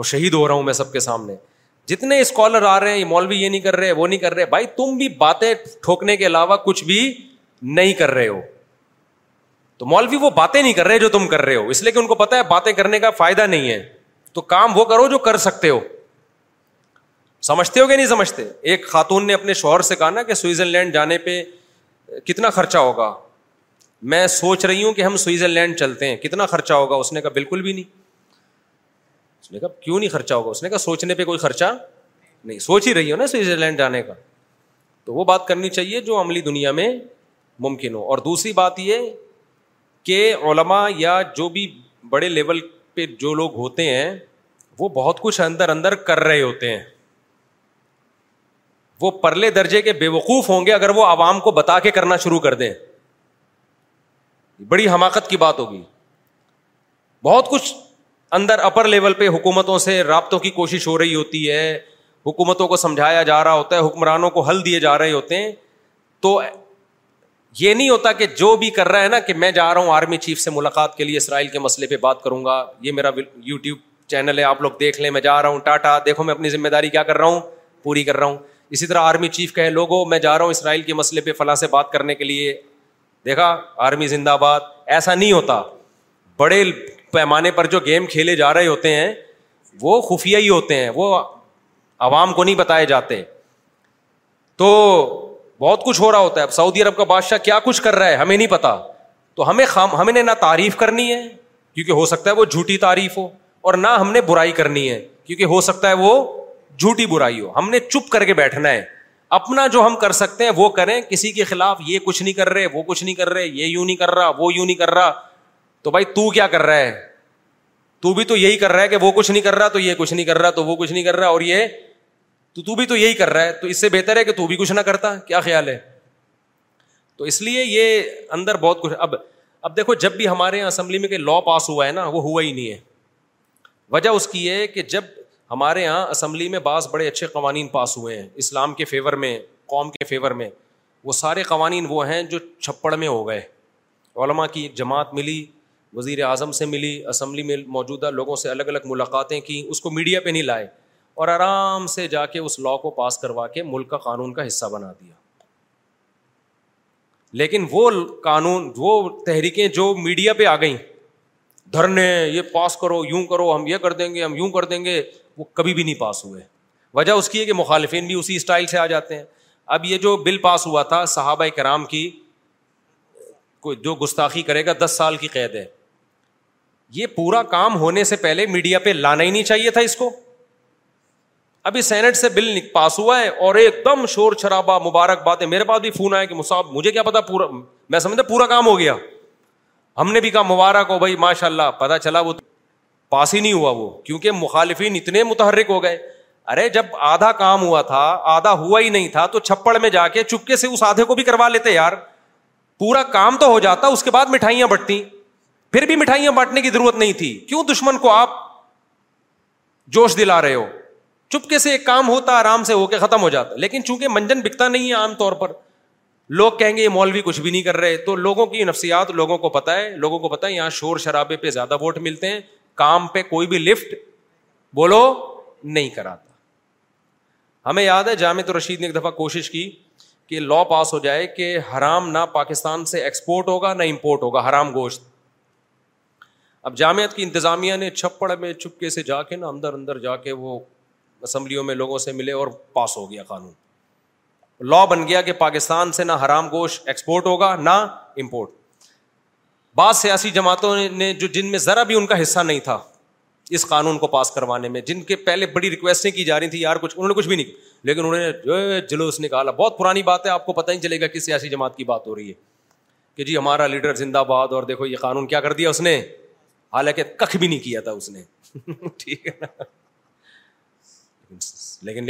Speaker 6: اور شہید ہو رہا ہوں میں سب کے سامنے جتنے اسکالر آ رہے ہیں مولوی یہ نہیں کر رہے وہ نہیں کر رہے بھائی تم بھی باتیں ٹھوکنے کے علاوہ کچھ بھی نہیں کر رہے ہو تو مولوی وہ باتیں نہیں کر رہے جو تم کر رہے ہو اس لیے کہ ان کو پتا ہے باتیں کرنے کا فائدہ نہیں ہے تو کام وہ کرو جو کر سکتے ہو سمجھتے ہو کہ نہیں سمجھتے ایک خاتون نے اپنے شوہر سے کہا نا کہ سوئٹزرلینڈ لینڈ جانے پہ کتنا خرچہ ہوگا میں سوچ رہی ہوں کہ ہم سوئٹزرلینڈ لینڈ چلتے ہیں کتنا خرچہ ہوگا اس نے کہا بالکل بھی نہیں اس نے کہا کیوں نہیں خرچہ ہوگا اس نے کہا سوچنے پہ کوئی خرچہ نہیں سوچ ہی رہی ہو نا سوئٹزرلینڈ لینڈ جانے کا تو وہ بات کرنی چاہیے جو عملی دنیا میں ممکن ہو اور دوسری بات یہ کہ علما یا جو بھی بڑے لیول پہ جو لوگ ہوتے ہیں وہ بہت کچھ اندر اندر کر رہے ہوتے ہیں وہ پرلے درجے کے بے وقوف ہوں گے اگر وہ عوام کو بتا کے کرنا شروع کر دیں بڑی حماقت کی بات ہوگی بہت کچھ اندر اپر لیول پہ حکومتوں سے رابطوں کی کوشش ہو رہی ہوتی ہے حکومتوں کو سمجھایا جا رہا ہوتا ہے حکمرانوں کو حل دیے جا رہے ہوتے ہیں تو یہ نہیں ہوتا کہ جو بھی کر رہا ہے نا کہ میں جا رہا ہوں آرمی چیف سے ملاقات کے لیے اسرائیل کے مسئلے پہ بات کروں گا یہ میرا یوٹیوب چینل ہے آپ لوگ دیکھ لیں میں جا رہا ہوں ٹاٹا دیکھو میں اپنی ذمہ داری کیا کر رہا ہوں پوری کر رہا ہوں اسی طرح آرمی چیف کہے لوگوں میں جا رہا ہوں اسرائیل کے مسئلے پہ فلاں سے بات کرنے کے لیے دیکھا آرمی زندہ باد ایسا نہیں ہوتا بڑے پیمانے پر جو گیم کھیلے جا رہے ہوتے ہیں وہ خفیہ ہی ہوتے ہیں وہ عوام کو نہیں بتائے جاتے تو بہت کچھ ہو رہا ہوتا ہے اب سعودی عرب کا بادشاہ کیا کچھ کر رہا ہے ہمیں نہیں پتا تو ہمیں خام ہمیں نہ تعریف کرنی ہے کیونکہ ہو سکتا ہے وہ جھوٹی تعریف ہو اور نہ ہم نے برائی کرنی ہے کیونکہ ہو سکتا ہے وہ جھوٹی برائی ہو ہم نے چپ کر کے بیٹھنا ہے اپنا جو ہم کر سکتے ہیں وہ کریں کسی کے خلاف یہ کچھ نہیں کر رہے وہ کچھ نہیں کر رہے یہ یوں نہیں کر رہا وہ یوں نہیں کر رہا تو بھائی تو کیا کر رہا ہے تو بھی تو یہی کر رہا ہے کہ وہ کچھ نہیں کر رہا تو تو یہ کچھ کچھ نہیں نہیں کر کر رہا رہا وہ اور یہ تو تو تو بھی یہی کر رہا ہے تو اس سے بہتر ہے کہ تو بھی کچھ نہ کرتا کیا خیال ہے تو اس لیے یہ اندر بہت کچھ اب اب دیکھو جب بھی ہمارے یہاں اسمبلی میں کہ لا پاس ہوا ہے نا وہ ہوا ہی نہیں ہے وجہ اس کی ہے کہ جب ہمارے یہاں اسمبلی میں بعض بڑے اچھے قوانین پاس ہوئے ہیں اسلام کے فیور میں قوم کے فیور میں وہ سارے قوانین وہ ہیں جو چھپڑ میں ہو گئے علماء کی جماعت ملی وزیر اعظم سے ملی اسمبلی میں موجودہ لوگوں سے الگ الگ ملاقاتیں کیں اس کو میڈیا پہ نہیں لائے اور آرام سے جا کے اس لاء کو پاس کروا کے ملک کا قانون کا حصہ بنا دیا لیکن وہ قانون وہ تحریکیں جو میڈیا پہ آ گئیں دھرنے یہ پاس کرو یوں کرو ہم یہ کر دیں گے ہم یوں کر دیں گے وہ کبھی بھی نہیں پاس ہوئے وجہ اس کی ہے کہ مخالفین بھی اسی اسٹائل سے آ جاتے ہیں اب یہ جو بل پاس ہوا تھا صحابہ کرام کی کوئی جو گستاخی کرے گا دس سال کی قید ہے یہ پورا کام ہونے سے پہلے میڈیا پہ لانا ہی نہیں چاہیے تھا اس کو ابھی سینٹ سے بل پاس ہوا ہے اور ایک دم شور شرابہ مبارک ہے میرے پاس بھی فون آیا کہ مصعب مجھے کیا پتا پورا میں سمجھتا پورا کام ہو گیا ہم نے بھی کہا مبارک ہو بھائی ماشاء اللہ پتا چلا وہ پاس ہی نہیں ہوا وہ کیونکہ مخالفین اتنے متحرک ہو گئے ارے جب آدھا کام ہوا تھا آدھا ہوا ہی نہیں تھا تو چھپڑ میں جا کے چپکے سے اس آدھے کو بھی کروا لیتے یار پورا کام تو ہو جاتا اس کے بعد مٹھائیاں بٹتی پھر بھی مٹھائیاں بانٹنے کی ضرورت نہیں تھی کیوں دشمن کو آپ جوش دلا رہے ہو چپکے سے ایک کام ہوتا آرام سے ہو کے ختم ہو جاتا لیکن چونکہ منجن بکتا نہیں ہے عام طور پر لوگ کہیں گے یہ مولوی کچھ بھی نہیں کر رہے تو لوگوں کی نفسیات لوگوں کو پتہ ہے لوگوں کو پتا ہے یہاں شور شرابے پہ زیادہ ووٹ ملتے ہیں کام پہ کوئی بھی لفٹ بولو نہیں کراتا ہمیں یاد ہے تو رشید نے ایک دفعہ کوشش کی کہ لا پاس ہو جائے کہ حرام نہ پاکستان سے ایکسپورٹ ہوگا نہ امپورٹ ہوگا حرام گوشت اب جامعت کی انتظامیہ نے چھپڑ میں چپکے سے جا کے نا اندر اندر جا کے وہ اسمبلیوں میں لوگوں سے ملے اور پاس ہو گیا قانون لا بن گیا کہ پاکستان سے نہ حرام گوشت ایکسپورٹ ہوگا نہ امپورٹ بعض سیاسی جماعتوں نے جو جن میں ذرا بھی ان کا حصہ نہیں تھا اس قانون کو پاس کروانے میں جن کے پہلے بڑی ریکویسٹیں کی جا رہی تھیں یار کچھ کچھ انہوں نے بھی نہیں لیکن انہوں نے جلوس نکالا بہت پرانی بات ہے آپ کو پتہ نہیں چلے گا کس سیاسی جماعت کی بات ہو رہی ہے کہ جی ہمارا لیڈر زندہ باد اور دیکھو یہ قانون کیا کر دیا اس نے حالانکہ کخ بھی نہیں کیا تھا اس نے ٹھیک ہے نا لیکن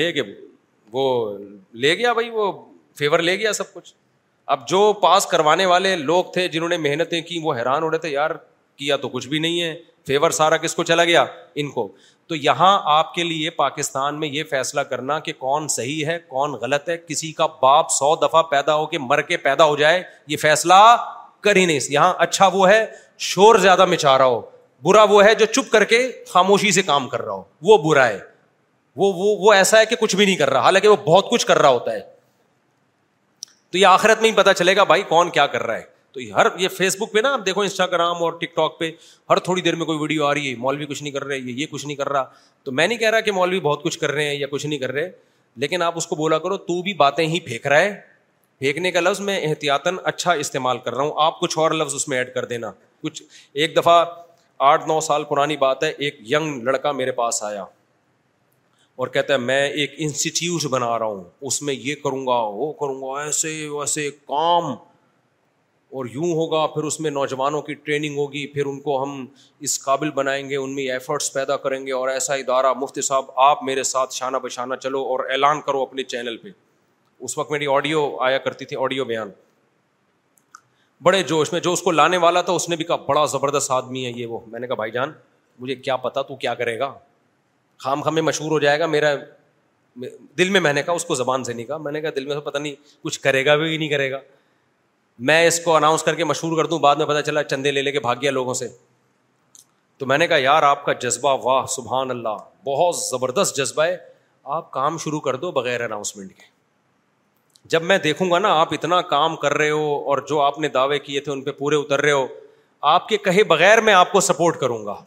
Speaker 6: وہ لے گیا بھائی وہ فیور لے گیا سب کچھ اب جو پاس کروانے والے لوگ تھے جنہوں نے محنتیں کی وہ حیران ہو رہے تھے یار کیا تو کچھ بھی نہیں ہے فیور سارا کس کو چلا گیا ان کو تو یہاں آپ کے لیے پاکستان میں یہ فیصلہ کرنا کہ کون صحیح ہے کون غلط ہے کسی کا باپ سو دفعہ پیدا ہو کے مر کے پیدا ہو جائے یہ فیصلہ کر ہی نہیں یہاں اچھا وہ ہے شور زیادہ مچا رہا ہو برا وہ ہے جو چپ کر کے خاموشی سے کام کر رہا ہو وہ برا ہے وہ وہ, وہ ایسا ہے کہ کچھ بھی نہیں کر رہا حالانکہ وہ بہت کچھ کر رہا ہوتا ہے تو یہ آخرت میں ہی پتا چلے گا بھائی کون کیا کر رہا ہے تو ہر یہ فیس بک پہ نا آپ دیکھو انسٹاگرام اور ٹک ٹاک پہ ہر تھوڑی دیر میں کوئی ویڈیو آ رہی ہے مولوی کچھ نہیں کر رہے یہ کچھ نہیں کر رہا تو میں نہیں کہہ رہا کہ مولوی بہت کچھ کر رہے ہیں یا کچھ نہیں کر رہے لیکن آپ اس کو بولا کرو تو بھی باتیں ہی پھینک رہا ہے پھینکنے کا لفظ میں احتیاطاً اچھا استعمال کر رہا ہوں آپ کچھ اور لفظ اس میں ایڈ کر دینا کچھ ایک دفعہ آٹھ نو سال پرانی بات ہے ایک ینگ لڑکا میرے پاس آیا اور کہتا ہے میں ایک انسٹیٹیوٹ بنا رہا ہوں اس میں یہ کروں گا وہ کروں گا ایسے ویسے کام اور یوں ہوگا پھر اس میں نوجوانوں کی ٹریننگ ہوگی پھر ان کو ہم اس قابل بنائیں گے ان میں ایفرٹس پیدا کریں گے اور ایسا ادارہ مفتی صاحب آپ میرے ساتھ شانہ بشانہ چلو اور اعلان کرو اپنے چینل پہ اس وقت میری آڈیو آیا کرتی تھی آڈیو بیان بڑے جوش میں جو اس کو لانے والا تھا اس نے بھی کہا بڑا زبردست آدمی ہے یہ وہ میں نے کہا بھائی جان مجھے کیا پتا تو کیا کرے گا خام خام میں مشہور ہو جائے گا میرا دل میں میں نے کہا اس کو زبان سے نہیں کہا میں نے کہا دل میں پتہ پتا نہیں کچھ کرے گا بھی نہیں کرے گا میں اس کو اناؤنس کر کے مشہور کر دوں بعد میں پتا چلا چندے لے لے کے بھاگ گیا لوگوں سے تو میں نے کہا یار آپ کا جذبہ واہ سبحان اللہ بہت زبردست جذبہ ہے آپ کام شروع کر دو بغیر اناؤنسمنٹ کے جب میں دیکھوں گا نا آپ اتنا کام کر رہے ہو اور جو آپ نے دعوے کیے تھے ان پہ پورے اتر رہے ہو آپ کے کہے بغیر میں آپ کو سپورٹ کروں گا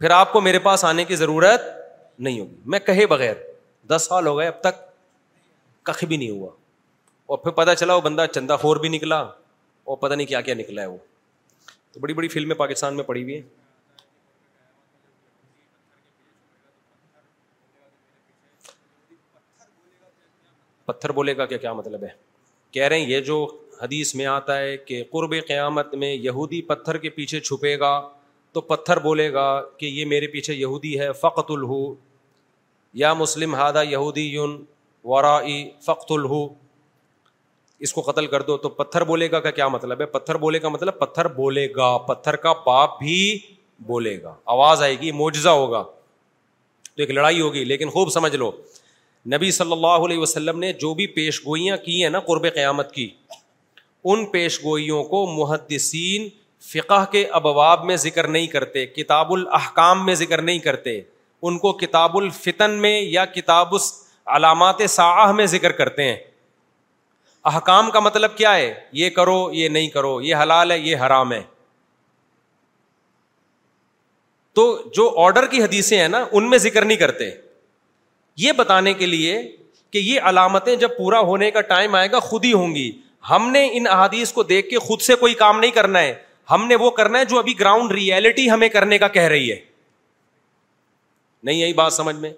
Speaker 6: پھر آپ کو میرے پاس آنے کی ضرورت نہیں ہوگی میں کہے بغیر دس سال ہو گئے اب تک کخ بھی نہیں ہوا اور پھر پتا چلا وہ بندہ چندا خور بھی نکلا اور پتا نہیں کیا کیا نکلا ہے وہ تو بڑی بڑی فلمیں پاکستان میں پڑی ہوئی ہیں پتھر بولے گا کیا کیا مطلب ہے کہہ رہے ہیں یہ جو حدیث میں آتا ہے کہ قرب قیامت میں یہودی پتھر کے پیچھے چھپے گا تو پتھر بولے گا کہ یہ میرے پیچھے یہودی ہے فقط الحو یا مسلم ہادا یہودی یون فقت الہو اس کو قتل کر دو تو پتھر بولے گا کا کیا مطلب ہے پتھر بولے کا مطلب پتھر بولے گا پتھر کا باپ بھی بولے گا آواز آئے گی موجزہ ہوگا تو ایک لڑائی ہوگی لیکن خوب سمجھ لو نبی صلی اللہ علیہ وسلم نے جو بھی پیش گوئیاں کی ہیں نا قرب قیامت کی ان پیش گوئیوں کو محدثین فقہ کے ابواب میں ذکر نہیں کرتے کتاب الاحکام میں ذکر نہیں کرتے ان کو کتاب الفتن میں یا کتاب اس علامات ساہ میں ذکر کرتے ہیں احکام کا مطلب کیا ہے یہ کرو یہ نہیں کرو یہ حلال ہے یہ حرام ہے تو جو آرڈر کی حدیثیں ہیں نا ان میں ذکر نہیں کرتے یہ بتانے کے لیے کہ یہ علامتیں جب پورا ہونے کا ٹائم آئے گا خود ہی ہوں گی ہم نے ان احادیث کو دیکھ کے خود سے کوئی کام نہیں کرنا ہے ہم نے وہ کرنا ہے جو ابھی گراؤنڈ ریئلٹی ہمیں کرنے کا کہہ رہی ہے نہیں یہی بات سمجھ میں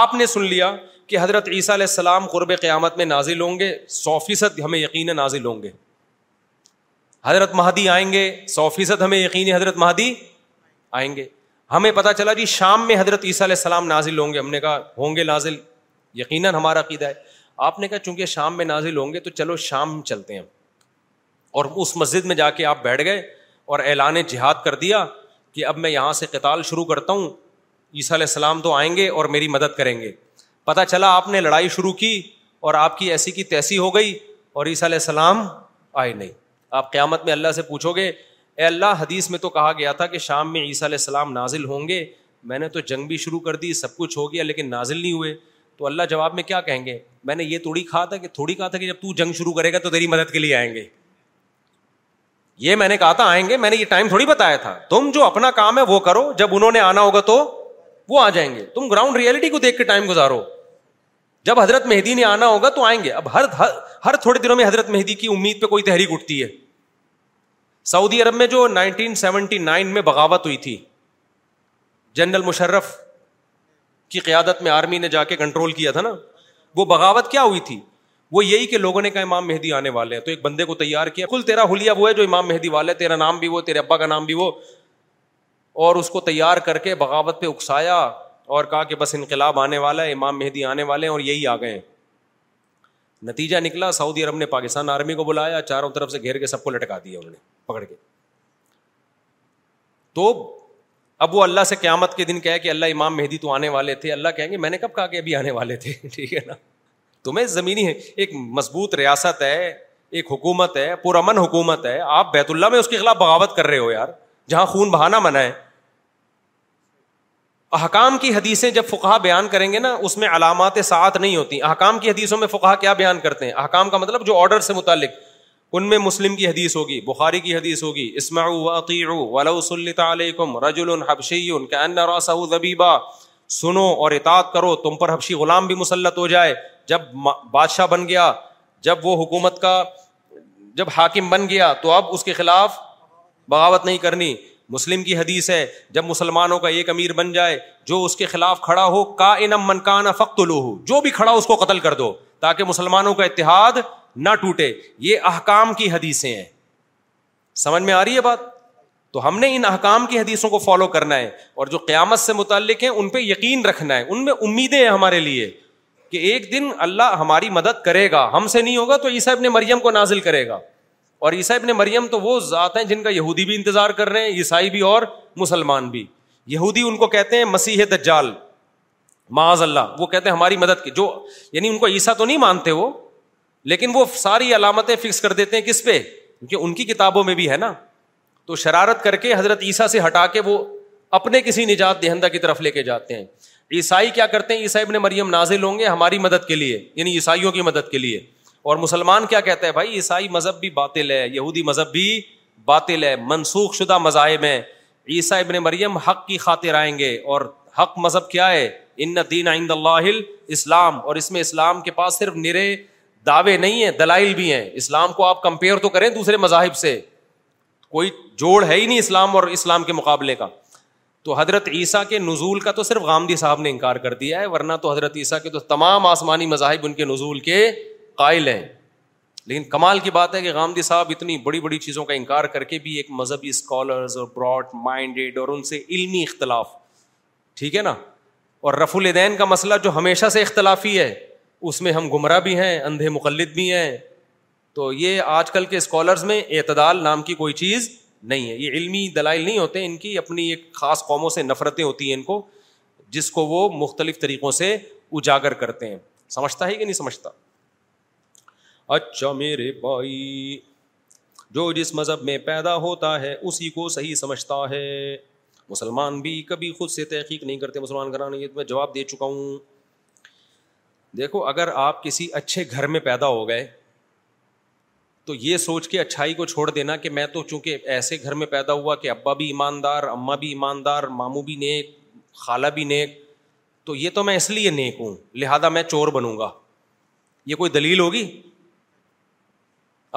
Speaker 6: آپ نے سن لیا کہ حضرت عیسیٰ علیہ السلام قرب قیامت میں نازل ہوں گے سو فیصد ہمیں یقین نازل ہوں گے حضرت مہدی آئیں گے سو فیصد ہمیں یقین حضرت مہدی آئیں گے ہمیں پتا چلا جی شام میں حضرت عیسیٰ علیہ السلام نازل ہوں گے ہم نے کہا ہوں گے نازل یقیناً ہمارا عقیدہ ہے آپ نے کہا چونکہ شام میں نازل ہوں گے تو چلو شام چلتے ہیں اور اس مسجد میں جا کے آپ بیٹھ گئے اور اعلان جہاد کر دیا کہ اب میں یہاں سے قطال شروع کرتا ہوں عیسیٰ علیہ السلام تو آئیں گے اور میری مدد کریں گے پتہ چلا آپ نے لڑائی شروع کی اور آپ کی ایسی کی تیسی ہو گئی اور عیسیٰ علیہ السلام آئے نہیں آپ قیامت میں اللہ سے پوچھو گے اے اللہ حدیث میں تو کہا گیا تھا کہ شام میں عیسیٰ علیہ السلام نازل ہوں گے میں نے تو جنگ بھی شروع کر دی سب کچھ ہو گیا لیکن نازل نہیں ہوئے تو اللہ جواب میں کیا کہیں گے میں نے یہ تھوڑی کہا تھا کہ تھوڑی کہا تھا کہ جب تو جنگ شروع کرے گا تو تیری مدد کے لیے آئیں گے یہ میں نے کہا تھا آئیں گے میں نے یہ ٹائم تھوڑی بتایا تھا تم جو اپنا کام ہے وہ کرو جب انہوں نے آنا ہوگا تو وہ آ جائیں گے تم گراؤنڈ ریئلٹی کو دیکھ کے ٹائم گزارو جب حضرت مہدی نے آنا ہوگا تو آئیں گے اب ہر ہر تھوڑے دنوں میں حضرت مہدی کی امید پہ کوئی تحریک اٹھتی ہے سعودی عرب میں جو نائنٹین سیونٹی نائن میں بغاوت ہوئی تھی جنرل مشرف کی قیادت میں آرمی نے جا کے کنٹرول کیا تھا نا وہ بغاوت کیا ہوئی تھی وہ یہی کہ لوگوں نے کہا امام مہدی آنے والے ہیں تو ایک بندے کو تیار کیا کل تیرا حلیہ وہ ہے جو امام مہدی والا ہے تیرا نام بھی وہ تیرے ابا کا نام بھی وہ اور اس کو تیار کر کے بغاوت پہ اکسایا اور کہا کہ بس انقلاب آنے والا ہے امام مہدی آنے والے ہیں اور یہی آ گئے ہیں نتیجہ نکلا سعودی عرب نے پاکستان آرمی کو بلایا چاروں طرف سے گھیر کے سب کو لٹکا دیا انہوں نے پکڑ کے تو اب وہ اللہ سے قیامت کے دن کہ اللہ امام مہدی تو آنے والے تھے اللہ کہیں گے میں نے کب کہا کہ ابھی آنے والے تھے ٹھیک ہے نا تمہیں زمینی ایک مضبوط ریاست ہے ایک حکومت ہے پرامن حکومت ہے آپ بیت اللہ میں اس کے خلاف بغاوت کر رہے ہو یار جہاں خون بہانا ہے احکام کی حدیثیں جب فقہ بیان کریں گے نا اس میں علامات ساتھ نہیں ہوتی احکام کی حدیثوں میں فقہ کیا بیان کرتے ہیں احکام کا مطلب جو آرڈر سے متعلق ان میں مسلم کی حدیث ہوگی بخاری کی حدیث ہوگی اسماؤ ولیم رجل زبیبا سنو اور اطاعت کرو تم پر حبشی غلام بھی مسلط ہو جائے جب بادشاہ بن گیا جب وہ حکومت کا جب حاکم بن گیا تو اب اس کے خلاف بغاوت نہیں کرنی مسلم کی حدیث ہے جب مسلمانوں کا ایک امیر بن جائے جو اس کے خلاف کھڑا ہو کا انم من کا نہ جو بھی کھڑا اس کو قتل کر دو تاکہ مسلمانوں کا اتحاد نہ ٹوٹے یہ احکام کی حدیثیں ہیں سمجھ میں آ رہی ہے بات تو ہم نے ان احکام کی حدیثوں کو فالو کرنا ہے اور جو قیامت سے متعلق ہیں ان پہ یقین رکھنا ہے ان میں امیدیں ہیں ہمارے لیے کہ ایک دن اللہ ہماری مدد کرے گا ہم سے نہیں ہوگا تو عیسیٰ اپنے مریم کو نازل کرے گا اور عیسیٰ اپنے مریم تو وہ ذات ہیں جن کا یہودی بھی انتظار کر رہے ہیں عیسائی بھی اور مسلمان بھی یہودی ان کو کہتے ہیں مسیح جال معاذ اللہ وہ کہتے ہیں ہماری مدد کی جو یعنی ان کو عیسیٰ تو نہیں مانتے وہ لیکن وہ ساری علامتیں فکس کر دیتے ہیں کس پہ کیونکہ ان کی کتابوں میں بھی ہے نا تو شرارت کر کے حضرت عیسیٰ سے ہٹا کے وہ اپنے کسی نجات دہندہ کی طرف لے کے جاتے ہیں عیسائی کیا کرتے ہیں عیسائی ابن مریم نازل ہوں گے ہماری مدد کے لیے یعنی عیسائیوں کی مدد کے لیے اور مسلمان کیا کہتے ہیں بھائی عیسائی مذہب بھی باطل ہے یہودی مذہب بھی باطل ہے منسوخ شدہ مذاہب ہیں عیسیٰ ابن مریم حق کی خاطر آئیں گے اور حق مذہب کیا ہے ان دین آئند اللہ اسلام اور اس میں اسلام کے پاس صرف نرے دعوے نہیں ہیں دلائل بھی ہیں اسلام کو آپ کمپیئر تو کریں دوسرے مذاہب سے کوئی جوڑ ہے ہی نہیں اسلام اور اسلام کے مقابلے کا تو حضرت عیسیٰ کے نزول کا تو صرف غامدی صاحب نے انکار کر دیا ہے ورنہ تو حضرت عیسیٰ کے تو تمام آسمانی مذاہب ان کے نزول کے قائل ہیں لیکن کمال کی بات ہے کہ غامدی صاحب اتنی بڑی بڑی چیزوں کا انکار کر کے بھی ایک مذہبی اسکالرز اور براڈ مائنڈیڈ اور ان سے علمی اختلاف ٹھیک ہے نا اور رف الدین کا مسئلہ جو ہمیشہ سے اختلافی ہے اس میں ہم گمراہ بھی ہیں اندھے مقلد بھی ہیں تو یہ آج کل کے اسکالرز میں اعتدال نام کی کوئی چیز نہیں ہے یہ علمی دلائل نہیں ہوتے ان کی اپنی ایک خاص قوموں سے نفرتیں ہوتی ہیں ان کو جس کو وہ مختلف طریقوں سے اجاگر کرتے ہیں سمجھتا ہے کہ نہیں سمجھتا اچھا میرے بھائی جو جس مذہب میں پیدا ہوتا ہے اسی کو صحیح سمجھتا ہے مسلمان بھی کبھی خود سے تحقیق نہیں کرتے مسلمان گھرانا یہ تو میں جواب دے چکا ہوں دیکھو اگر آپ کسی اچھے گھر میں پیدا ہو گئے تو یہ سوچ کے اچھائی کو چھوڑ دینا کہ میں تو چونکہ ایسے گھر میں پیدا ہوا کہ ابا بھی ایماندار اما بھی ایماندار ماموں بھی نیک خالہ بھی نیک تو یہ تو میں اس لیے نیک ہوں لہٰذا میں چور بنوں گا یہ کوئی دلیل ہوگی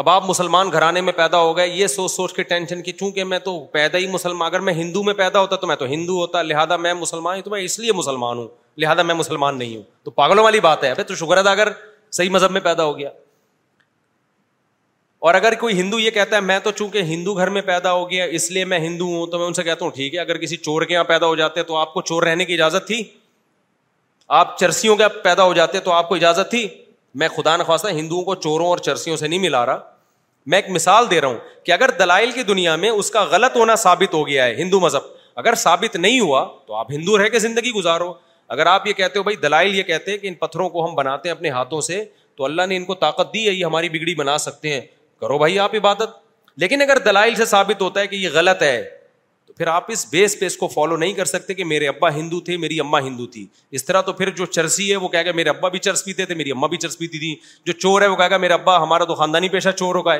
Speaker 6: اب آپ مسلمان گھرانے میں پیدا ہو گئے یہ سوچ سوچ کے ٹینشن کی چونکہ میں تو پیدا ہی مسلمان اگر میں ہندو میں پیدا ہوتا تو میں تو ہندو ہوتا لہٰذا میں مسلمان ہوں تو میں اس لیے مسلمان ہوں لہٰذا میں مسلمان نہیں ہوں تو پاگلوں والی بات ہے تو شکر ادا اگر صحیح مذہب میں پیدا ہو گیا اور اگر کوئی ہندو یہ کہتا ہے میں تو چونکہ ہندو گھر میں پیدا ہو گیا اس لیے میں ہندو ہوں تو میں ان سے کہتا ہوں ٹھیک ہے اگر کسی چور کے یہاں پیدا ہو جاتے تو آپ کو چور رہنے کی اجازت تھی آپ چرسیوں کے پیدا ہو جاتے تو آپ کو اجازت تھی میں خدا نخواستہ ہندوؤں کو چوروں اور چرسیوں سے نہیں ملا رہا میں ایک مثال دے رہا ہوں کہ اگر دلائل کی دنیا میں اس کا غلط ہونا ثابت ہو گیا ہے ہندو مذہب اگر ثابت نہیں ہوا تو آپ ہندو رہ کے زندگی گزارو اگر آپ یہ کہتے ہو بھائی دلائل یہ کہتے ہیں کہ ان پتھروں کو ہم بناتے ہیں اپنے ہاتھوں سے تو اللہ نے ان کو طاقت دی ہے یہ ہماری بگڑی بنا سکتے ہیں کرو بھائی آپ عبادت لیکن اگر دلائل سے ثابت ہوتا ہے کہ یہ غلط ہے تو پھر آپ اس بیس پہ اس کو فالو نہیں کر سکتے کہ میرے ابا ہندو تھے میری اما ہندو تھی اس طرح تو پھر جو چرسی ہے وہ گا میرے ابا بھی چرس پیتے تھے میری اما بھی چرس پیتی تھی جو چور ہے وہ گا میرے ابا ہمارا تو خاندانی پیشہ چور ہوگا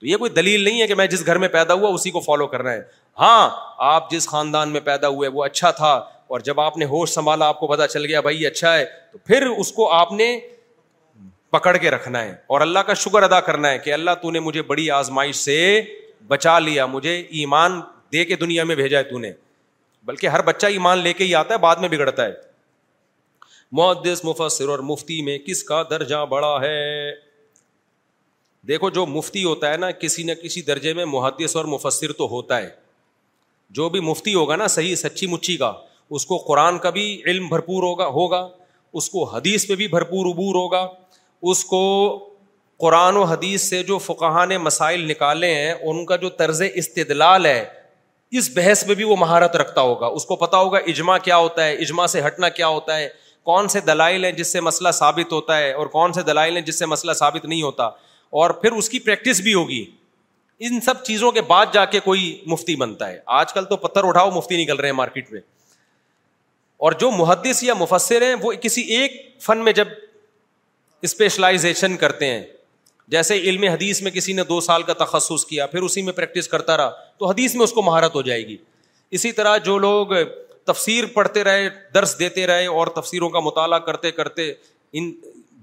Speaker 6: تو یہ کوئی دلیل نہیں ہے کہ میں جس گھر میں پیدا ہوا اسی کو فالو کر رہا ہے ہاں آپ جس خاندان میں پیدا ہوئے وہ اچھا تھا اور جب آپ نے ہوش سنبھالا آپ کو پتا چل گیا بھائی اچھا ہے تو پھر اس کو آپ نے پکڑ کے رکھنا ہے اور اللہ کا شکر ادا کرنا ہے کہ اللہ تو نے مجھے بڑی آزمائش سے بچا لیا مجھے ایمان دے کے دنیا میں بھیجا ہے تو نے بلکہ ہر بچہ ایمان لے کے ہی آتا ہے بعد میں بگڑتا ہے محدث مفسر اور مفتی میں کس کا درجہ بڑا ہے دیکھو جو مفتی ہوتا ہے نا کسی نہ کسی درجے میں محدث اور مفسر تو ہوتا ہے جو بھی مفتی ہوگا نا صحیح سچی مچی کا اس کو قرآن کا بھی علم بھرپور ہوگا ہوگا اس کو حدیث پہ بھی بھرپور عبور ہوگا اس کو قرآن و حدیث سے جو فقہان مسائل نکالے ہیں ان کا جو طرز استدلال ہے اس بحث میں بھی وہ مہارت رکھتا ہوگا اس کو پتا ہوگا اجماع کیا ہوتا ہے اجماع سے ہٹنا کیا ہوتا ہے کون سے دلائل ہیں جس سے مسئلہ ثابت ہوتا ہے اور کون سے دلائل ہیں جس سے مسئلہ ثابت نہیں ہوتا اور پھر اس کی پریکٹس بھی ہوگی ان سب چیزوں کے بعد جا کے کوئی مفتی بنتا ہے آج کل تو پتھر اٹھاؤ مفتی نکل رہے ہیں مارکیٹ میں اور جو محدث یا مفسر ہیں وہ کسی ایک فن میں جب اسپیشلائزیشن کرتے ہیں جیسے علم حدیث میں کسی نے دو سال کا تخصص کیا پھر اسی میں پریکٹس کرتا رہا تو حدیث میں اس کو مہارت ہو جائے گی اسی طرح جو لوگ تفسیر پڑھتے رہے درس دیتے رہے اور تفسیروں کا مطالعہ کرتے کرتے ان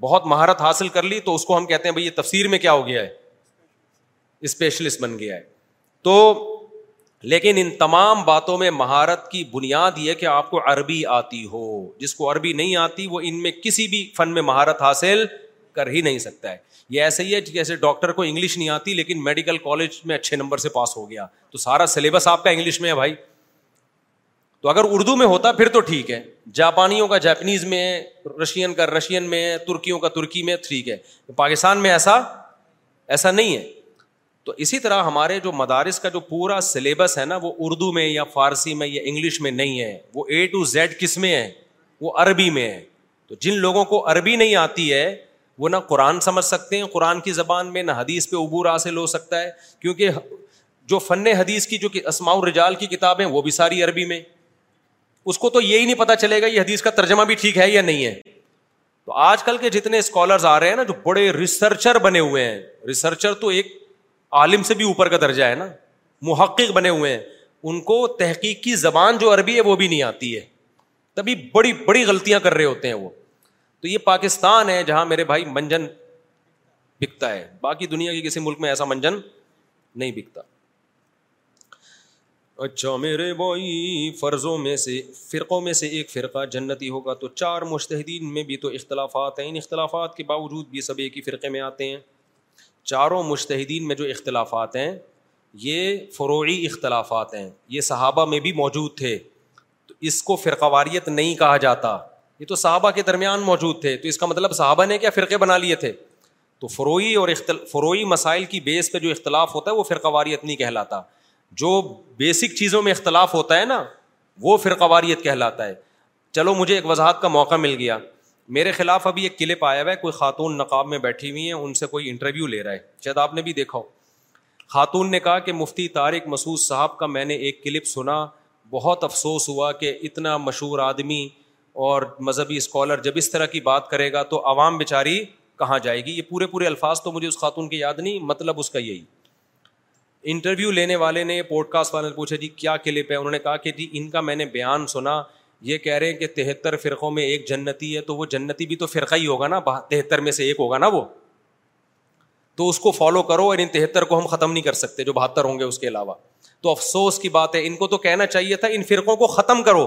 Speaker 6: بہت مہارت حاصل کر لی تو اس کو ہم کہتے ہیں بھائی یہ تفسیر میں کیا ہو گیا ہے اسپیشلسٹ بن گیا ہے تو لیکن ان تمام باتوں میں مہارت کی بنیاد یہ کہ آپ کو عربی آتی ہو جس کو عربی نہیں آتی وہ ان میں کسی بھی فن میں مہارت حاصل کر ہی نہیں سکتا ہے یہ ایسا ہی ہے جیسے ڈاکٹر کو انگلش نہیں آتی لیکن میڈیکل کالج میں اچھے نمبر سے پاس ہو گیا تو سارا سلیبس آپ کا انگلش میں ہے بھائی تو اگر اردو میں ہوتا پھر تو ٹھیک ہے جاپانیوں کا جاپنیز میں رشین کا رشین میں ترکیوں کا ترکی میں ٹھیک ہے پاکستان میں ایسا ایسا نہیں ہے تو اسی طرح ہمارے جو مدارس کا جو پورا سلیبس ہے نا وہ اردو میں یا فارسی میں یا انگلش میں نہیں ہے وہ اے ٹو زیڈ کس میں ہے وہ عربی میں ہے تو جن لوگوں کو عربی نہیں آتی ہے وہ نہ قرآن سمجھ سکتے ہیں قرآن کی زبان میں نہ حدیث پہ عبور حاصل ہو سکتا ہے کیونکہ جو فن حدیث کی جو اسماع الرجال کی کتابیں وہ بھی ساری عربی میں اس کو تو یہی نہیں پتا چلے گا یہ حدیث کا ترجمہ بھی ٹھیک ہے یا نہیں ہے تو آج کل کے جتنے اسکالرز آ رہے ہیں نا جو بڑے ریسرچر بنے ہوئے ہیں ریسرچر تو ایک عالم سے بھی اوپر کا درجہ ہے نا محقق بنے ہوئے ہیں ان کو تحقیق کی زبان جو عربی ہے وہ بھی نہیں آتی ہے تبھی بڑی بڑی غلطیاں کر رہے ہوتے ہیں وہ تو یہ پاکستان ہے جہاں میرے بھائی منجن بکتا ہے باقی دنیا کے کسی ملک میں ایسا منجن نہیں بکتا اچھا میرے بھائی فرضوں میں سے فرقوں میں سے ایک فرقہ جنتی ہوگا تو چار مشتحدین میں بھی تو اختلافات ہیں ان اختلافات کے باوجود بھی سب ایک ہی فرقے میں آتے ہیں چاروں مشتحدین میں جو اختلافات ہیں یہ فروعی اختلافات ہیں یہ صحابہ میں بھی موجود تھے تو اس کو فرقواریت نہیں کہا جاتا یہ تو صحابہ کے درمیان موجود تھے تو اس کا مطلب صحابہ نے کیا فرقے بنا لیے تھے تو فروعی اور اختل... فروعی مسائل کی بیس پہ جو اختلاف ہوتا ہے وہ فرقواریت نہیں کہلاتا جو بیسک چیزوں میں اختلاف ہوتا ہے نا وہ فرقواریت کہلاتا ہے چلو مجھے ایک وضاحت کا موقع مل گیا میرے خلاف ابھی ایک کلپ آیا ہوا ہے کوئی خاتون نقاب میں بیٹھی ہوئی ہیں ان سے کوئی انٹرویو لے رہا ہے شاید آپ نے بھی دیکھا ہو خاتون نے کہا کہ مفتی طارق مسعود صاحب کا میں نے ایک کلپ سنا بہت افسوس ہوا کہ اتنا مشہور آدمی اور مذہبی اسکالر جب اس طرح کی بات کرے گا تو عوام بیچاری کہاں جائے گی یہ پورے پورے الفاظ تو مجھے اس خاتون کی یاد نہیں مطلب اس کا یہی انٹرویو لینے والے نے پوڈ کاسٹ والے نے پوچھا جی کیا کلپ ہے انہوں نے کہا کہ جی ان کا میں نے بیان سنا یہ کہہ رہے ہیں کہ تہتر فرقوں میں ایک جنتی ہے تو وہ جنتی بھی تو فرقہ ہی ہوگا نا تہتر میں سے ایک ہوگا نا وہ تو اس کو فالو کرو اور ان تہتر کو ہم ختم نہیں کر سکتے جو بہتر ہوں گے اس کے علاوہ تو افسوس کی بات ہے ان کو تو کہنا چاہیے تھا ان فرقوں کو ختم کرو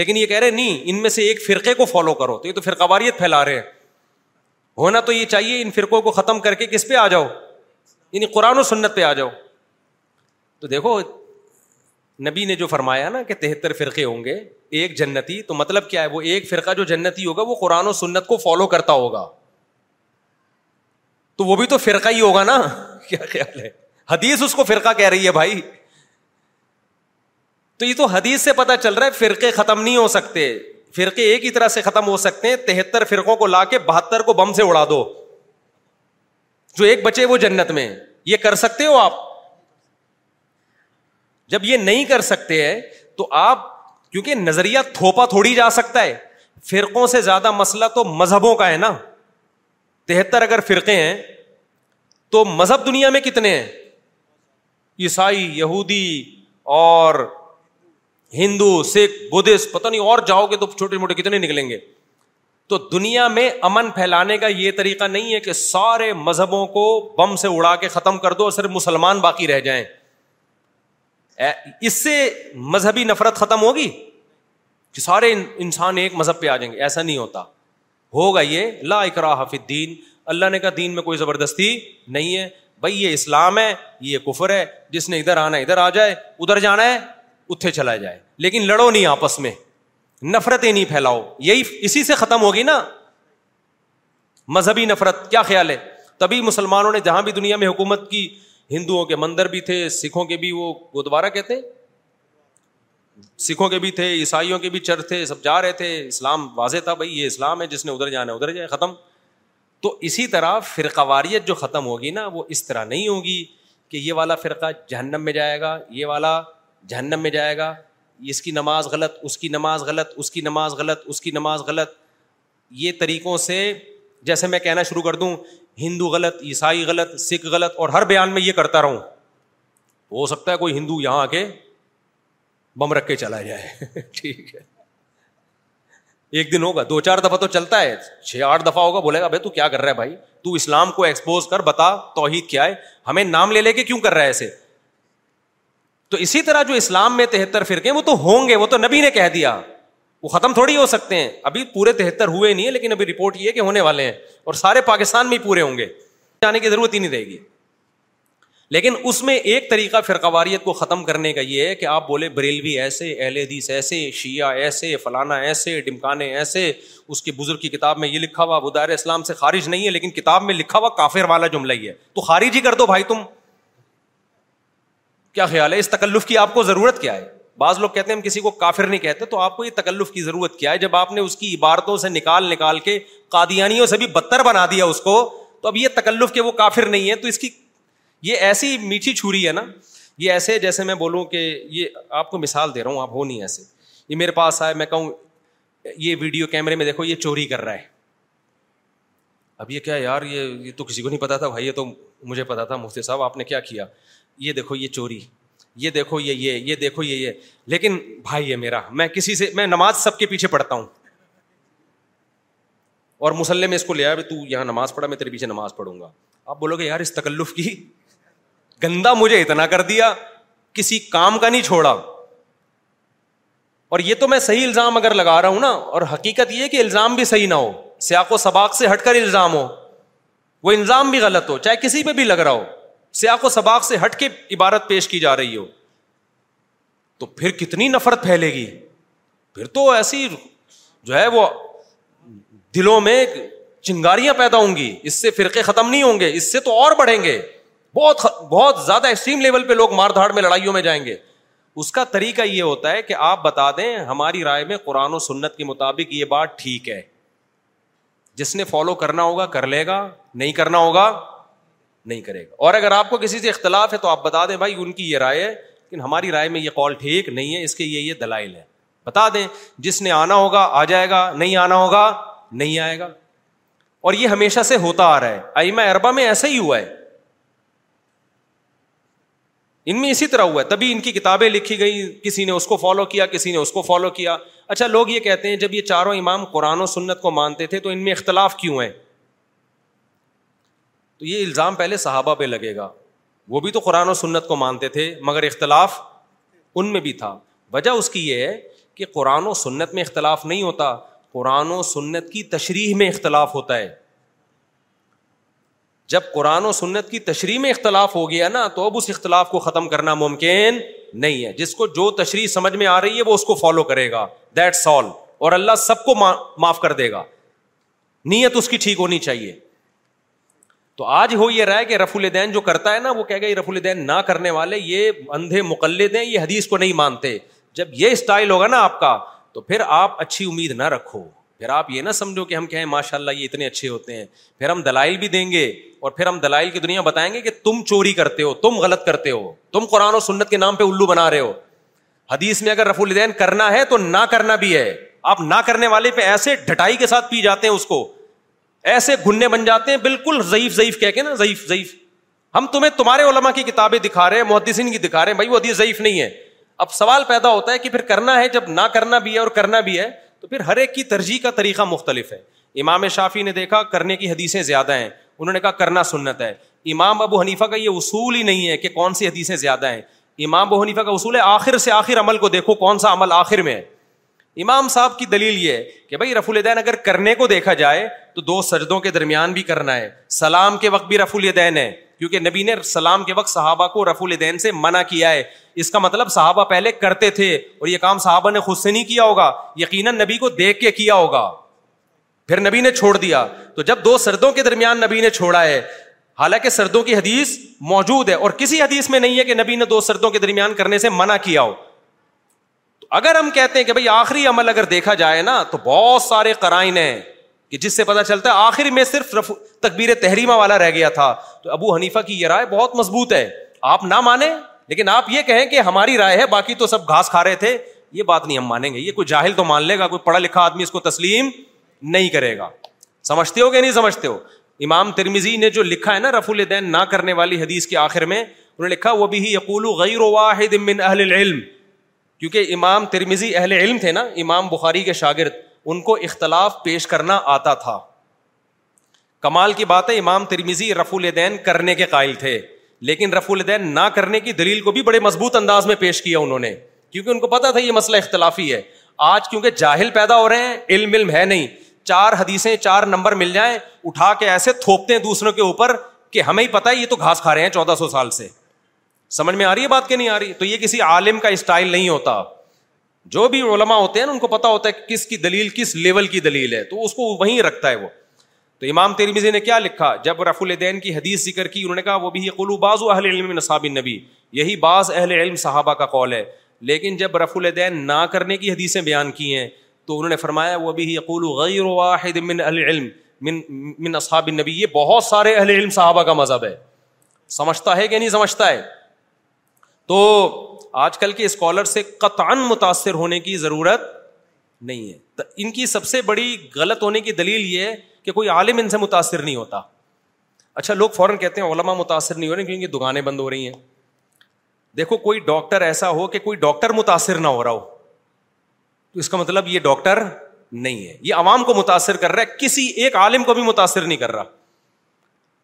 Speaker 6: لیکن یہ کہہ رہے نہیں ان میں سے ایک فرقے کو فالو کرو تو یہ تو فرقہ واریت پھیلا رہے ہیں ہونا تو یہ چاہیے ان فرقوں کو ختم کر کے کس پہ آ جاؤ یعنی قرآن و سنت پہ آ جاؤ تو دیکھو نبی نے جو فرمایا نا کہ تہتر فرقے ہوں گے ایک جنتی تو مطلب کیا ہے وہ ایک فرقہ جو جنتی ہوگا وہ قرآن و سنت کو فالو کرتا ہوگا تو وہ بھی تو فرقہ ہی ہوگا نا کیا خیال ہے حدیث اس کو فرقہ کہہ رہی ہے بھائی تو تو یہ حدیث سے پتا چل رہا ہے فرقے ختم نہیں ہو سکتے فرقے ایک ہی طرح سے ختم ہو سکتے ہیں تہتر فرقوں کو لا کے بہتر کو بم سے اڑا دو جو ایک بچے وہ جنت میں یہ کر سکتے ہو آپ جب یہ نہیں کر سکتے ہیں تو آپ کیونکہ نظریہ تھوپا تھوڑی جا سکتا ہے فرقوں سے زیادہ مسئلہ تو مذہبوں کا ہے نا تہتر اگر فرقے ہیں تو مذہب دنیا میں کتنے ہیں عیسائی یہودی اور ہندو سکھ بدھسٹ پتہ نہیں اور جاؤ گے تو چھوٹے موٹے کتنے نکلیں گے تو دنیا میں امن پھیلانے کا یہ طریقہ نہیں ہے کہ سارے مذہبوں کو بم سے اڑا کے ختم کر دو اور صرف مسلمان باقی رہ جائیں اس سے مذہبی نفرت ختم ہوگی کہ سارے انسان ایک مذہب پہ آ جائیں گے ایسا نہیں ہوتا ہوگا یہ لا اکرا حافظ دین اللہ نے کہا دین میں کوئی زبردستی نہیں ہے بھائی یہ اسلام ہے یہ کفر ہے جس نے ادھر آنا ادھر آ جائے ادھر جانا ہے اتھے چلا جائے لیکن لڑو نہیں آپس میں نفرتیں نہیں پھیلاؤ یہی اسی سے ختم ہوگی نا مذہبی نفرت کیا خیال ہے تبھی مسلمانوں نے جہاں بھی دنیا میں حکومت کی ہندوؤں کے مندر بھی تھے سکھوں کے بھی وہ گودوارا کہتے ہیں سکھوں کے بھی تھے عیسائیوں کے بھی چرچ تھے سب جا رہے تھے اسلام واضح تھا بھائی یہ اسلام ہے جس نے ادھر جانا ہے ادھر جائے ختم تو اسی طرح فرقہ واریت جو ختم ہوگی نا وہ اس طرح نہیں ہوگی کہ یہ والا فرقہ جہنم میں جائے گا یہ والا جہنم میں جائے گا اس کی نماز غلط اس کی نماز غلط اس کی نماز غلط اس کی نماز غلط یہ طریقوں سے جیسے میں کہنا شروع کر دوں ہندو غلط عیسائی غلط سکھ غلط اور ہر بیان میں یہ کرتا ہو سکتا ہے کوئی ہندو یہاں آ کے بم رکھ کے چلا جائے ٹھیک ہے ایک دن ہوگا دو چار دفعہ تو چلتا ہے چھ آٹھ دفعہ ہوگا بولے گا بھائی تو کیا کر رہا ہے بھائی تو اسلام کو ایکسپوز کر بتا توحید کیا ہے ہمیں نام لے لے کے کیوں کر رہا ہے ایسے تو اسی طرح جو اسلام میں تہتر فرقے وہ تو ہوں گے وہ تو نبی نے کہہ دیا وہ ختم تھوڑی ہو سکتے ہیں ابھی پورے تہتر ہوئے نہیں ہیں لیکن ابھی رپورٹ یہ کہ ہونے والے ہیں اور سارے پاکستان میں ہی پورے ہوں گے جانے کی ضرورت ہی نہیں رہے گی لیکن اس میں ایک طریقہ فرقواریت کو ختم کرنے کا یہ ہے کہ آپ بولے بریلوی ایسے اہل حدیث ایسے شیعہ ایسے فلانا ایسے ڈمکانے ایسے اس کے بزرگ کی کتاب میں یہ لکھا ہوا ادارۂ اسلام سے خارج نہیں ہے لیکن کتاب میں لکھا ہوا کافر والا جملہ ہی ہے تو خارج ہی کر دو بھائی تم کیا خیال ہے اس تکلف کی آپ کو ضرورت کیا ہے بعض لوگ کہتے ہیں ہم کسی کو کافر نہیں کہتے تو آپ کو یہ تکلف کی ضرورت کیا ہے جب آپ نے اس کی عبارتوں سے نکال نکال کے قادیانیوں سے بھی بدتر بنا دیا اس کو تو اب یہ تکلف کہ وہ کافر نہیں ہے تو اس کی یہ ایسی میٹھی چھری ہے نا یہ ایسے جیسے میں بولوں کہ یہ آپ کو مثال دے رہا ہوں آپ ہو نہیں ایسے یہ میرے پاس آئے میں کہوں یہ ویڈیو کیمرے میں دیکھو یہ چوری کر رہا ہے اب یہ کیا یار یہ تو کسی کو نہیں پتا تھا بھائی یہ تو مجھے پتا تھا مفتی صاحب آپ نے کیا کیا یہ دیکھو یہ چوری یہ دیکھو یہ یہ یہ دیکھو یہ یہ لیکن بھائی ہے میرا میں کسی سے میں نماز سب کے پیچھے پڑھتا ہوں اور مسلح میں اس کو لیا تو یہاں نماز پڑھا میں تیرے پیچھے نماز پڑھوں گا آپ بولو گے یار اس تکلف کی گندا مجھے اتنا کر دیا کسی کام کا نہیں چھوڑا اور یہ تو میں صحیح الزام اگر لگا رہا ہوں نا اور حقیقت یہ کہ الزام بھی صحیح نہ ہو سیاق و سباق سے ہٹ کر الزام ہو وہ الزام بھی غلط ہو چاہے کسی پہ بھی لگ رہا ہو سیاق و سباق سے ہٹ کے عبارت پیش کی جا رہی ہو تو پھر کتنی نفرت پھیلے گی پھر تو ایسی جو ہے وہ دلوں میں چنگاریاں پیدا ہوں گی اس سے فرقے ختم نہیں ہوں گے اس سے تو اور بڑھیں گے بہت بہت زیادہ ایکسٹریم لیول پہ لوگ مار دھاڑ میں لڑائیوں میں جائیں گے اس کا طریقہ یہ ہوتا ہے کہ آپ بتا دیں ہماری رائے میں قرآن و سنت کے مطابق یہ بات ٹھیک ہے جس نے فالو کرنا ہوگا کر لے گا نہیں کرنا ہوگا نہیں کرے گا اور اگر آپ کو کسی سے اختلاف ہے تو آپ بتا دیں بھائی ان کی یہ رائے ہے ہماری رائے میں یہ کال ٹھیک نہیں ہے اس کے یہ یہ دلائل ہے بتا دیں جس نے آنا ہوگا آ جائے گا نہیں آنا ہوگا نہیں آئے گا اور یہ ہمیشہ سے ہوتا آ رہا ہے ایما اربا میں ایسا ہی ہوا ہے ان میں اسی طرح ہوا ہے تبھی ان کی کتابیں لکھی گئی کسی نے اس کو فالو کیا کسی نے اس کو فالو کیا اچھا لوگ یہ کہتے ہیں جب یہ چاروں امام قرآن و سنت کو مانتے تھے تو ان میں اختلاف کیوں ہیں تو یہ الزام پہلے صحابہ پہ لگے گا وہ بھی تو قرآن و سنت کو مانتے تھے مگر اختلاف ان میں بھی تھا وجہ اس کی یہ ہے کہ قرآن و سنت میں اختلاف نہیں ہوتا قرآن و سنت کی تشریح میں اختلاف ہوتا ہے جب قرآن و سنت کی تشریح میں اختلاف ہو گیا نا تو اب اس اختلاف کو ختم کرنا ممکن نہیں ہے جس کو جو تشریح سمجھ میں آ رہی ہے وہ اس کو فالو کرے گا دیٹ سال اور اللہ سب کو معاف کر دے گا نیت اس کی ٹھیک ہونی چاہیے تو آج ہو یہ رہا ہے کہ رفول جو کرتا ہے نا وہ یہ رف الدین نہ کرنے والے یہ اندھے مقلد ہیں یہ حدیث کو نہیں مانتے جب یہ اسٹائل ہوگا نا آپ کا تو پھر آپ اچھی امید نہ رکھو پھر آپ یہ نہ سمجھو کہ ہم کہیں ماشاء اللہ یہ اتنے اچھے ہوتے ہیں پھر ہم دلائل بھی دیں گے اور پھر ہم دلائل کی دنیا بتائیں گے کہ تم چوری کرتے ہو تم غلط کرتے ہو تم قرآن و سنت کے نام پہ الو بنا رہے ہو حدیث میں اگر رف الدین کرنا ہے تو نہ کرنا بھی ہے آپ نہ کرنے والے پہ ایسے ڈٹائی کے ساتھ پی جاتے ہیں اس کو ایسے گھننے بن جاتے ہیں بالکل ضعیف ضعیف کہہ کے نا ضعیف ضعیف ہم تمہیں تمہارے علماء کی کتابیں دکھا رہے ہیں محدثین کی دکھا رہے ہیں بھائی وہ حدیث ضعیف نہیں ہے اب سوال پیدا ہوتا ہے کہ پھر کرنا ہے جب نہ کرنا بھی ہے اور کرنا بھی ہے تو پھر ہر ایک کی ترجیح کا طریقہ مختلف ہے امام شافی نے دیکھا کرنے کی حدیثیں زیادہ ہیں انہوں نے کہا کرنا سنت ہے امام ابو حنیفہ کا یہ اصول ہی نہیں ہے کہ کون سی حدیثیں زیادہ ہیں امام ابو حنیفہ کا اصول ہے آخر سے آخر عمل کو دیکھو کون سا عمل آخر میں ہے امام صاحب کی دلیل یہ کہ بھائی رف الدین اگر کرنے کو دیکھا جائے تو دو سجدوں کے درمیان بھی کرنا ہے سلام کے وقت بھی رف الدین ہے کیونکہ نبی نے سلام کے وقت صحابہ کو رف الدین سے منع کیا ہے اس کا مطلب صحابہ پہلے کرتے تھے اور یہ کام صحابہ نے خود سے نہیں کیا ہوگا یقیناً نبی کو دیکھ کے کیا ہوگا پھر نبی نے چھوڑ دیا تو جب دو سردوں کے درمیان نبی نے چھوڑا ہے حالانکہ سردوں کی حدیث موجود ہے اور کسی حدیث میں نہیں ہے کہ نبی نے دو سردوں کے درمیان کرنے سے منع کیا ہو اگر ہم کہتے ہیں کہ بھائی آخری عمل اگر دیکھا جائے نا تو بہت سارے کرائن ہیں کہ جس سے پتا چلتا ہے آخری میں صرف تقبیر تحریمہ والا رہ گیا تھا تو ابو حنیفا کی یہ رائے بہت مضبوط ہے آپ نہ مانیں لیکن آپ یہ کہیں کہ ہماری رائے ہے باقی تو سب گھاس کھا رہے تھے یہ بات نہیں ہم مانیں گے یہ کوئی جاہل تو مان لے گا کوئی پڑھا لکھا آدمی اس کو تسلیم نہیں کرے گا سمجھتے ہو کہ نہیں سمجھتے ہو امام ترمیزی نے جو لکھا ہے نا رف الدین نہ کرنے والی حدیث کے آخر میں انہوں نے لکھا وہ بھی یقول غیر واحد من اہل العلم کیونکہ امام ترمیزی اہل علم تھے نا امام بخاری کے شاگرد ان کو اختلاف پیش کرنا آتا تھا کمال کی بات ہے امام ترمیزی رف الدین کرنے کے قائل تھے لیکن رف الدین نہ کرنے کی دلیل کو بھی بڑے مضبوط انداز میں پیش کیا انہوں نے کیونکہ ان کو پتا تھا یہ مسئلہ اختلافی ہے آج کیونکہ جاہل پیدا ہو رہے ہیں علم علم ہے نہیں چار حدیثیں چار نمبر مل جائیں اٹھا کے ایسے تھوپتے ہیں دوسروں کے اوپر کہ ہمیں ہی پتا ہے یہ تو گھاس کھا رہے ہیں چودہ سو سال سے سمجھ میں آ رہی ہے بات کہ نہیں آ رہی تو یہ کسی عالم کا اسٹائل نہیں ہوتا جو بھی علما ہوتے ہیں ان کو پتا ہوتا ہے کس کی دلیل کس لیول کی دلیل ہے تو اس کو وہیں رکھتا ہے وہ تو امام ترمیزی نے کیا لکھا جب رف الدین کی حدیث ذکر کی انہوں نے کہا وہ بھی باز و بعض علم نصاب نبی یہی بعض اہل علم صحابہ کا کال ہے لیکن جب رف الدین نہ کرنے کی حدیثیں بیان کی ہیں تو انہوں نے فرمایا وہ بھی یقول و غیر واحد من من من اہل علم اصحاب نبی یہ بہت سارے اہل علم صحابہ کا مذہب ہے سمجھتا ہے کہ نہیں سمجھتا ہے تو آج کل کے اسکالر سے قطان متاثر ہونے کی ضرورت نہیں ہے ان کی سب سے بڑی غلط ہونے کی دلیل یہ کہ کوئی عالم ان سے متاثر نہیں ہوتا اچھا لوگ فوراً کہتے ہیں علما متاثر نہیں ہو رہے کیونکہ دکانیں بند ہو رہی ہیں دیکھو کوئی ڈاکٹر ایسا ہو کہ کوئی ڈاکٹر متاثر نہ ہو رہا ہو تو اس کا مطلب یہ ڈاکٹر نہیں ہے یہ عوام کو متاثر کر رہا ہے کسی ایک عالم کو بھی متاثر نہیں کر رہا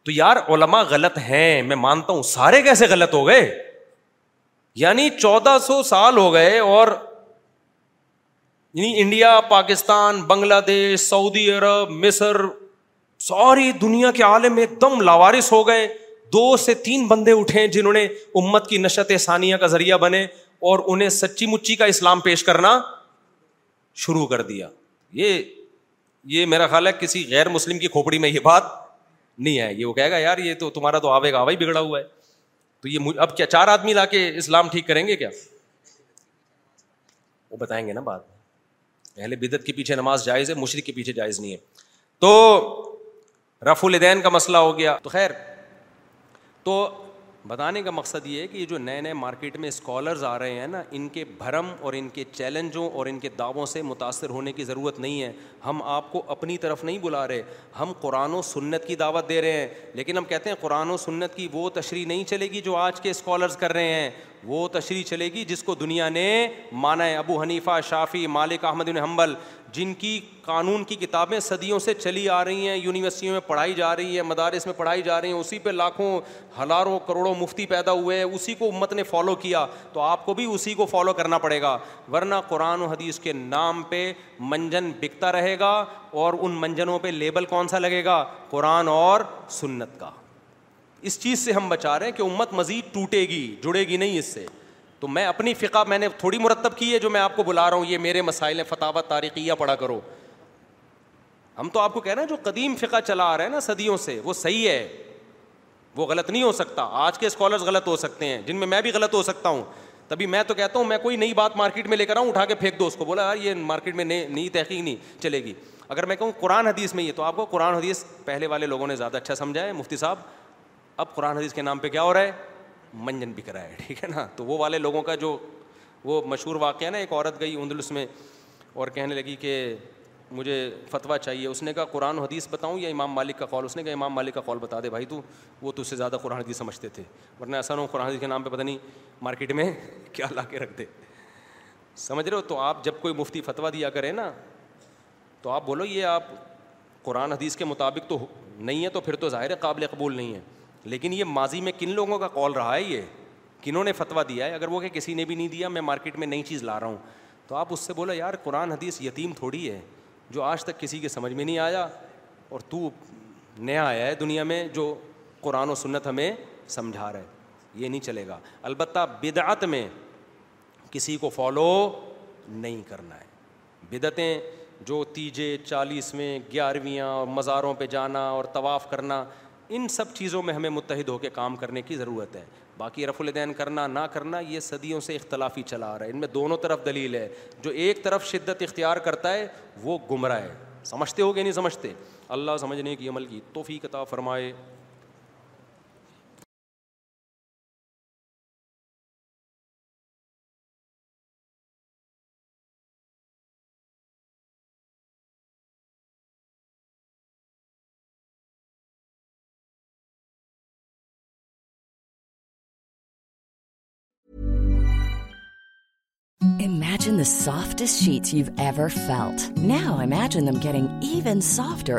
Speaker 6: تو یار علما غلط ہیں میں مانتا ہوں سارے کیسے غلط ہو گئے یعنی چودہ سو سال ہو گئے اور یعنی انڈیا پاکستان بنگلہ دیش سعودی عرب مصر ساری دنیا کے عالم ایک دم لاوارس ہو گئے دو سے تین بندے اٹھے جنہوں نے امت کی نشت ثانیہ کا ذریعہ بنے اور انہیں سچی مچی کا اسلام پیش کرنا شروع کر دیا یہ یہ میرا خیال ہے کسی غیر مسلم کی کھوپڑی میں یہ بات نہیں ہے یہ وہ کہے گا یار یہ تو تمہارا تو آوے کا آوا ہی بگڑا ہوا ہے تو یہ اب کیا چار آدمی لا کے اسلام ٹھیک کریں گے کیا وہ بتائیں گے نا بات اہل بدت کے پیچھے نماز جائز ہے مشرق کے پیچھے جائز نہیں ہے تو رف الدین کا مسئلہ ہو گیا تو خیر تو بتانے کا مقصد یہ ہے کہ یہ جو نئے نئے مارکیٹ میں اسکالرز آ رہے ہیں نا ان کے بھرم اور ان کے چیلنجوں اور ان کے دعووں سے متاثر ہونے کی ضرورت نہیں ہے ہم آپ کو اپنی طرف نہیں بلا رہے ہم قرآن و سنت کی دعوت دے رہے ہیں لیکن ہم کہتے ہیں قرآن و سنت کی وہ تشریح نہیں چلے گی جو آج کے اسکالرز کر رہے ہیں وہ تشریح چلے گی جس کو دنیا نے مانا ہے ابو حنیفہ شافی مالک احمد حنبل جن کی قانون کی کتابیں صدیوں سے چلی آ رہی ہیں یونیورسٹیوں میں پڑھائی جا رہی ہے مدارس میں پڑھائی جا رہی ہیں اسی پہ لاکھوں ہزاروں کروڑوں مفتی پیدا ہوئے ہیں اسی کو امت نے فالو کیا تو آپ کو بھی اسی کو فالو کرنا پڑے گا ورنہ قرآن و حدیث کے نام پہ منجن بکتا رہے گا اور ان منجنوں پہ لیبل کون سا لگے گا قرآن اور سنت کا اس چیز سے ہم بچا رہے ہیں کہ امت مزید ٹوٹے گی جڑے گی نہیں اس سے تو میں اپنی فقہ میں نے تھوڑی مرتب کی ہے جو میں آپ کو بلا رہا ہوں یہ میرے مسائل ہیں فتح تاریخیہ پڑھا کرو ہم تو آپ کو کہہ رہے ہیں جو قدیم فقہ چلا آ رہا ہے نا صدیوں سے وہ صحیح ہے وہ غلط نہیں ہو سکتا آج کے اسکالرس غلط ہو سکتے ہیں جن میں میں بھی غلط ہو سکتا ہوں تبھی میں تو کہتا ہوں میں کوئی نئی بات مارکیٹ میں لے کر آؤں اٹھا کے پھینک دو اس کو بولا یار یہ مارکیٹ میں نئی نئی تحقیق نہیں چلے گی اگر میں کہوں قرآن حدیث میں یہ تو آپ کو قرآن حدیث پہلے والے لوگوں نے زیادہ اچھا سمجھا ہے مفتی صاحب اب قرآن حدیث کے نام پہ کیا ہو رہا ہے منجن بھی کرایا ٹھیک ہے نا تو وہ والے لوگوں کا جو وہ مشہور واقعہ نا ایک عورت گئی اندلس میں اور کہنے لگی کہ مجھے فتویٰ چاہیے اس نے کہا قرآن حدیث بتاؤں یا امام مالک کا قول اس نے کہا امام مالک کا قول بتا دے بھائی تو وہ تو اس سے زیادہ قرآن حدیث سمجھتے تھے ورنہ ایسا نہ قرآن حدیث کے نام پہ پتہ نہیں مارکیٹ میں کیا لا کے رکھ دے سمجھ رہے ہو تو آپ جب کوئی مفتی فتویٰ دیا کرے نا تو آپ بولو یہ آپ قرآن حدیث کے مطابق تو نہیں ہے تو پھر تو ظاہر ہے قابل قبول نہیں ہے لیکن یہ ماضی میں کن لوگوں کا کال رہا ہے یہ کنہوں نے فتویٰ دیا ہے اگر وہ کہ کسی نے بھی نہیں دیا میں مارکیٹ میں نئی چیز لا رہا ہوں تو آپ اس سے بولا یار قرآن حدیث یتیم تھوڑی ہے جو آج تک کسی کے سمجھ میں نہیں آیا اور تو نیا آیا ہے دنیا میں جو قرآن و سنت ہمیں سمجھا رہا ہے یہ نہیں چلے گا البتہ بدعت میں کسی کو فالو نہیں کرنا ہے بدعتیں جو تیجے چالیسویں گیارہویں اور مزاروں پہ جانا اور طواف کرنا ان سب چیزوں میں ہمیں متحد ہو کے کام کرنے کی ضرورت ہے باقی رف الدین کرنا نہ کرنا یہ صدیوں سے اختلافی چلا آ رہا ہے ان میں دونوں طرف دلیل ہے جو ایک طرف شدت اختیار کرتا ہے وہ گمراہ ہے سمجھتے ہو کہ نہیں سمجھتے اللہ سمجھنے کی عمل کی توفیق عطا فرمائے سافٹ شیٹ نوازنگ سافٹر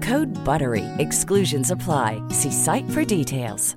Speaker 6: گڈ بروئی exclusions apply see site for dates